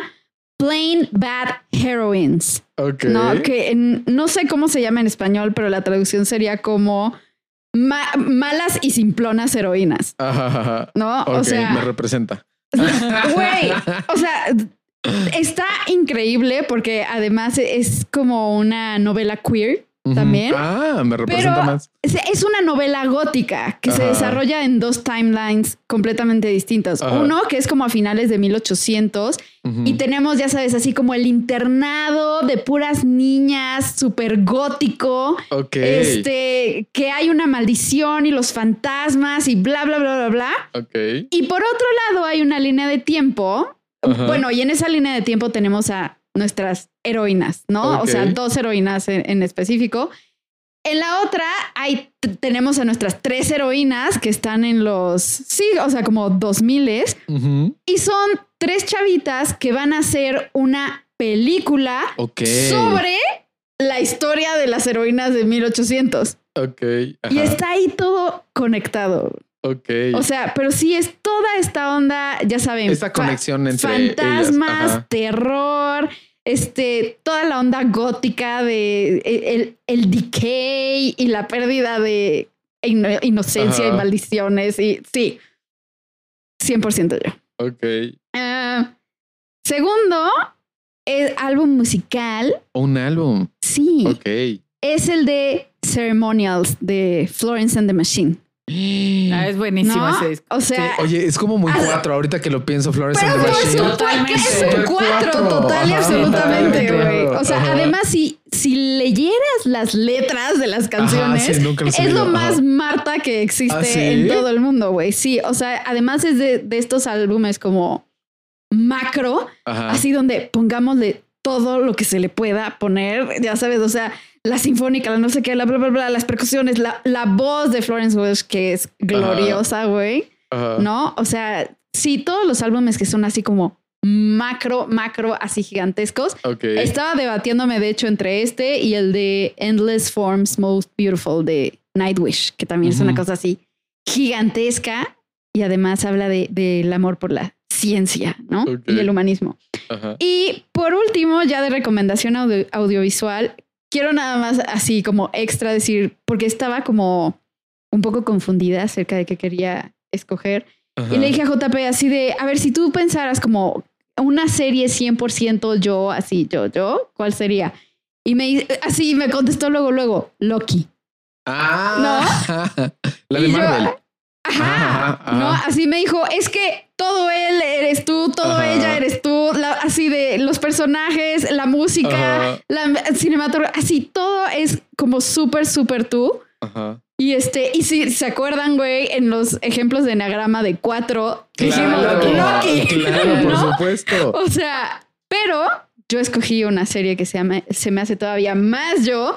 Plain Bad Heroines. Ok. No, que en- no sé cómo se llama en español, pero la traducción sería como ma- malas y simplonas heroínas, Ajá, ajá. ¿no? Ok, o me representa. güey, o sea, está increíble porque además es como una novela queer también. Ah, me representa Pero más. es, una novela gótica que se desarrolla en dos timelines completamente distintos. Ajá. Uno que es como a finales de 1800 Ujú. y tenemos, ya sabes, así como el internado de puras niñas, súper gótico. Ok. Este, que hay una maldición y los fantasmas y bla, bla, bla, bla, bla. Ok. Y por otro lado hay una línea de tiempo. Bueno, y en esa línea de tiempo tenemos a nuestras heroínas, ¿no? O sea, dos heroínas en, en específico. En la otra hay, tenemos a nuestras tres heroínas que están en los, sí, o sea, como dos miles. Y son tres chavitas que van a hacer una película sobre la historia de las heroínas de 1800. Ok. Y está ahí todo conectado. Ok. O sea, pero sí es toda esta onda, ya saben. Esta conexión entre fantasmas, ellas, terror, este, toda la onda gótica de e, el, el decay y la pérdida de ino- inocencia Ajá. y maldiciones. Y sí, 100% yo. ok. Ah, segundo, el álbum musical, Un álbum. sí, Ok. es el de Ceremonials de Florence and the Machine. Es buenísimo ¿no? ese disco. O sea, Oye, es como muy Ah, cuatro ahorita que lo pienso, Flores and Pero the es Totalmente. un cuatro, cuatro. total y absolutamente, güey. O sea, Ajá. además, si, si leyeras las letras de las canciones, sí, es lo más Ajá. Marta que existe ¿Ah, sí? en todo el mundo, güey. Sí, o sea, además es de, de estos álbumes como macro, Ajá. así donde pongámosle todo lo que se le pueda poner, ya sabes, o sea, la sinfónica, la no sé qué, la bla, bla, bla, las percusiones, la, la voz de Florence Welch, que es gloriosa, güey. ¿no? O sea, sí, todos los álbumes que son así como macro, macro, así gigantescos. Ok. Estaba debatiéndome, de hecho, entre este y el de Endless Forms Most Beautiful de Nightwish, que también es una cosa así gigantesca y además habla de- del amor por la ciencia, ¿no? Y el humanismo. Ajá. Y por último, ya de recomendación audio- audiovisual, quiero nada más así como extra decir, porque estaba como un poco confundida acerca de qué quería escoger. Ajá. Y le dije a JP así de, a ver, si tú pensaras como una serie 100% yo, así, yo, yo, ¿cuál sería? Y me así me contestó luego, luego, Loki. Ah, la de Y Marvel. Ajá. ¿no? Así me dijo, es que todo él eres tú, todo Ajá. ella eres tú, la- así de los personajes, la música, Ajá. la cinematografía, así todo es como súper, súper tú. Ajá. Y este, y si se acuerdan, güey, en los ejemplos de enagrama de cuatro, dijimos Claro, Loki, claro, por supuesto. O sea, pero yo escogí una serie que se, llama- se me hace todavía más yo,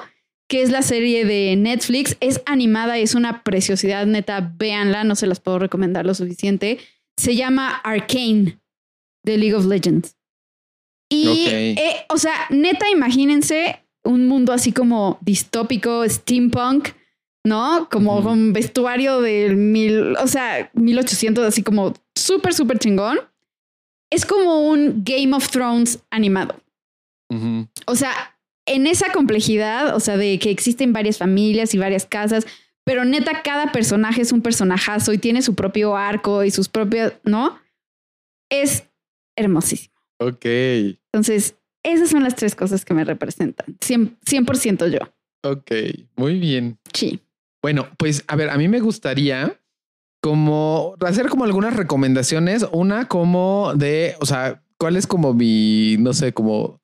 que es la serie de Netflix. Es animada es una preciosidad, neta, véanla, no se las puedo recomendar lo suficiente. se llama Arcane de League of Legends. Y, eh, o sea, neta, imagínense un mundo así como distópico, steampunk, ¿no? Como Ujú. con vestuario del mil, o sea, 1800, así como súper, súper chingón. Es como un Game of Thrones animado. O sea, en esa complejidad, o sea, de que existen varias familias y varias casas, pero neta, cada personaje es un personajazo y tiene su propio arco y sus propios, ¿no? Es hermosísimo. Ok. Entonces, esas son las tres cosas que me representan. 100%, 100% yo. Ok. Muy bien. Sí. Bueno, pues a ver, a mí me gustaría como hacer como algunas recomendaciones. Una como de, o sea, cuál es como mi, no sé, como,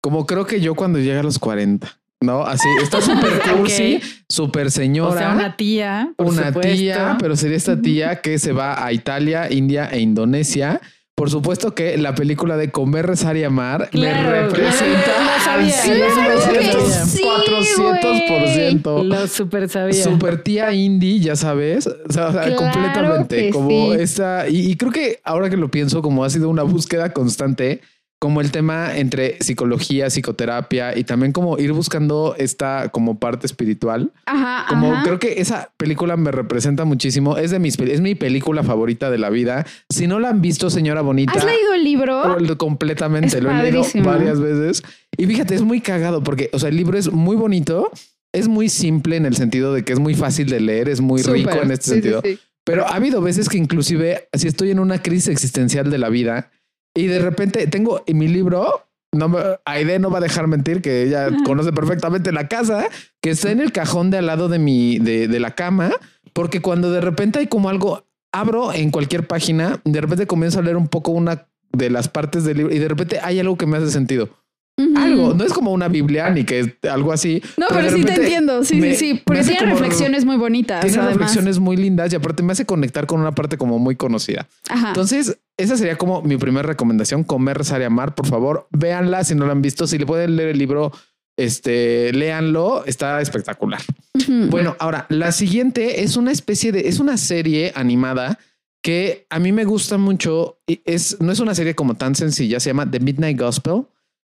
como creo que yo cuando llega a los 40, ¿no? Así, está súper cursi, súper señora. O sea, una tía. por una supuesto. tía, pero sería esta tía que se va a Italia, India e Indonesia. Por supuesto que la película de Comer, Rezar y Amar Claro, me representa claro, al sabía. 100%, Claro sí, 400%. Lo super sabía. Super tía indie, ya sabes, o sea, completamente que como sí. esa. Y, y creo que ahora que lo pienso, como ha sido una búsqueda constante, como el tema entre psicología, psicoterapia y también como ir buscando esta como parte espiritual. Ajá. Como ajá. creo que esa película me representa muchísimo. Es de mis, es mi película favorita de la vida. Si no la han visto, señora bonita. ¿Has leído el libro? Completamente, Es lo he leído padrísimo. varias veces. Y fíjate, es muy cagado porque, o sea, el libro es muy bonito, es muy simple en el sentido de que es muy fácil de leer, es muy rico Súper. en este Sí, sí, sentido. sí. Pero ha habido veces que inclusive, si estoy en una crisis existencial de la vida y de repente tengo en mi libro, no me, Aide no va a dejar mentir que ella conoce perfectamente la casa, que está en el cajón de al lado de mi, de, de la cama, porque cuando de repente hay como algo, abro en cualquier página, de repente comienzo a leer un poco una de las partes del libro y de repente hay algo que me hace sentido. Algo, no es como una Biblia ni que es algo así. No, pero, sí te entiendo. Sí, me- sí, sí. Porque tiene reflexiones muy bonitas. Tiene además. reflexiones muy lindas y aparte me hace conectar con una parte como muy conocida. Ajá. Entonces, esa sería como mi primera recomendación, comer, rezar y amar. Por favor, véanla si no la han visto. Si le pueden leer el libro, este, léanlo. Está espectacular. Bueno, ahora, la siguiente es una especie de, es una serie animada que a mí me gusta mucho. y Es, no es una serie como tan sencilla, se llama The Midnight Gospel,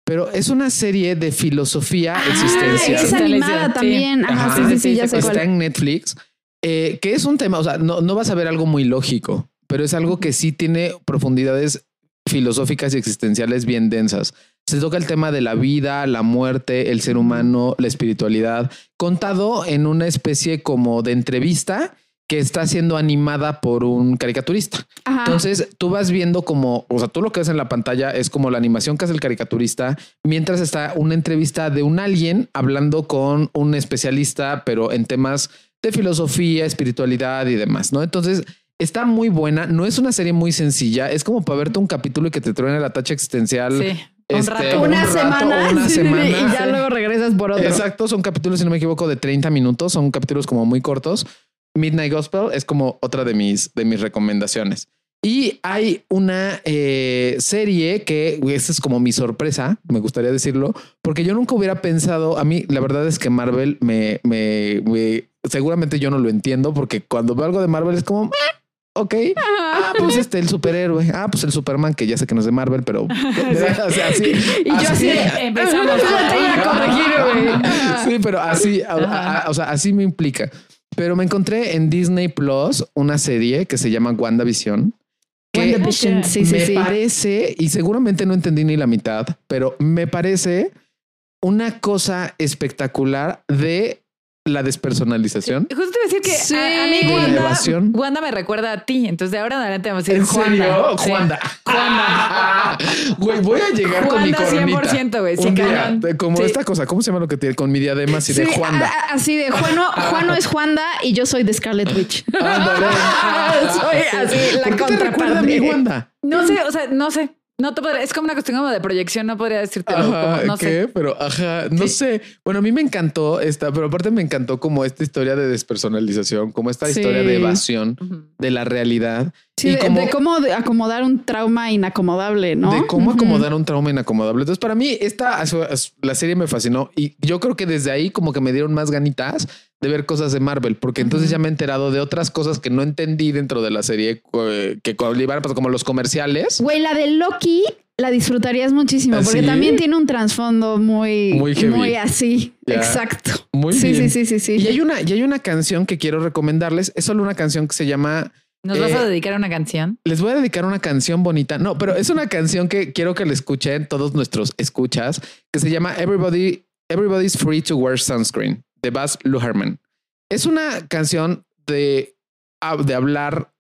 pero es una serie de filosofía Ah, existencial. Es animada también. Ajá, Ajá. sí, sí, sí, Sí, ya sí, sé está cuál. en Netflix, eh, que es un tema, o sea, no, no vas a ver algo muy lógico, pero es algo que sí tiene profundidades filosóficas y existenciales bien densas. Se toca el tema de la vida, la muerte, el ser humano, la espiritualidad, contado en una especie como de entrevista que está siendo animada por un caricaturista. Ajá. Entonces tú vas viendo como, o sea, tú lo que ves en la pantalla es como la animación que hace el caricaturista, mientras está una entrevista de un alguien hablando con un especialista, pero en temas de filosofía, espiritualidad y demás, ¿no? Entonces está muy buena, no es una serie muy sencilla, es como para verte un capítulo y que te truene la tacha existencial. Sí. Un Este, rato. un una rato, semana. una sí, semana. Y ya Sí. luego regresas por otro. Exacto, son capítulos, si no me equivoco, de 30 minutos, son capítulos como muy cortos. Midnight Gospel es como otra de mis, de mis recomendaciones. Y hay una eh, serie que esa es como mi sorpresa, me gustaría decirlo, porque yo nunca hubiera pensado, a mí la verdad es que Marvel me, me, me- seguramente yo no lo entiendo, porque cuando veo algo de Marvel es como, "Ah, ok, ah, pues este, el superhéroe, ah, pues el Superman, que ya sé que no es de Marvel, pero o sea, así, Y yo así Empezamos. A corregir, güey. Sí, pero así, a- a- a- o sea, así me implica. Pero me encontré en Disney Plus una serie que se llama WandaVision. Que WandaVision, sí, sí, me sí. parece, y seguramente no entendí ni la mitad, pero me parece una cosa espectacular de la despersonalización. Justo te iba a decir que Sí. a, a mí Wanda, me recuerda a ti. Entonces de ahora en adelante vamos a decir ¿En serio? Juanda. Sí. Juanda. Juanda. Güey, voy a llegar con mi Juanda coronita. 100%, güey, sí, día, como Sí. esta cosa, ¿cómo se llama lo que tiene? Con mi diadema así de Sí, Juanda. a- a- así de Juano, Juano es Juanda y yo soy de Scarlet Witch. Ándale. soy así la ¿Por qué te recuerda a mí. Wanda? No sé, o sea, no sé. No te podría, es como una cuestión como de proyección, no podría decirte no ¿qué? sé. Pero, ajá, no sé. Bueno, a mí me encantó esta, pero aparte me encantó como esta historia de despersonalización, como esta Sí. historia de evasión de la realidad Sí, y de, como de cómo acomodar un trauma inacomodable, ¿no? de cómo acomodar un trauma inacomodable. Entonces, para mí, esta la serie me fascinó y yo creo que desde ahí como que me dieron más ganitas de ver cosas de Marvel, porque entonces ya me he enterado de otras cosas que no entendí dentro de la serie, eh, que pues, como los comerciales. Güey, la de Loki la disfrutarías muchísimo ¿Ah, porque también tiene un trasfondo muy, Muy heavy. así. Ya. Exacto. Muy sí, bien. sí, sí, sí, sí. Y hay una, y hay una canción que quiero recomendarles. Es solo una canción que se llama ¿Nos vas a Eh, dedicar a una canción? Les voy a dedicar una canción bonita. No, pero es una canción que quiero que la escuchen todos nuestros escuchas, que se llama Everybody, Everybody's Free to Wear Sunscreen, de Baz Luhrmann. Es una canción de, de hablar,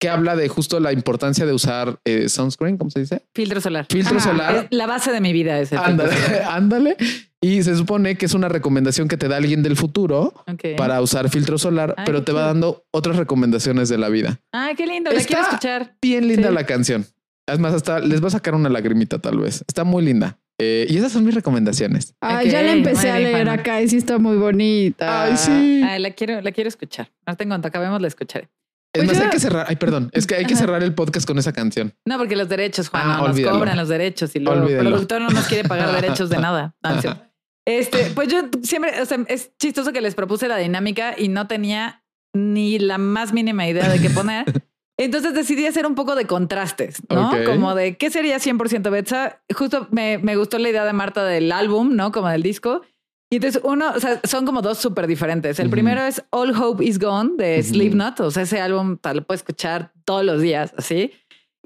que habla de justo la importancia de usar eh, sunscreen, ¿cómo se dice? Filtro solar. Filtro Ah, solar. La base de mi vida es el Ándale, solar. ándale. Y se supone que es una recomendación que te da alguien del futuro para usar filtro solar, Ay, pero te va dando otras recomendaciones de la vida. Ay, qué lindo. La Está- quiero escuchar. Bien linda Sí. la canción. Es más, hasta les va a sacar una lagrimita tal vez. Está muy linda. Eh, y esas son mis recomendaciones. Ay, Ok, ya la empecé a leer acá y sí está muy bonita. Ay, sí. Ay, la quiero, la quiero escuchar. No tengo cuanto acabemos la escucharé. Es Pues más, yo- hay que cerrar. Ay, perdón. Es que hay que cerrar el podcast con esa canción. No, porque los derechos, Juan, Ah, no, nos cobran los derechos y luego el productor no nos quiere pagar derechos de nada. Este, pues yo siempre, o sea, es chistoso que les propuse la dinámica y no tenía ni la más mínima idea de qué poner. Entonces decidí hacer un poco de contrastes, ¿no? Como de qué sería 100% Betsa. Justo me, me gustó la idea de Marta del álbum, ¿no? Como del disco. Y entonces uno, o sea, son como dos súper diferentes. El primero es All Hope Is Gone de Ujú. Slipknot. O sea, ese álbum tal, lo puedes escuchar todos los días, así.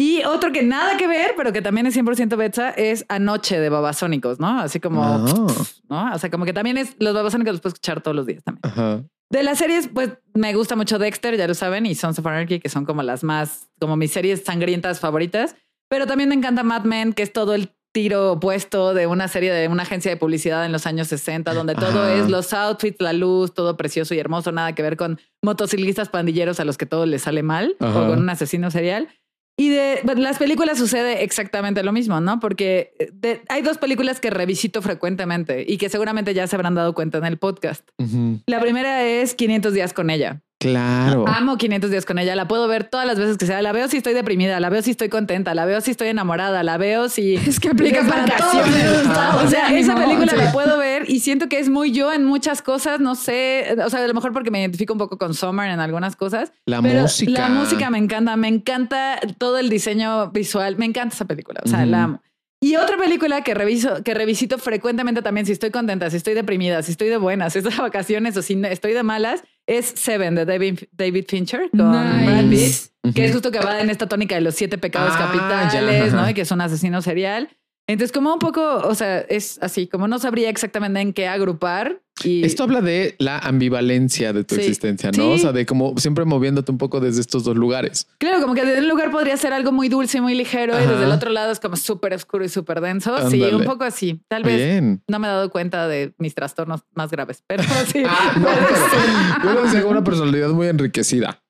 Y otro que nada que ver, pero que también es 100% Betsa, es Anoche de Babasónicos, ¿no? Así como, Ah. ¿no? O sea, como que también es, los Babasónicos los puedes escuchar todos los días también. Ajá. De las series, pues me gusta mucho Dexter, ya lo saben, y Sons of Anarchy, que son como las más, como mis series sangrientas favoritas. Pero también me encanta Mad Men, que es todo el tiro opuesto de una serie de una agencia de publicidad en los años 60, donde todo Ajá. es los outfits, la luz, todo precioso y hermoso, nada que ver con motociclistas pandilleros a los que todo les sale mal Ajá. o con un asesino serial. Y de las películas sucede exactamente lo mismo, ¿no? Porque eh, de- hay dos películas que revisito frecuentemente y que seguramente ya se habrán dado cuenta en el podcast. La primera es 500 días con ella. Claro. Amo 500 días con ella. La puedo ver todas las veces que sea. La veo si estoy deprimida, la veo si estoy contenta, la veo si estoy enamorada, la veo si Es que aplica para vacaciones. todos los O sea, esa película la puedo ver y siento que es muy yo en muchas cosas. No sé, o sea, a lo mejor porque me identifico un poco con Summer en algunas cosas. La pero música. La música me encanta, me encanta todo el diseño visual, me encanta esa película, o sea, la amo. Y otra película que reviso, que revisito frecuentemente también, si estoy contenta, si estoy deprimida, si estoy de buenas, si estoy de vacaciones o si estoy de malas, es Seven de David, David Fincher con Brad Pitt, Nice. que es justo que va en esta tónica de los siete pecados Ah, capitales, ya, ¿no? Y que es un asesino serial. Entonces, como un poco, o sea, es así, como no sabría exactamente en qué agrupar. Y Esto habla de la ambivalencia de tu Sí. existencia, ¿no? Sí. O sea, de como siempre moviéndote un poco desde estos dos lugares. Claro, como que desde un lugar podría ser algo muy dulce y muy ligero y desde el otro lado es como súper oscuro y súper denso. Sí, un poco así. Tal vez Bien. no me he dado cuenta de mis trastornos más graves, pero sí. Ah, no, pero yo una personalidad muy enriquecida.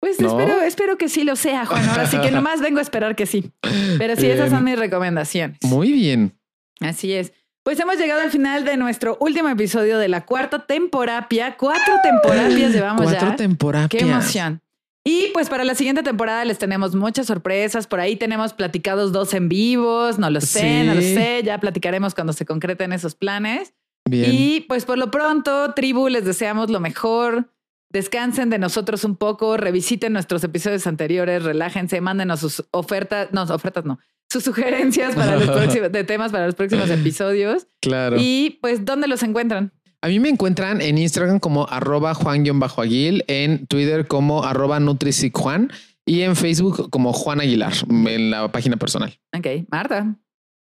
Pues ¿No? espero, espero que sí lo sea, Juan. Ahora sí que nomás vengo a esperar que sí. Pero sí, esas son mis recomendaciones. Muy bien. Así es. Pues hemos llegado al final de nuestro último episodio de la cuarta temporapia. Cuatro temporapias llevamos Cuatro ya. temporadas. Qué emoción. Y pues para la siguiente temporada les tenemos muchas sorpresas. Por ahí tenemos platicados dos en vivos. No lo sé, Sí. no lo sé. Ya platicaremos cuando se concreten esos planes. Bien. Y pues por lo pronto, tribu, les deseamos lo mejor. Descansen de nosotros un poco, revisiten nuestros episodios anteriores, relájense, mándenos sus ofertas, no, ofertas no, sus sugerencias para los próximos, de temas para los próximos episodios. Claro. Y pues, ¿dónde los encuentran? A mí me encuentran en Instagram como arroba Juan-Aguil, en Twitter como arroba NutrisiCjuan y en Facebook como Juan Aguilar, en la página personal. Ok, Marta.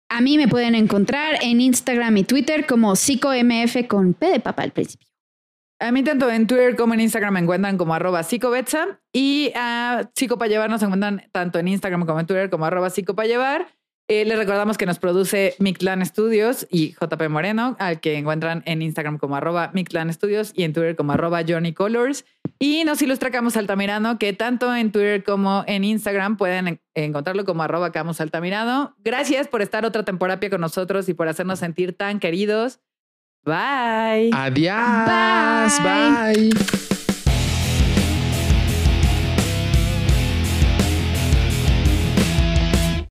A mí me pueden encontrar en Instagram y Twitter como psicomf con P de papa al principio. A mí tanto en Twitter como en Instagram me encuentran como arroba y a Psico llevar nos encuentran tanto en Instagram como en Twitter como arroba psico llevar. Eh, les recordamos que nos produce Mictlan Studios y JP Moreno, al que encuentran en Instagram como arroba Mictlan Studios y en Twitter como arroba Johnny Colors. Y nos ilustra Camus Altamirano, que tanto en Twitter como en Instagram pueden en- encontrarlo como arroba Camus Altamirano. Gracias por estar otra temporada con nosotros y por hacernos sentir tan queridos. Bye. Adiós. Bye. Bye.